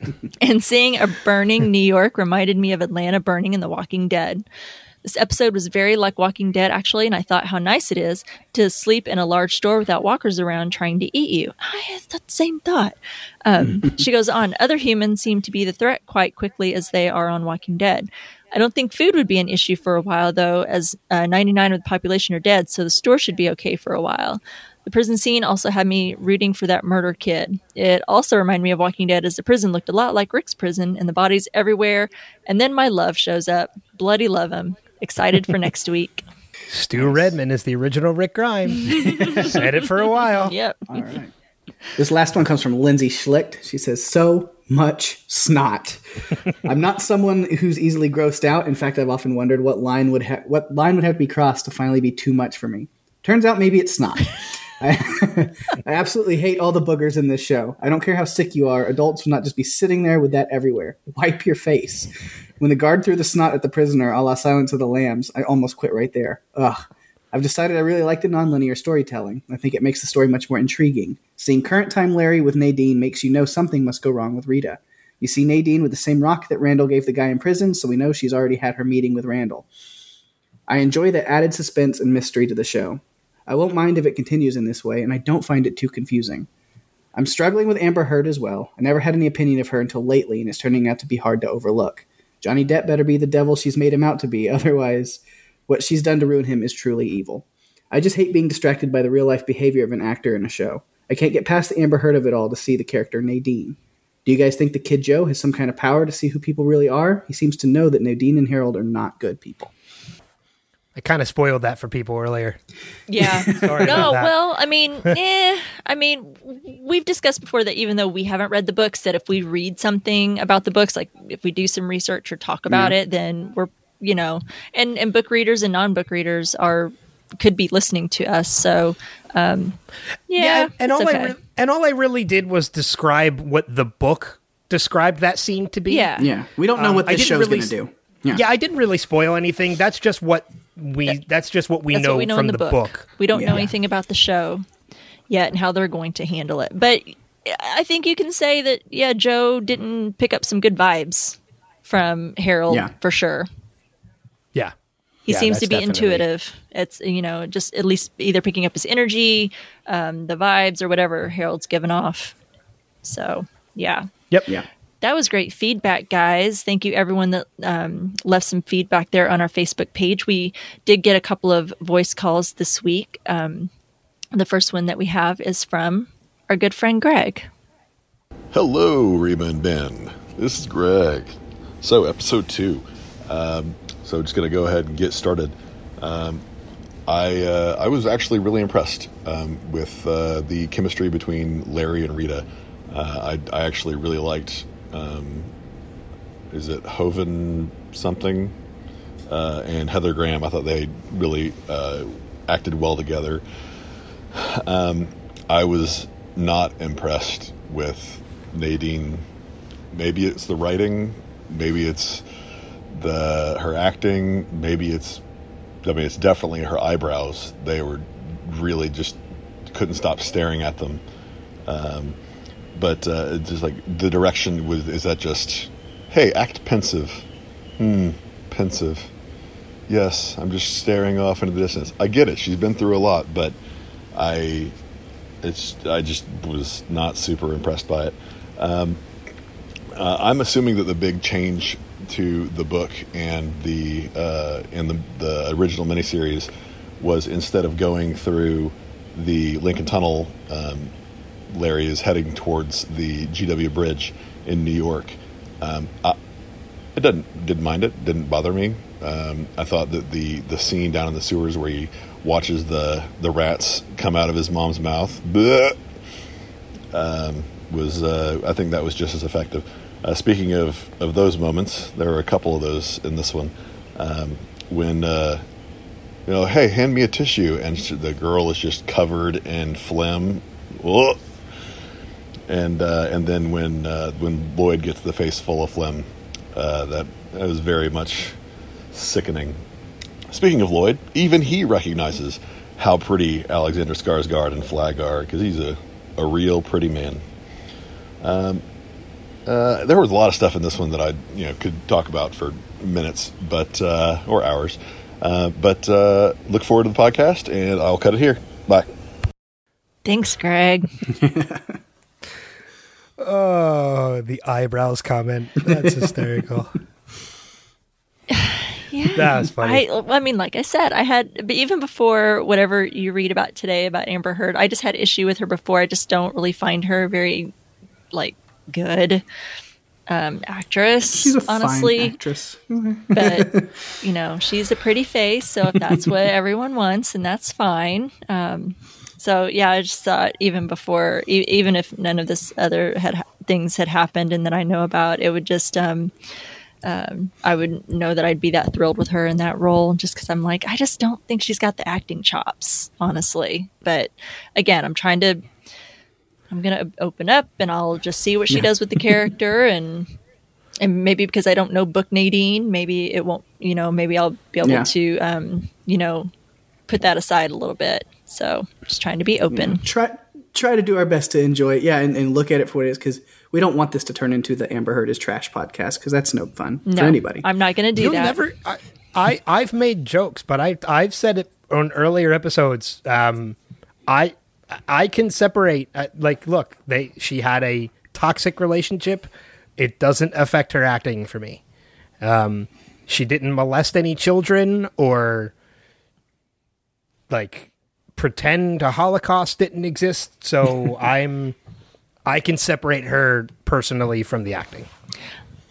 and seeing a burning New York reminded me of Atlanta burning in The Walking Dead. This episode was very like Walking Dead, actually, and I thought how nice it is to sleep in a large store without walkers around trying to eat you. I had that same thought. Um, she goes on Other humans seem to be the threat quite quickly as they are on Walking Dead. I don't think food would be an issue for a while, though, as uh, 99 of the population are dead, so the store should be okay for a while. The prison scene also had me rooting for that murder kid. It also reminded me of Walking Dead as the prison looked a lot like Rick's prison and the bodies everywhere. And then my love shows up. Bloody love him. Excited for next week.
Stu Redman is the original Rick Grimes. Said it for a while.
Yep.
All right. This last one comes from Lindsay Schlicht. She says, So much snot. I'm not someone who's easily grossed out. In fact, I've often wondered what line would ha- what line would have to be crossed to finally be too much for me. Turns out maybe it's snot. I, absolutely hate all the boogers in this show. I don't care how sick you are, adults will not just be sitting there with that everywhere. Wipe your face. When the guard threw the snot at the prisoner, a la Silence of the Lambs, I almost quit right there. Ugh. I've decided I really like the nonlinear storytelling. I think it makes the story much more intriguing. Seeing current time Larry with Nadine makes you know something must go wrong with Rita. You see Nadine with the same rock that Randall gave the guy in prison, so we know she's already had her meeting with Randall. I enjoy the added suspense and mystery to the show. I won't mind if it continues in this way, and I don't find it too confusing. I'm struggling with Amber Heard as well. I never had any opinion of her until lately, and it's turning out to be hard to overlook. Johnny Depp better be the devil she's made him out to be, otherwise, what she's done to ruin him is truly evil. I just hate being distracted by the real life behavior of an actor in a show. I can't get past the Amber Heard of it all to see the character Nadine. Do you guys think the kid Joe has some kind of power to see who people really are? He seems to know that Nadine and Harold are not good people.
I kind of spoiled that for people earlier.
Yeah.
Sorry
no,
about that.
well, I mean, eh, I mean, we've discussed before that even though we haven't read the books, that if we read something about the books, like if we do some research or talk about it, then we're, you know, and and book readers and non book readers are could be listening to us. So, um, yeah,
and, and all
okay.
I re- and all I really did was describe what the book described that scene to be.
yeah,
Yeah, we don't know
Um,
what
I
this show's
really
going to do. Yeah.
Yeah, I didn't really spoil anything. That's just what we. That's just what we know
what we know
from
in the,
the
book. We don't know anything about the show yet and how they're going to handle it. But I think you can say that yeah, Joe didn't pick up some good vibes from Harold
Yeah.
for sure.
Yeah,
He
Yeah,
seems to be
definitely-
intuitive. It's you know just at least either picking up his energy, um, the vibes, or whatever Harold's given off. So yeah,
Yep.
Yeah.
That was great feedback, guys. Thank you, everyone that um, left some feedback there on our Facebook page. We did get a couple of voice calls this week. Um, the first one that we have is from our good friend Greg.
Hello, Reba and Ben. This is Greg. So, episode two. Um, so, just going to go ahead and get started. Um, I uh, I was actually really impressed um, with uh, the chemistry between Larry and Rita. Uh, I, I actually really liked. Um, is it Hoven something? Uh, and Heather Graham. I thought they really uh, acted well together. Um, I was not impressed with Nadine. Maybe it's the writing, maybe it's the her acting, maybe it's I mean it's definitely her eyebrows. They were really just couldn't stop staring at them. Um, but uh, just like the direction was is that just hey act pensive, hmm pensive. Yes, I'm just staring off into the distance. I get it. She's been through a lot, but I it's I just was not super impressed by it. Um, uh, I'm assuming that the big change to the book and the uh, and the, the original miniseries was instead of going through the Lincoln Tunnel, um, Larry is heading towards the GW Bridge in New York. Um, I, it didn't didn't mind it. Didn't bother me. Um, I thought that the the scene down in the sewers where he watches the the rats come out of his mom's mouth um, was uh, I think that was just as effective. Uh, speaking of of those moments, there were a couple of those in this one um, when. Uh, you know, hey, hand me a tissue, and the girl is just covered in phlegm. Ugh. And uh, and then when uh, when Lloyd gets the face full of phlegm, uh, that that was very much sickening. Speaking of Lloyd, even he recognizes how pretty Alexander Skarsgård and Flagg are because he's a, a real pretty man. Um, uh, there was a lot of stuff in this one that I you know could talk about for minutes, but uh, or hours. Uh, but uh, look forward to the podcast, and I'll cut it here. Bye.
Thanks, Greg.
Oh, the eyebrows comment. That's hysterical.
Yeah,
That was funny.
I, I mean, like I said, I had but even before whatever you read about today about Amber Heard. I just had issue with her before. I just don't really find her very like good um, actress.
She's a
honestly,
fine actress.
but you know she's a pretty face so if that's what everyone wants and that's fine um, so yeah i just thought even before e- even if none of this other had things had happened and that i know about it would just um, um, i would know that i'd be that thrilled with her in that role just because i'm like i just don't think she's got the acting chops honestly but again i'm trying to i'm gonna open up and i'll just see what she does with the character and and maybe because I don't know book Nadine, maybe it won't, you know, maybe I'll be able
Yeah.
to, um, you know, put that aside a little bit. So just trying to be open.
Try try to do our best to enjoy it. Yeah, and, and look at it for what it is because we don't want this to turn into the Amber Heard is trash podcast because that's no fun
No,
for anybody.
I'm not going to do
You'll
that.
never. I, I I've made jokes, but I I've said it on earlier episodes. Um, I I can separate. Uh, like, look, they she had a toxic relationship. It doesn't affect her acting for me. Um, she didn't molest any children or like pretend a Holocaust didn't exist. So I'm I can separate her personally from the acting.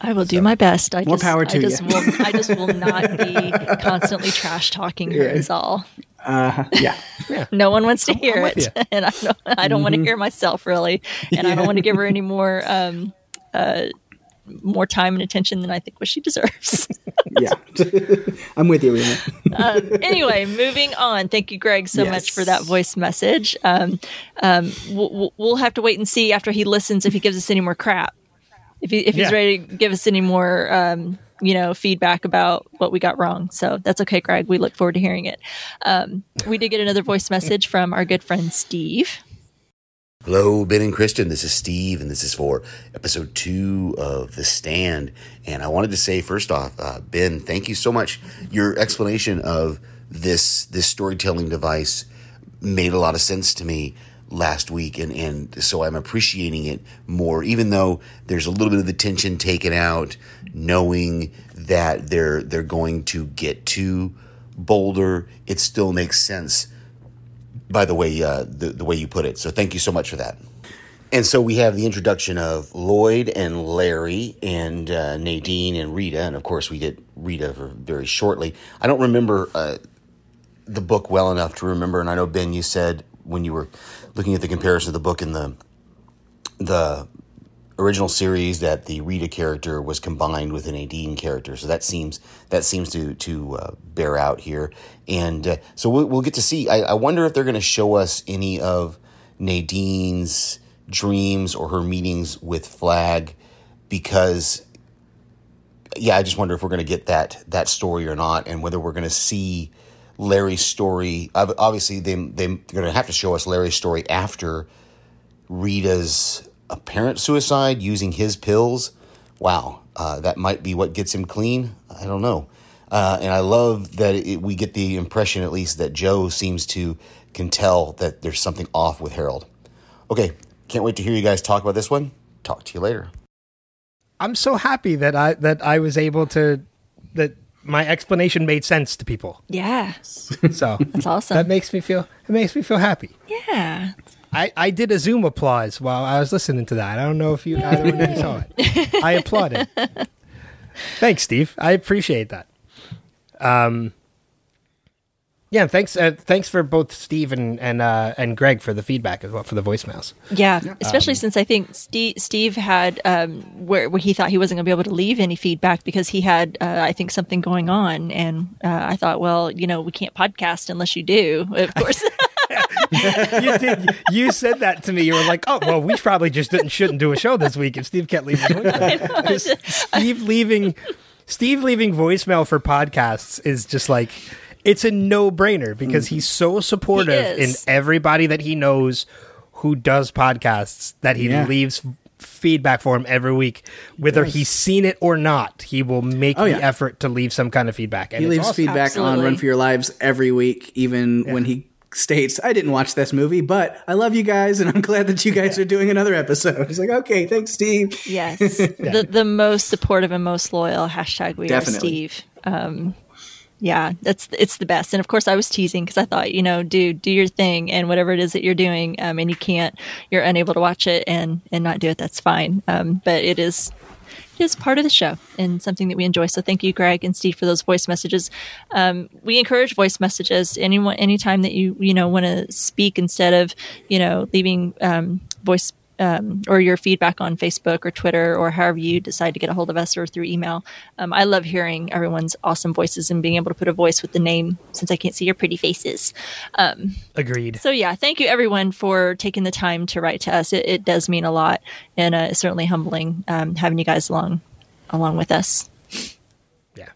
I will do my best. I
More
just,
power to
I just
you.
will. I just will not be constantly trash talking her. Is all.
Yeah.
No one wants to hear it,
you.
and I don't. I don't want to
Mm-hmm.
hear myself really, and I don't want to give her any more. Um, uh, more time and attention than I think what she deserves.
Yeah. I'm with you, Rena.
anyway, moving on. Thank you, Greg, so much for that voice message. Um, um, we'll, we'll- we'll have to wait and see after he listens if he gives us any more crap. If, he, if he's
Yeah.
ready to give us any more, um, you know, feedback about what we got wrong. So that's okay, Greg. We look forward to hearing it. Um, we did get another voice message from our good friend Steve.
Hello, Ben and Christian. This is Steve, and this is for episode two of The Stand. And I wanted to say, first off, uh, Ben, thank you so much. Your explanation of this this storytelling device made a lot of sense to me last week, and and so I'm appreciating it more. Even though there's a little bit of the tension taken out, knowing that they're they're going to get to Boulder, it still makes sense by the way uh, the, the way you put it. So thank you so much for that. And so we have the introduction of Lloyd and Larry and uh, Nadine and Rita, and of course we get Rita very shortly. I don't remember uh, the book well enough to remember, and I know Ben, you said when you were looking at the comparison of the book and the the original series that the Rita character was combined with an Nadine character. So that seems that seems to to uh, bear out here, and uh, so we'll, we'll get to see. I, I wonder if they're going to show us any of Nadine's dreams or her meetings with Flagg, because yeah, I just wonder if we're going to get that that story or not, and whether we're going to see Larry's story. Obviously, they they're going to have to show us Larry's story after Rita's apparent suicide using his pills. Wow, uh, that might be what gets him clean. I don't know. Uh, and I love that it, we get the impression, at least, that Joe seems to can tell that there's something off with Harold. Okay, can't wait to hear you guys talk about this one. Talk to you later.
I'm so happy that I that I was able to that my explanation made sense to people.
Yeah,
So
that's awesome.
that makes me feel it makes me feel happy.
yeah,
I, I did a Zoom applause while I was listening to that. I don't know if you either one of you saw it. I applauded. Thanks, Steve. I appreciate that. Um, yeah, thanks. Uh, thanks for both Steve and and uh, and Greg for the feedback as well for the voicemails.
Yeah, especially since I think Steve, Steve had um, where, where he thought he wasn't going to be able to leave any feedback because he had, uh, I think, something going on, and uh, I thought, well, you know, we can't podcast unless you do, of course.
you did. You said that to me. You were like, "Oh, well, we probably just didn't shouldn't do a show this week if Steve can't leave his Steve leaving, Steve leaving voicemail for podcasts is just like it's a no brainer because he's so supportive
He
in everybody that he knows who does podcasts that he
Yeah.
leaves feedback for him every week whether he's seen it or not he will make
Oh,
the
yeah.
effort to leave some kind of feedback and
He leaves
awesome.
feedback on Run for Your Lives every week, even when he states, I didn't watch this movie, but I love you guys and I'm glad that you guys are doing another episode. He's like, okay, thanks, Steve.
yes, the the most supportive and most loyal hashtag we
Definitely.
are Steve. Um, yeah, that's it's the best. And of course, I was teasing because I thought, you know, dude, do your thing and whatever it is that you're doing, um, and you can't, you're unable to watch it and and not do it. That's fine. Um, but it is it is part of the show and something that we enjoy. So thank you, Greg and Steve, for those voice messages. Um, we encourage voice messages. Anyone, anytime that you you know want to speak instead of you know leaving um, voice. Um, or your feedback on Facebook or Twitter or however you decide to get a hold of us or through email. Um, I love hearing everyone's awesome voices and being able to put a voice with the name since I can't see your pretty faces.
agreed
So yeah, thank you everyone for taking the time to write to us. It, it does mean a lot, and uh, it's certainly humbling um, having you guys along along with us.
Yeah.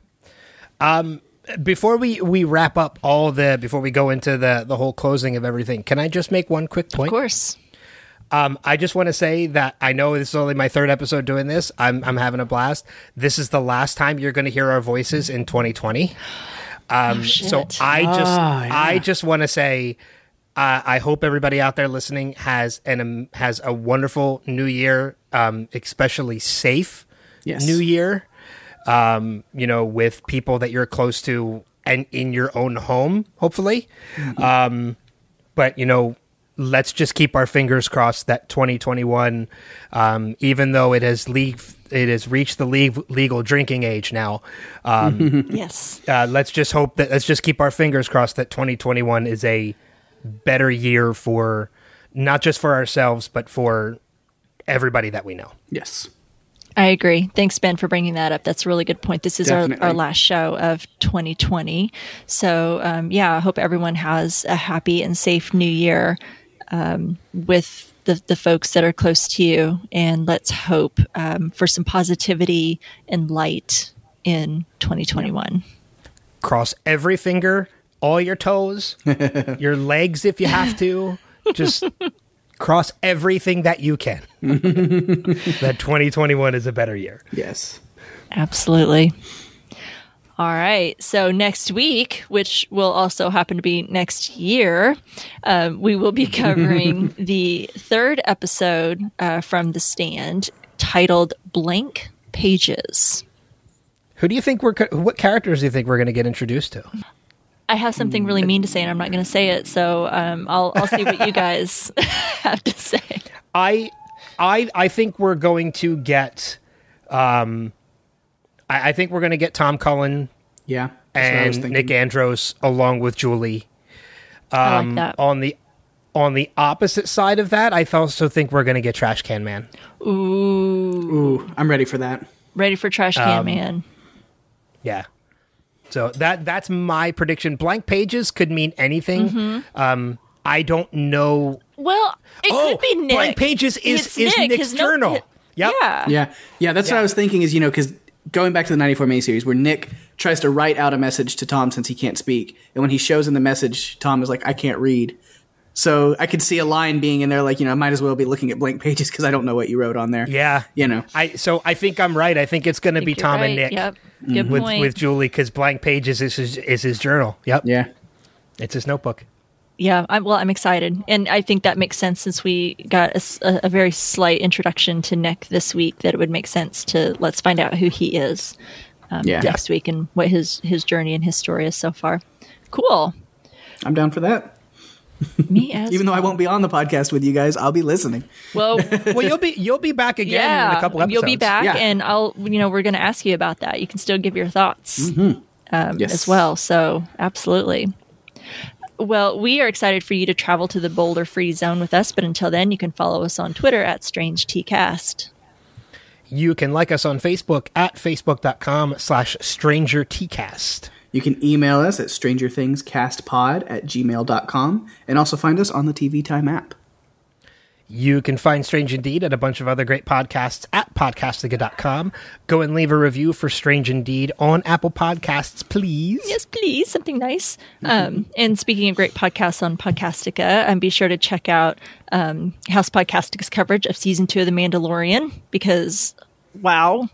Um, before we, we wrap up all the before we go into the the whole closing of everything, can I just make one quick point?
Of course,
Um, I just want to say that I know this is only my third episode doing this. I'm I'm having a blast. This is the last time you're going to hear our voices in 2020. Um, so. I just
Ah, yeah.
I just want to say. Uh, I hope everybody out there listening has an um, has a wonderful new year, um, especially safe
Yes.
new year. Um, you know, with people that you're close to and in your own home, hopefully. Um, but you know, let's just keep our fingers crossed that 2021, um, even though it has le- it has reached the le- legal drinking age now. Um,
Yes.
uh, let's just hope that let's just keep our fingers crossed that 2021 is a better year for not just for ourselves but for everybody that we know.
Yes.
I agree. Thanks, Ben, for bringing that up. That's a really good point. This is our, our last show of 2020. So, um, yeah, I hope everyone has a happy and safe new year um, with the, the folks that are close to you. And let's hope um, for some positivity and light in 2021.
Cross every finger, all your toes, your legs if you have to. Just cross everything that you can. that 2021 is a better year.
Yes.
Absolutely. All right. So next week, which will also happen to be next year, um, we will be covering the third episode uh, from The Stand titled Blank Pages.
Who do you think we're what characters do you think we're going to get introduced to?
I have something really mean to say, and I'm not going to say it. So um, I'll, I'll see what you guys have to say.
I, I, I think we're going to get. Um, I, I think we're going to get Tom Cullen
Yeah. That's what I was
and. Nick Andros along with Julie.
I
Um,
like that.
On the on the opposite side of that, I also think we're going to get Trash Can Man.
Ooh,
Ooh, I'm ready for that.
ready for Trash Can Man.
Yeah. So that that's my prediction. Blank pages could mean anything.
Mm-hmm.
Um, I don't know.
Well, it
oh,
could be Nick.
blank pages is
It's
is
Nick.
Nick's
His note-
journal. Yep.
Yeah.
Yeah. Yeah, that's what I was thinking is, you know, because going back to the 94 miniseries where Nick tries to write out a message to Tom since he can't speak. And when he shows him the message, Tom is like, I can't read. So I could see a line being in there like, you know, I might as well be looking at blank pages because I don't know what you wrote on there.
Yeah.
You know.
I so I think I'm right. I think it's going to be
think you're
Tom and. Nick
Yep. Good
with
point.
with Julie because blank pages is his, is his journal. Yep.
Yeah.
It's his notebook.
Yeah, I'm, well, I'm excited, and I think that makes sense since we got a very slight introduction to Nick this week. That it would make sense to let's find out who he is um,
Yeah.
next week and what his his journey and his story is so far. Cool.
I'm down for that.
Me as
Even though I won't be on the podcast with you guys, I'll be listening.
well.
Well, you'll be you'll be back again
yeah,
in a couple episodes.
you'll be back,
Yeah.
and I'll you know we're going to ask you about that. You can still give your thoughts. um,
Yes.
as well. So, absolutely. Well, we are excited for you to travel to the boulder free zone with us, but until then, you can follow us on Twitter at Strange Tcast.
You can like us on Facebook at facebook.com slash stranger tcast.
You can email us at strangerthingscastpod at gmail.com and also find us on the TV Time app.
You can find Strange Indeed and a bunch of other great podcasts at podcastica.com. Go and leave a review for Strange Indeed on Apple Podcasts, please.
Yes, please, something nice. Um, and speaking of great podcasts on Podcastica, um, be sure to check out um, House Podcastica's coverage of season two of The Mandalorian because, wow,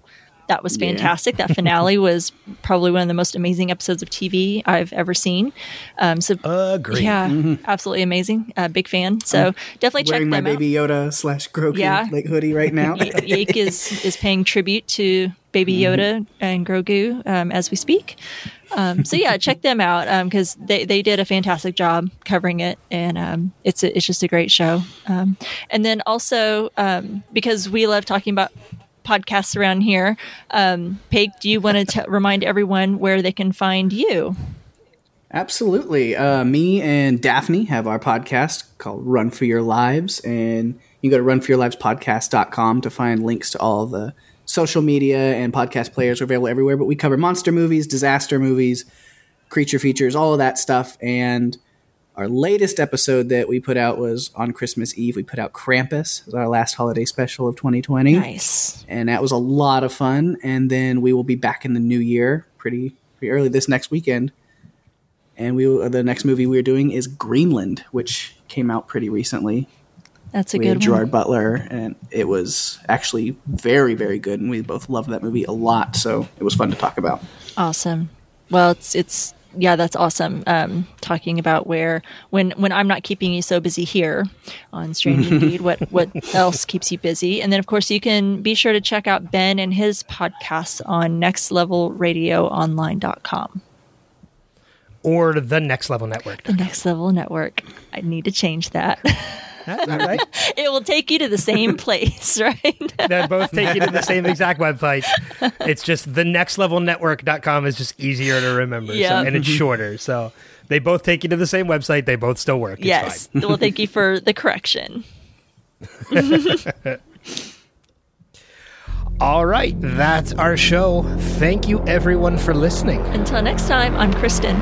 that was fantastic. That finale was probably one of the most amazing episodes of TV I've ever seen. Um, so,
Agreed.
yeah, absolutely amazing. Uh, big fan. So definitely check
Wearing my
them out.
Baby Yoda slash Grogu
Yeah.
like hoodie right now.
Yake is is paying tribute to Baby Yoda and Grogu um, as we speak. Um, so yeah, check them out because they, they did a fantastic job covering it, and um, it's a, it's just a great show. Um, and then also um, because we love talking about podcasts around here, um, Paige, do you want to remind everyone where they can find you?
Absolutely. Uh, me and Daphne have our podcast called Run for Your Lives, and you go to runforyourlivespodcast.com to find links to all the social media and podcast players are available everywhere. But we cover monster movies, disaster movies, creature features, all of that stuff. And our latest episode that we put out was on Christmas Eve. We put out Krampus, our last holiday special of 2020
Nice.
and that was a lot of fun. And then we will be back in the new year, pretty pretty early this next weekend. And we the next movie we're doing is Greenland, which came out pretty recently.
That's a
we had
good
Gerard
one.
Butler, and it was actually very very good, and we both loved that movie a lot. So it was fun to talk about.
Awesome. Well, it's it's yeah, that's awesome. Um, talking about where when when I'm not keeping you so busy here on Strange Indeed, what what else keeps you busy? And then of course you can be sure to check out Ben and his podcasts on nextlevelradioonline.com.
or the Next Level Network.
The Next Level Network. I need to change that.
Is that right?
it will take you to the same place, right?
They both take you to the same exact website. It's just the nextlevelnetwork.com is just easier to remember.
Yeah.
So, and it's mm-hmm. shorter. So they both take you to the same website. They both still work. It's
yes.
fine.
well, thank you for the correction.
All right. That's our show. Thank you, everyone, for listening.
Until next time, I'm Kristen.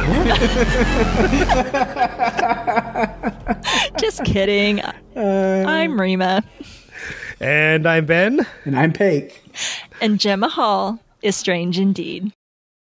Just kidding. Um, I'm Rima.
And I'm Ben.
And I'm Pake.
And Gemma Hall is strange indeed.